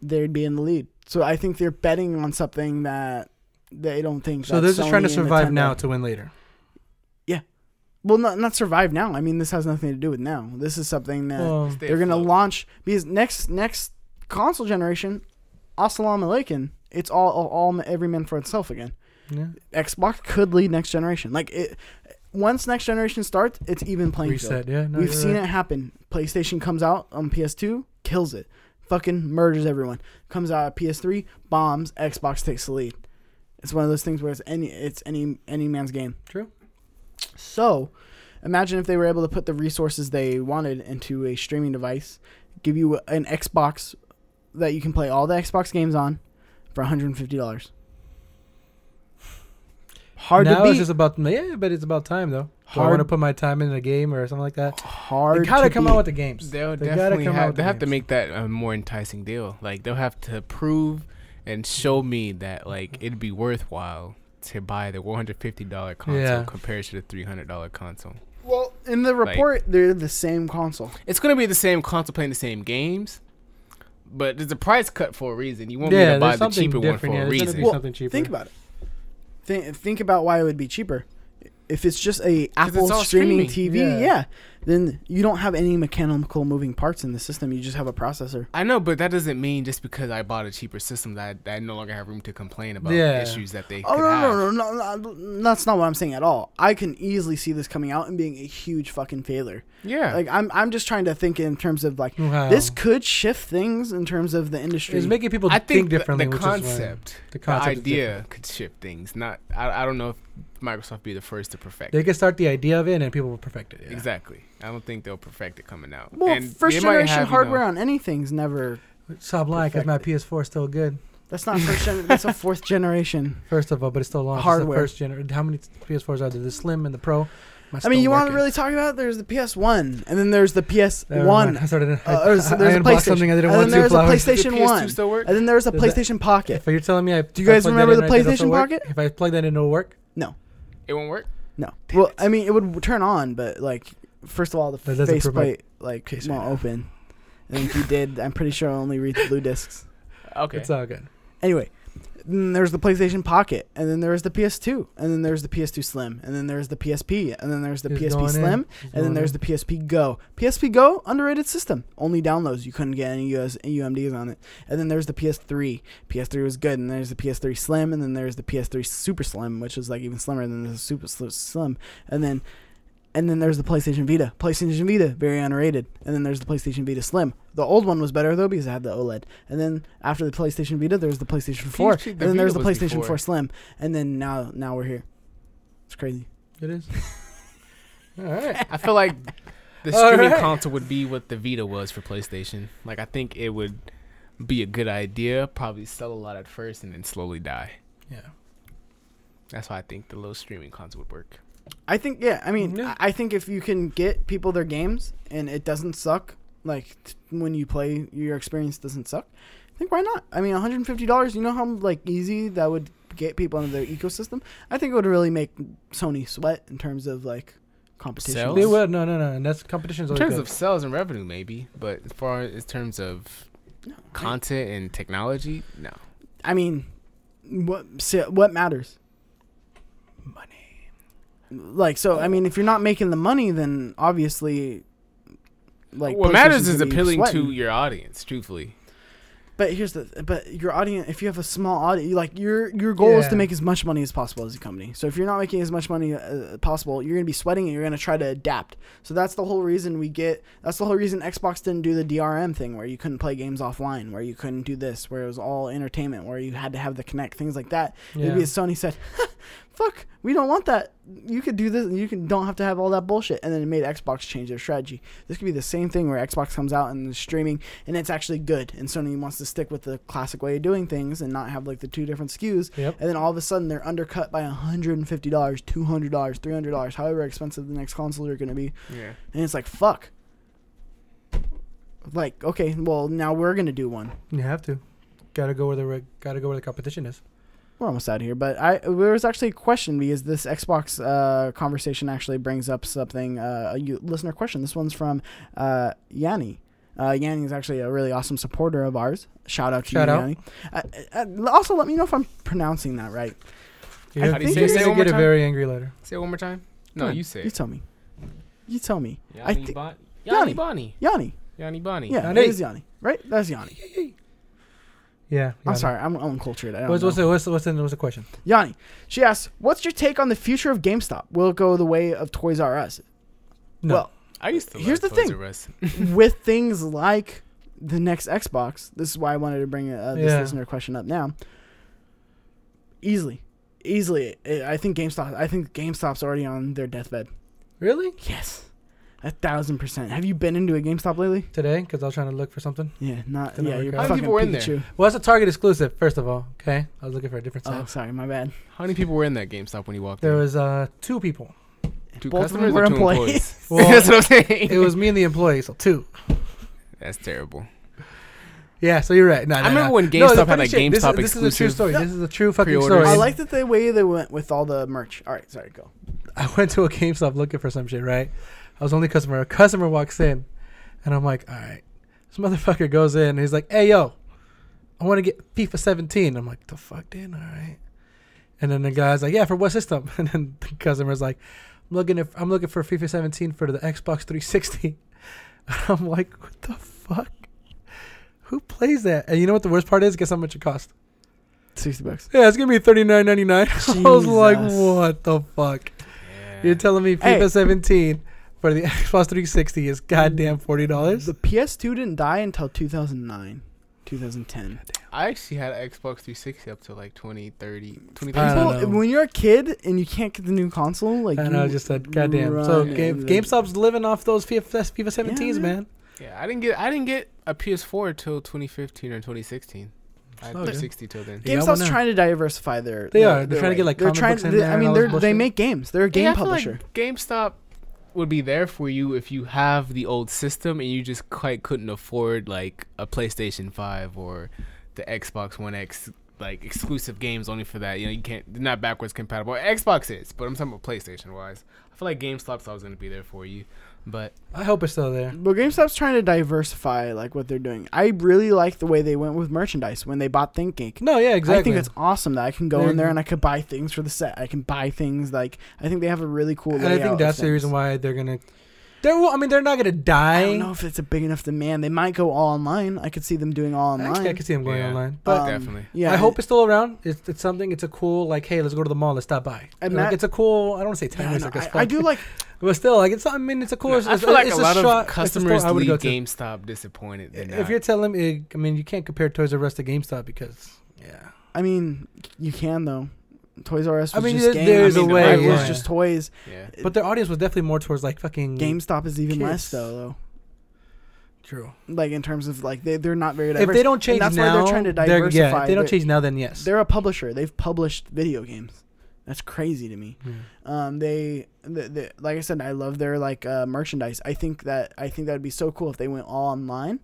they'd be in the lead. So I think they're betting on something that they don't think. So that they're just trying to survive Nintendo- now to win later. Well, not not survive now. I mean, this has nothing to do with now. This is something that Well, Stay they're gonna afloat. launch because next next console generation, assalamu alaikum. It's all all, all every man for itself again. yeah. Xbox could lead next generation. Like it, once next generation starts, it's even playing field. Reset. Yeah. No, We've seen right. it happen. PlayStation comes out on PS2, kills it, fucking murders everyone. Comes out at PS3, bombs. Xbox takes the lead. It's one of those things where it's any it's any any man's game. True. So, imagine if they were able to put the resources they wanted into a streaming device, give you an Xbox that you can play all the Xbox games on for $150. hard now to it's just about yeah, but it's about time though. Do I want to put my time in a game or something like that? hard. They gotta to come beat. out with the games. They'll They gotta definitely come out have. with They the have to make that a more enticing deal. Like they'll have to prove and show me that like it'd be worthwhile to buy the one hundred fifty dollar console Yeah. compared to the three hundred dollar console. Well, in the report, they're the same console. It's gonna be the same console playing the same games, but there's a price cut for a reason. You want me yeah, to buy the something cheaper one for yeah, a reason. Well, something cheaper. Think about it. Think think about why it would be cheaper. If it's just a Apple streaming, streaming. TV, yeah. Yeah. Then you don't have any mechanical moving parts in the system. You just have a processor. I know, but that doesn't mean just because I bought a cheaper system that I, that I no longer have room to complain about Yeah. issues that they Oh could no, have. no, no, no, no, no, that's not what I'm saying at all. I can easily see this coming out and being a huge fucking failure. Yeah, Like I'm, I'm just trying to think in terms of like Wow. this could shift things in terms of the industry. It's making people I think, think differently. the which is why- concept, the the, concept is idea could shift things. Not, I, I don't know if Microsoft be the first to perfect. It. They it. can start the idea of it, and people will perfect it. Yeah. Exactly. I don't think they'll perfect it coming out. well, And first generation have, you know- hardware on anything's never. Stop lying, because my PS4 is still good. That's not first gen. that's a fourth generation. First of all, but it's still long. Hardware. It's the first gener- How many PS4s are there? The Slim and the Pro. Am I mean, you want to really talk about? it? There's the PS1, and then there's the PS1, I started. I, Uh, there's- I, there's I a unboxed PlayStation. something I didn't And want then to. there's a PlayStation Does the PS2 1. still work? and then there's a Does that- PlayStation Pocket. If you're telling me, I, Do you guys I remember the in right, it'll still PlayStation? Pocket? If I plug that in, it'll work. No, it won't work. No. Well, I mean, it would turn on, but like, first of all, the That doesn't prove my faceplate like case won't right open. And if you did, I'm pretty sure I only read the blue discs. Okay. It's all good. Anyway, then there's the PlayStation Pocket, and then there's the PS2, and then there's the PS2 Slim, and then there's the PSP, and then there's the He's PSP. Slim, and then there's in. the PSP Go. PSP Go, underrated system. Only downloads. You couldn't get any US UMDs on it. And then there's the PS3. PS3 was good. And there's the PS3 Slim. And then there's the PS3 Super Slim, which is like even slimmer than the Super Slim. And then, and then there's the PlayStation Vita. PlayStation Vita, very underrated. And then there's the PlayStation Vita Slim. The old one was better though because it had the OLED. And then after the PlayStation Vita, there's the PlayStation 4. Actually, and the then there's the PlayStation before. 4 Slim. And then now, now we're here. It's crazy. It is. all right. I feel like the streaming right. console would be what the Vita was for PlayStation. Like I think it would be a good idea. Probably sell a lot at first and then slowly die. Yeah. That's why I think the little streaming console would work. I think yeah. I mean, Yeah. I I think if you can get people their games and it doesn't suck, like t- when you play, your experience doesn't suck. I think why not? I mean, one hundred and fifty dollars. You know how like easy that would get people into their ecosystem. I think it would really make Sony sweat in terms of like competition. Sales? They would. No, no, no. And that's competition's In terms good. of sales and revenue, maybe, but as far as in terms of No, I- content and technology, no. I mean, what sa- what matters? money. Like so, I mean, if you're not making the money, then obviously, like what matters is gonna appealing to your audience. Truthfully, But here's the but your audience if you have a small audience like your your goal is to make as much money as possible as a company. So if you're not making as much money uh, possible, you're going to be sweating and you're going to try to adapt. So that's the whole reason we get that's the whole reason Xbox didn't do the DRM thing where you couldn't play games offline, where you couldn't do this, where it was all entertainment, where you had to have the Kinect, things like that. Yeah. Maybe Sony said, "Fuck, we don't want that. You could do this. And you can don't have to have all that bullshit." And then it made Xbox change their strategy. This could be the same thing where Xbox comes out and is streaming, and it's actually good, and Sony wants to stick with the classic way of doing things and not have like the two different SKUs. Yep. And then all of a sudden they're undercut by hundred and fifty dollars, two hundred dollars, three hundred dollars, however expensive the next consoles are going to be, yeah. and it's like fuck. Like okay, well now we're gonna do one. You have to. Gotta go where the re- gotta go where the competition is. We're almost out of here. But I there was actually a question because this Xbox uh, conversation actually brings up something uh, a u- listener question. This one's from uh, Yanni. Uh, Yanni is actually a really awesome supporter of ours. Shout out to Shout you, out. Yanni. Uh, uh, also, let me know if I'm pronouncing that right. You're, How do you you're say? Say it one more get a very angry letter. Say it one more time. No, on, you say You it. tell me. You tell me. I Yanni thi- Bon- Yanni. Yanni Bonnie. Yanni. Yanni Bonnie. Yeah, Yanni. it is Yanni. Right? That's Yanni. Yeah. I'm sorry. I'm uncultured. I don't What's, know. the, what's, the, what's, the, what's the question? Yanni. She asks, "What's your take on the future of GameStop? Will it go the way of Toys R Us?" No. Well, I used to. Here's love the Toys thing. With things like the next Xbox, this is why I wanted to bring uh, this Yeah. listener question up now. Easily, easily, I I think GameStop. I think GameStop's already on their deathbed. really? Yes, A thousand percent. Have you been into a GameStop lately? Today, because I was trying to look for something. Yeah, not Didn't yeah. work You're out. How many fucking people were in there? Pikachu. Well, it's a Target exclusive, first of all. Okay, I was looking for a different Oh, set. sorry, my bad. How many people were in that GameStop when you walked in? There in? was uh two people. two both of them customers were or two employees. employees? Well, That's what I'm saying. it was me and the employee, so two. That's terrible. Yeah, so you're right. No, I no, remember no. when No, the GameStop had funny a shit, this is- GameStop this, is a true exclusive. story. This is a true fucking Pre-orders. story. I like that the way they went with all the merch. All right, sorry, go. I went to a GameStop looking for some shit, right? I was only customer. A customer walks in, and I'm like, all right. This motherfucker goes in, and he's like, hey, yo, I want to get FIFA 17. I'm like, the fuck, dude? All right. And then the guy's like, yeah, for what system? And then the customer's like, I'm looking, if, I'm looking for FIFA 17 for the Xbox 360. I'm like, what the fuck? Who plays that? And you know what the worst part is? Guess how much it cost? Sixty bucks. Yeah, it's gonna be thirty nine ninety nine. I was like, what the fuck? Yeah. You're telling me Hey. FIFA 17 for the Xbox 360 is goddamn forty dollars? The PS2 didn't die until 2009, 2010. I actually had an Xbox 360 up to like 2030, I don't 2030. People, when you're a kid and you can't get the new console, like And you I just said, goddamn. So game, GameStop's living off those FIFA, FIFA 17s, man. man. Yeah, I didn't get I didn't get a PS4 till 2015 or 2016. I had Oh, dude. 360 till then. GameStop's wanna- trying to diversify their. They their- are. They're their trying to get, like, They're comic trying. books in they- there I mean, they're they make games. They're a game Yeah, I feel publisher. Like GameStop would be there for you if you have the old system and you just quite couldn't afford like a PlayStation 5 or the Xbox One X like exclusive games only for that. You know, you can't they're not backwards compatible. Xbox is, but I'm talking about PlayStation wise. I feel like GameStop's always to be there for you. But I hope it's still there. But GameStop's trying to diversify like what they're doing. I really like the way they went with merchandise when they bought ThinkGeek. No, yeah, exactly. I think it's awesome that I can go in They're- there and I could buy things for the set. I can buy things like I think they have a really cool. and I think that's the reason why they're gonna. They're. I mean, they're not gonna die. I don't know if it's a big enough demand. They might go all online. I could see them doing all online. Actually, I could see them going Yeah. online, But- but Um, definitely. Yeah, I hope it's still around. It's, it's something. It's a cool like, hey, let's go to the mall. Let's stop by. And like, that- it's a cool. I don't want to say Yeah, time no, waster 'cause I, I do like. but still, like it's. I mean, it's a cool. I it's, feel like it's a lot shot- of it's store customers I would leave go to. GameStop disappointed. If not. you're telling me, I mean, you can't compare Toys R Us to GameStop because, yeah, I mean, you can though. Toys R Us I mean, just there- games. there's a I mean, a way, It was yeah. just toys. yeah. but their audience was definitely more towards like fucking GameStop is even less though, though. True. Like in terms of like they they're not very If they don't change that's why now, they're trying to diversify. Yeah, if they don't They're- change now, then yes. They're a publisher. They've published video games. That's crazy to me. Hmm. Um, they, the, the, like I said, I love their like uh, merchandise. I think that I think that would be so cool if they went all online,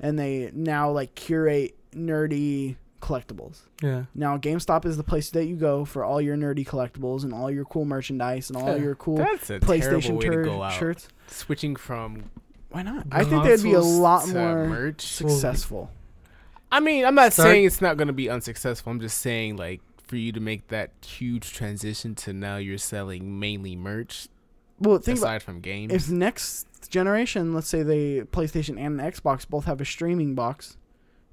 and they now like curate nerdy collectibles. Yeah. Now GameStop is the place that you go for all your nerdy collectibles and all your cool merchandise and all Yeah. your cool That's a terrible PlayStation way to tur- go out. shirts. Switching from Why not? I think they'd be a lot more merch. successful. I mean, I'm not Start- saying it's not going to be unsuccessful. I'm just saying, like, for you to make that huge transition to now you're selling mainly merch Well, think about aside from games. if next generation, let's say they PlayStation and Xbox both have a streaming box,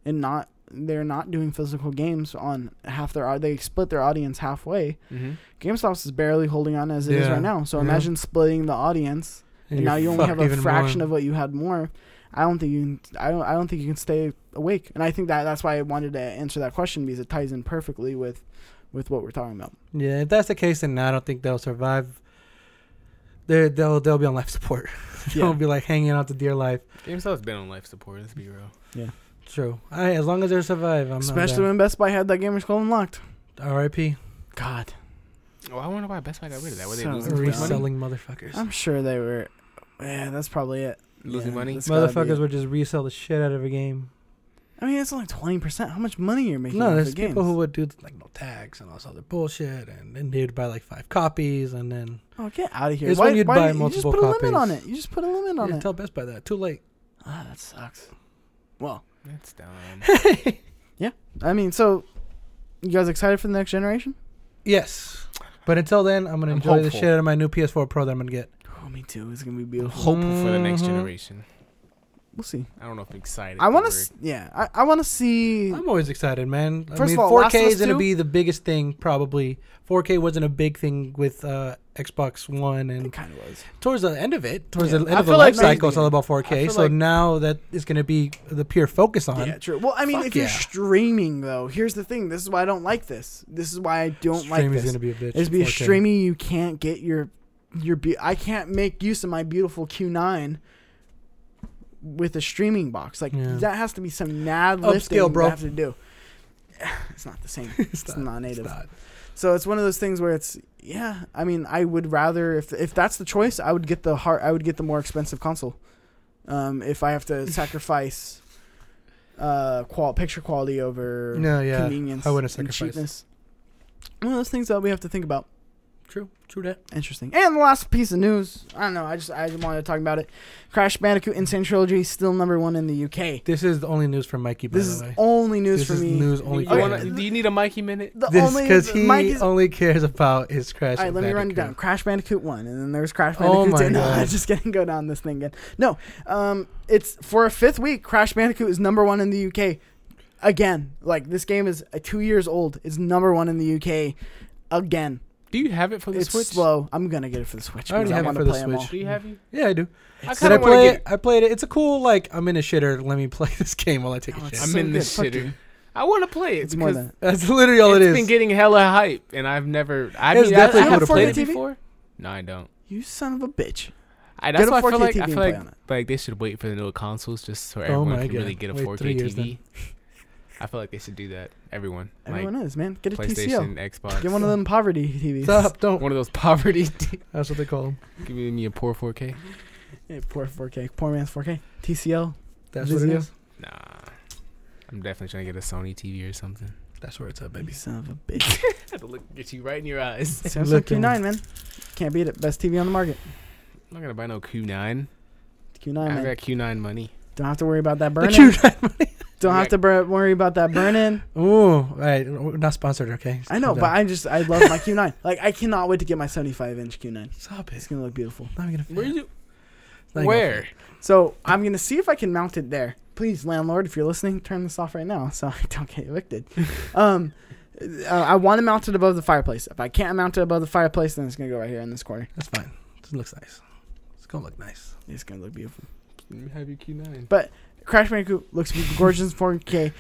and not they're not doing physical games on half their they split their audience halfway. mm-hmm. GameStop is barely holding on as it is Yeah. right now. So Yeah. imagine splitting the audience, and, you're now you only have a fraction more. of what you had more. I don't think you can. I don't. I don't think you can stay awake. And I think that that's why I wanted to answer that question because it ties in perfectly with, with what we're talking about. Yeah, if that's the case, then I don't think they'll survive. They're, they'll they'll be on life support. Yeah. they'll be like hanging out to dear life. GameStop's been on life support. Let's be real. Yeah, true. I, as long as they survive, I'm Especially when Best Buy had that Gamers Club unlocked. R.I.P. God, Oh, I wonder why Best Buy got rid of that. Were they So losing too much money? Reselling motherfuckers. I'm sure they were. Yeah, that's probably it. Losing Yeah, money? that's gotta be Motherfuckers would just resell the shit out of a game. I mean, it's only twenty percent. How much money you're making? No, there's the people games? who would do like no tags and all this other bullshit, and then they'd buy like five copies, and then Oh, get out of here! It's why, when you'd why buy did- you just multiple put a limit on it. You just put a limit on yeah, it. tell Best Buy that. Too late. ah, that sucks. Well, That's dumb. Yeah, I mean, so you guys excited for the next generation? Yes, but until then, I'm gonna I'm enjoy the shit out of my new PS4 Pro that I'm gonna get. Me too. It's gonna be I'm beautiful. hopeful for the next Mhm. generation. We'll see. I don't know if excited. I want the to. Yeah, I, I want to see. I'm always excited, man. I First mean, of all, 4K of is gonna be the biggest thing probably. 4K wasn't a big thing with uh, Xbox One, It and kind of was. towards the end of it, towards Yeah. the end I of the life like cycle, it's all about 4K. So like- now that is gonna be the pure focus on. Yeah, true. Well, I mean, Fuck if you're streaming though, here's the thing. This is why I don't like this. This is why I don't like Streaming's this. gonna be a bitch. Is because 4K. streaming, you can't get your your be- I can't make use of my beautiful Q9 with a streaming box. Like Yeah. that has to be some mad lifting Upscale, bro. I have to do. It's not the same. it's, not, not native. It's not. So it's one of those things where it's yeah. I mean, I would rather if if that's the choice, I would get the hard. I would get the more expensive console. Um, if I have to sacrifice uh qual picture quality over No, yeah. convenience I wouldn't sacrifice. cheapness. One of those things that we have to think about. True. True that. Interesting. And the last piece of news. I don't know. I just I just wanted to talk about it. Crash Bandicoot N. Sane Trilogy still number one in the UK. This is the only news from Mikey. By This the is way. only news This for is me. news only You wanna- do you need a Mikey minute? The This only because he Mike is, only cares about his crash. All right, let me run it down. Crash Bandicoot one, and then there's Crash Oh Bandicoot my two. No, God. I'm just gonna go down this thing again. No, um, it's for a fifth week. Crash Bandicoot is number one in the UK. Again, like this game is uh, two years old. It's number one in the UK. Again, Do you have it for the it's Switch? slow. I'm gonna get it for the Switch. I already because have it wanna for the play 'em all. Switch. Do you have you? Yeah, I do. I Did kind I of want play to it? get. I played it. It's a cool like I'm in a shitter. Let me play this game while I take Oh, a shit. I'm so in good. this Fuck shitter. you. I want to play it It's more because than That's literally all it's it is. been getting hella hype, and I've never. I It's mean, I, I definitely have cool to played it play. before. No, I don't. you, son of a bitch. I, Get that's a why I 4K feel like TV I and feel play like on it. like they should wait for the new consoles just so Oh everyone my can really God. get a Wait 4K three years TV. I feel like they should do that. Everyone, Everyone is man. Get a like TCL. Xbox. Get one of them poverty TVs. Stop! Don't. One of those poverty. That's what they call them. giving me a poor 4K. Yeah, poor 4K. Poor man's 4K. TCL. That's what it is? Nah, I'm definitely trying to get a Sony TV or something. That's where it's at, Baby baby. son of a bitch. I have to look at you right in your eyes. Samsung Looking. Q9, man. Can't beat it. Best TV on the market. I'm not gonna buy no Q9. Q9, I man. got Q9 money. Don't have to worry about that The burning. Q9 Don't have to bur- worry about that burning. Ooh, right. We're not sponsored, okay? I know, but. I just I love my Q9. Like I cannot wait to get my 75 inch Q9. Stop it. It's gonna look beautiful. Not even gonna Where you? Not Where? gonna- So I'm gonna see if I can mount it there. Please, landlord, if you're listening, turn this off right now so I don't get evicted. um, uh, I want to mount it above the fireplace. If I can't mount it above the fireplace, then it's gonna go right here in this corner. That's fine. It looks nice. It's gonna look nice. It's gonna look beautiful. Let have your Q9. But Crash Bandicoot looks gorgeous in 4K.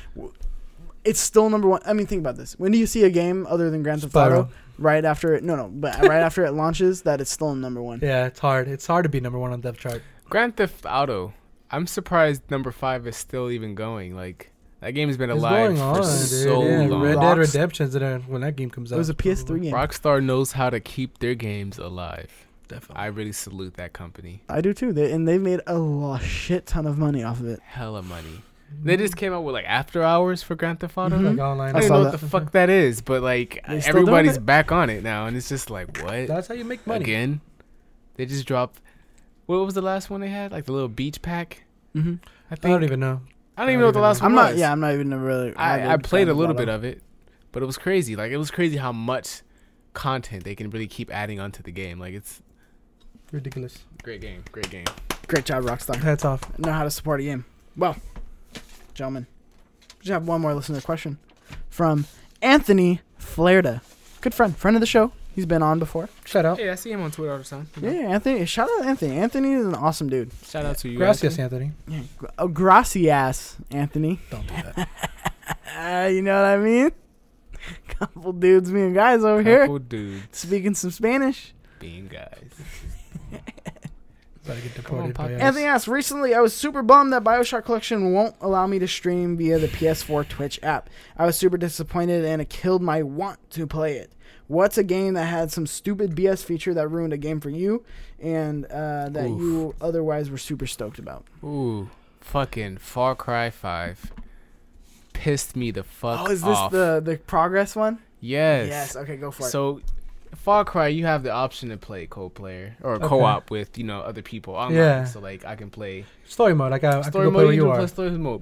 It's still number one. I mean, think about this. When do you see a game other than Grand Theft Auto right after it? No, no, but right after it launches, that it's still number one. Yeah, it's hard. It's hard to be number one on the Dev Chart. Grand Theft Auto. I'm surprised number five is still even going. Like that game has been It's alive going on, for dude. so yeah. long. Red Dead Redemption's when that game comes out. It was a PS3 game. Rockstar knows how to keep their games alive. Definitely. I really salute that company. I do too. They, and they've made a lo- shit ton of money off of it. Hella money. They just came out with like after hours for Grand Theft Auto. Mhm. like online. I I don't know what that. the fuck that is, but like They still doing everybody's back on it now, and it's just like what That's how you make money. again? They just dropped. What was the last one they had? Like the little beach pack. Mm-hmm. I I don't even know. I don't even know what the last one I'm not. was. Yeah, I'm not even really. I'm I, I played a little bit of it, but it was crazy. Like it was crazy how much content they can really keep adding onto the game. Like it's Ridiculous. great game, great game. Great job, Rockstar. Hats off. Know how to support a game. Well, gentlemen, just have one more listener question from Anthony Flairda, good friend, friend of the show. He's been on before. Shout out. Hey, I see him on Twitter all the time. Yeah, Anthony. Shout out Anthony. Anthony is an awesome dude. Shout out to you. Gracias, Anthony. Anthony. Yeah, gr- oh, gracias, Anthony. Don't do that. You know what I mean? Couple dudes being guys over here Couple dudes speaking some Spanish. being guys. About to get Come on, deported by us. Anthony asks, recently I was super bummed that Bioshock Collection won't allow me to stream via the PS4 Twitch app. I was super disappointed and it killed my want to play it. What's a game that had some stupid BS feature that ruined a game for you and uh, that Oof. you otherwise were super stoked about? Ooh, fucking Far Cry Five pissed me the fuck oh, is this off. the, the progress one? yes. Yes, okay, go for it. So, Far Cry, you have the option to play co-player or Okay. co-op with you know other people online. Yeah. So like I can play Story mode. Like I, I can story go play mode. where You you can are. play story mode.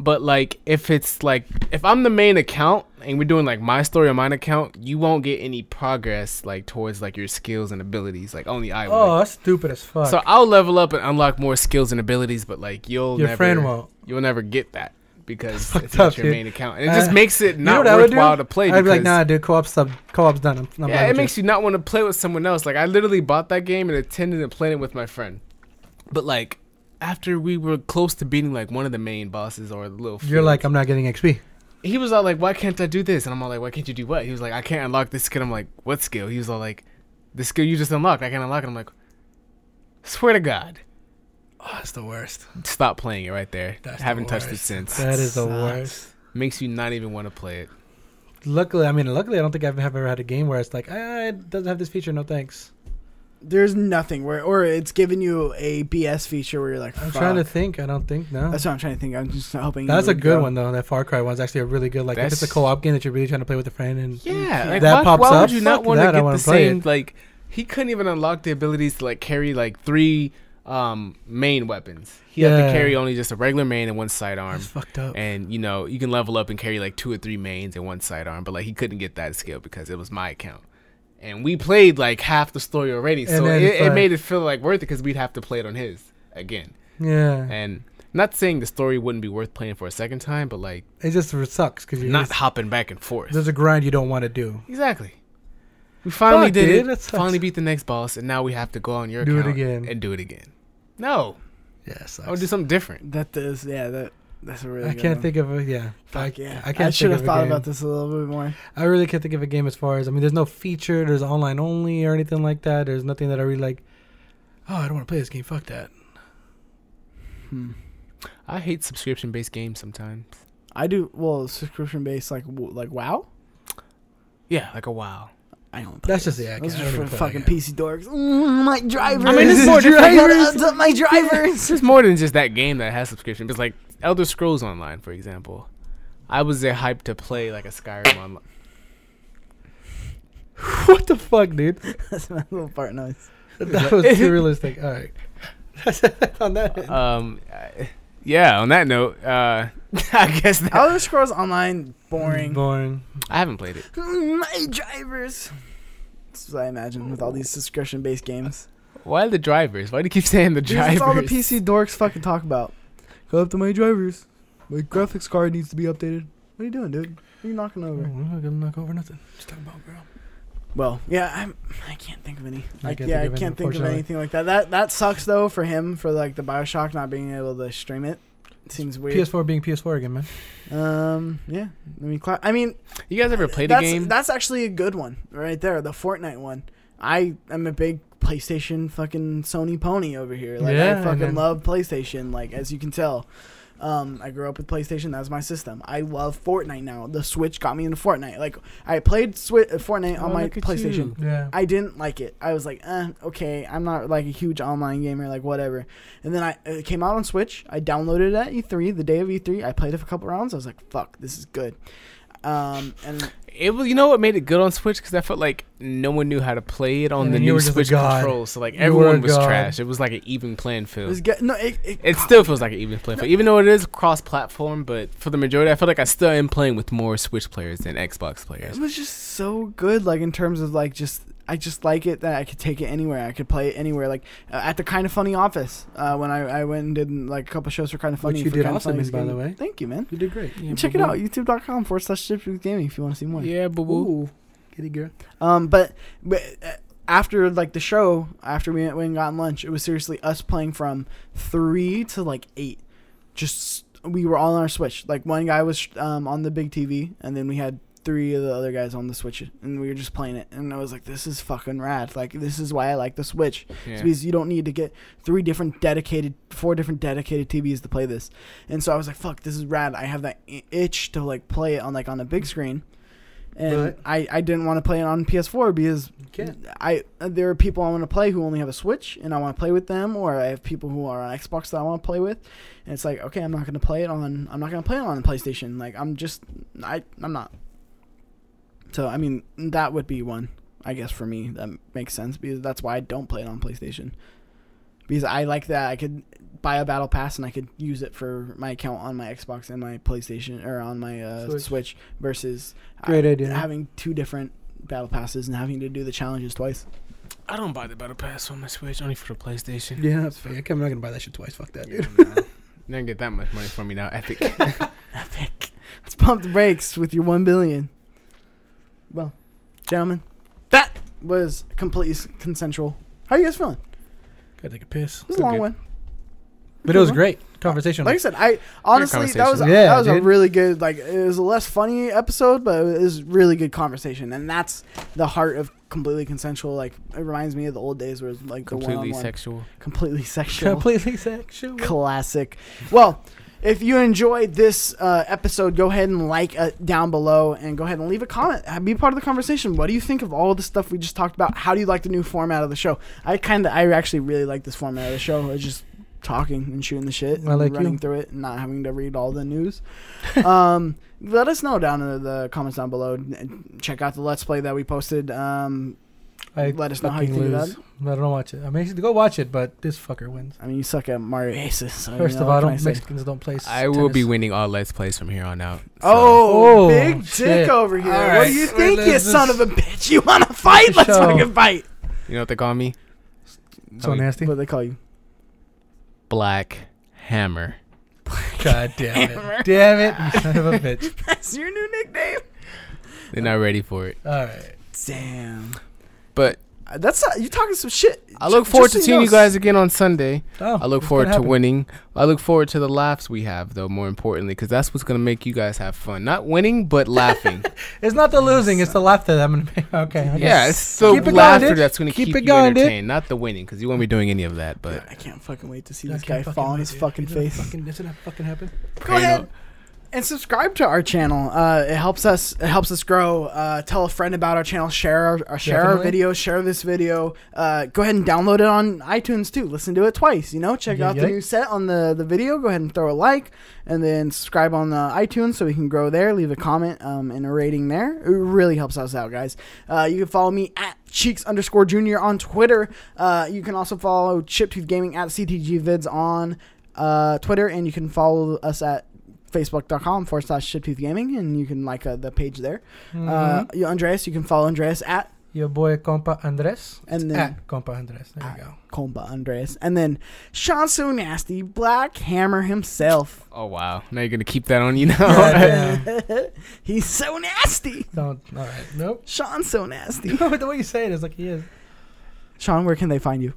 But like if it's like if I'm the main account and we're doing like my story on mine account, you won't get any progress like towards like your skills and abilities. Like only I will. Oh, that's stupid as fuck. So I'll level up and unlock more skills and abilities, but like you'll Your never, friend won't. you'll never get that because it's not up, your dude. main account. And it Uh, just makes it You know not what I worthwhile to play. I'd be like, nah, dude, co-op's done. Co-op's done. I'm, I'm yeah, it makes you not want to play with someone else. Like I literally bought that game and intended to play it with my friend, but like after we were close to beating like one of the main bosses or the little, You're like, I'm not getting XP. he was all like, "Why can't I do this?" And I'm all like, "Why can't you do what?" He was like, "I can't unlock this skill." I'm like, "What skill?" He was all like, the skill you just unlocked, I can't unlock it. I'm like, swear to God, Oh, that's the worst. stop playing it right there. That's Haven't touched it since. That is the sucks. worst. Makes you not even want to play it. Luckily, I mean, luckily, I don't think I've ever had a game where it's like, ah, it doesn't have this feature. No thanks. There's nothing where, or it's giving you a BS feature where you're like, I'm Fuck. trying to think. I don't think no. That's what I'm trying to think. I'm just hoping. That's a good go. one though. That Far Cry one's actually a really good. Like if it's a co-op game that you're really trying to play with a friend and Yeah, like That why, pops why up, would you not want to get the same? it. Like he couldn't even unlock the abilities to like carry like three um main weapons. He had to carry only just a regular main and one sidearm. that's fucked up. And you know you can level up and carry like two or three mains and one sidearm, but like he couldn't get that skill because it was my account. And we played like half the story already, so it, it made it feel like worth it because we'd have to play it on his again. Yeah, And not saying the story wouldn't be worth playing for a second time, but like it just sucks because you're not just, hopping back and forth. there's a grind you don't want to do. Exactly. We finally Fuck, did dude, it. that. Finally beat the next boss, and now we have to go on your Do it account again. and do it again. No, Yeah, I would do something different. That does. yeah, that that's a really. I good can't one. think of a yeah. Fuck I, yeah! I I, can't. I should think have of thought game. about this a little bit more. I really can't think of a game as far as I mean, there's no feature, there's online only or anything like that. There's nothing that I really like. Oh, I don't want to play this game. Fuck that. Hmm. I hate subscription-based games sometimes. I do well subscription based like like WoW. Yeah, like a WoW. I don't. That's just the- I Those can't- are I for play fucking that game. PC dorks. Mm, my drivers. I mean, it's more different. drivers. my drivers. There's more than just that game that has subscription. It's like Elder Scrolls Online, for example. I was there hyped to play like a Skyrim online. what the fuck, dude? That's my little fart noise. That was too realistic. All right. On that. end. Um, uh, yeah. On that note, uh, I guess that Elder Scrolls Online boring. Boring. I haven't played it. My drivers. That's what I imagine with all these subscription based games. Why the drivers? Why do you keep saying the Because drivers? That's all the PC dorks fucking talk about. Go up to my drivers. My graphics card needs to be updated. What are you doing, dude? What are you knocking over? I'm not gonna knock over nothing. Just talk about girl. Well, yeah, I'm. I can't think of any. You I, can't yeah, I can't think of anything like that. That that sucks though for him for like the Bioshock not being able to stream it. Seems weird. PS4 being PS4 again, man. Um, yeah. I mean, cla- I mean, You guys ever played a that's game? that's actually a good one right there. The Fortnite one. I am a big PlayStation fucking Sony pony over here. Like Yeah, I fucking then- love PlayStation. Like as you can tell. Um, I grew up with PlayStation. That was my system. I love Fortnite now. The Switch got me into Fortnite. Like I played Swi- uh, Fortnite on Oh, my PlayStation. you. Yeah. I didn't like it. I was like, eh, okay, I'm not like a huge online gamer, like whatever. And then I it came out on Switch. I downloaded it at E3 the day of E3. I played it for a couple rounds. I was like, fuck, this is good. Um, and It was, you know what made it good on Switch because I felt like no one knew how to play it on the new were just a Switch controls. So like You were a everyone was god. trash. It was like an even playing field. it was good. No, it it, It still feels like an even playing field, even though it is cross-platform. But for the majority, I feel like I still am playing with more Switch players than Xbox players. it was just so good. Like in terms of like just. I just like it that I could take it anywhere. I could play it anywhere. Like uh, at the Kind of Funny office, uh, when I, I went and did like a couple shows for Kind of Funny. Which you for did Kinda awesome Funny's in, by the way. Thank you, man. You did great. Yeah, Check it boo-boo. out, youtube.com forward slash Chip gaming if you want to see more. Yeah, boo boo. Kitty girl. Um, but but uh, after like the show, after we went and got lunch, it was seriously us playing from three to like eight. Just we were all on our Switch. Like one guy was um on the big TV, and then we had three of the other guys on the Switch, and we were just playing it. And I was like, this is fucking rad. Like this is why I like the Switch. It's Yeah. because you don't need to get three different dedicated, four different dedicated TVs to play this. And so I was like, "Fuck, this is rad." I have that itch to like play it on like on a big screen, and Right. I I didn't want to play it on PS4 because I there are people I want to play who only have a Switch, and I want to play with them, or I have people who are on Xbox that I want to play with, and it's like, okay, I'm not gonna play it on I'm not gonna play it on the PlayStation. Like I'm just I I'm not. So I mean that would be one. I guess for me that makes sense because that's why I don't play it on PlayStation. Because I like that I could buy a battle pass and I could use it for my account on my Xbox and my PlayStation or on my uh, Switch. Switch. versus Great uh, idea. having two different battle passes and having to do the challenges twice. I don't buy the Battle Pass on my Switch, only for the PlayStation. Yeah, that's fair. I'm not gonna buy that shit twice. Fuck that, Yeah, dude. no. They don't get that much money from me now. Epic. Epic. Let's pump the brakes with your one billion. Well, gentlemen, that was completely consensual. How you guys feeling? Gotta take a piss. It was a long good. one. But it was great. conversation. Like I said, I honestly that was conversation. Yeah, that was a really good like it was a less funny episode, but it was really good conversation, and that's the heart of completely consensual. Like it reminds me of the old days where it was like the completely one-on-one, sexual. completely sexual, completely sexual. classic. Well. If you enjoyed this uh, episode, go ahead and like uh, down below and go ahead and leave a comment. Be part of the conversation. What do you think of all the stuff we just talked about? How do you like the new format of the show? I kind of, I actually really like this format of the show. It's just talking and shooting the shit, and like running you. through it, and not having to read all the news. um, let us know down in the comments down below. Check out the let's play that we posted. Um, I Let us know how you fucking think of lose. I don't watch it. I mean, go watch it, but this fucker wins. I mean, you suck at Mario Aces. So, First you know, of all, I don't say? Mexicans don't play. s- I will be winning all let's plays from here on out. so- Oh, Oh, big dick over here. All What do you think, you let's son of a bitch? You want to fight? Let's Show. fucking fight. you know what they call me? So Oh, nasty. What do they call you? Black Hammer. God damn it! damn it! You son of a bitch. That's your new nickname. They're not ready for it. All right. Damn. But Uh, That's uh, you talking some shit. I look forward just to seeing you know, guys again on Sunday. Oh, I look forward gonna happen. winning. I look forward to the laughs we have, though. More importantly, because that's what's gonna make you guys have fun. Not winning, but laughing. It's not the losing; it's the laughter that I'm gonna make. Okay. I yeah, it's the Keep it going, laughter dude. that's gonna Keep keep, it you going, dude. entertained. Not the winning, because you won't be doing any of that. But I can't fucking wait to see this guy fall on his dude. fucking face. Fucking, doesn't that fucking happen? Go you know, ahead and subscribe to our channel. Uh, it helps us. It helps us grow. Uh, tell a friend about our channel. Share our, uh, share our videos. Share this video. Uh, go ahead and download it on iTunes too. Listen to it twice. You know, check Yeah, out the new set on the the video. Go ahead and throw a like, and then subscribe on the iTunes so we can grow there. Leave a comment um, and a rating there. It really helps us out, guys. Uh, you can follow me at cheeks underscore junior on Twitter. Uh, you can also follow Chiptooth Gaming at CTG Vids on uh, Twitter, and you can follow us at facebook.com forward slash chiptooth gaming and you can like uh, the page there uh, Mhm. you, andreas you can follow andreas at Your boy compa Andres. And then- at compa Andres. There you go. compa andreas and then sean so nasty black hammer himself oh wow, now you're gonna keep that on you now. God damn. he's so nasty Don't. All right. Nope. sean's so nasty the way you say it is like he is. sean where can they find you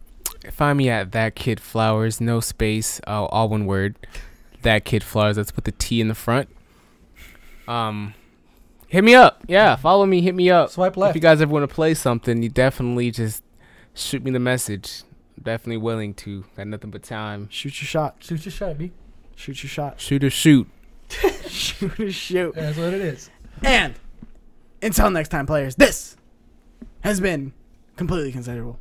Find me at that kid flowers, no space, uh, all one word. That kid flowers. Let's put the T in the front. Um, hit me up. Yeah, follow me. Hit me up. Swipe left. If you guys ever want to play something, you definitely just shoot me the message. I'm definitely willing to. Got nothing but time. shoot your shot Shoot your shot, B. shoot your shot Shoot or shoot. shoot or shoot That's what it is. and until next time players this has been completely considerable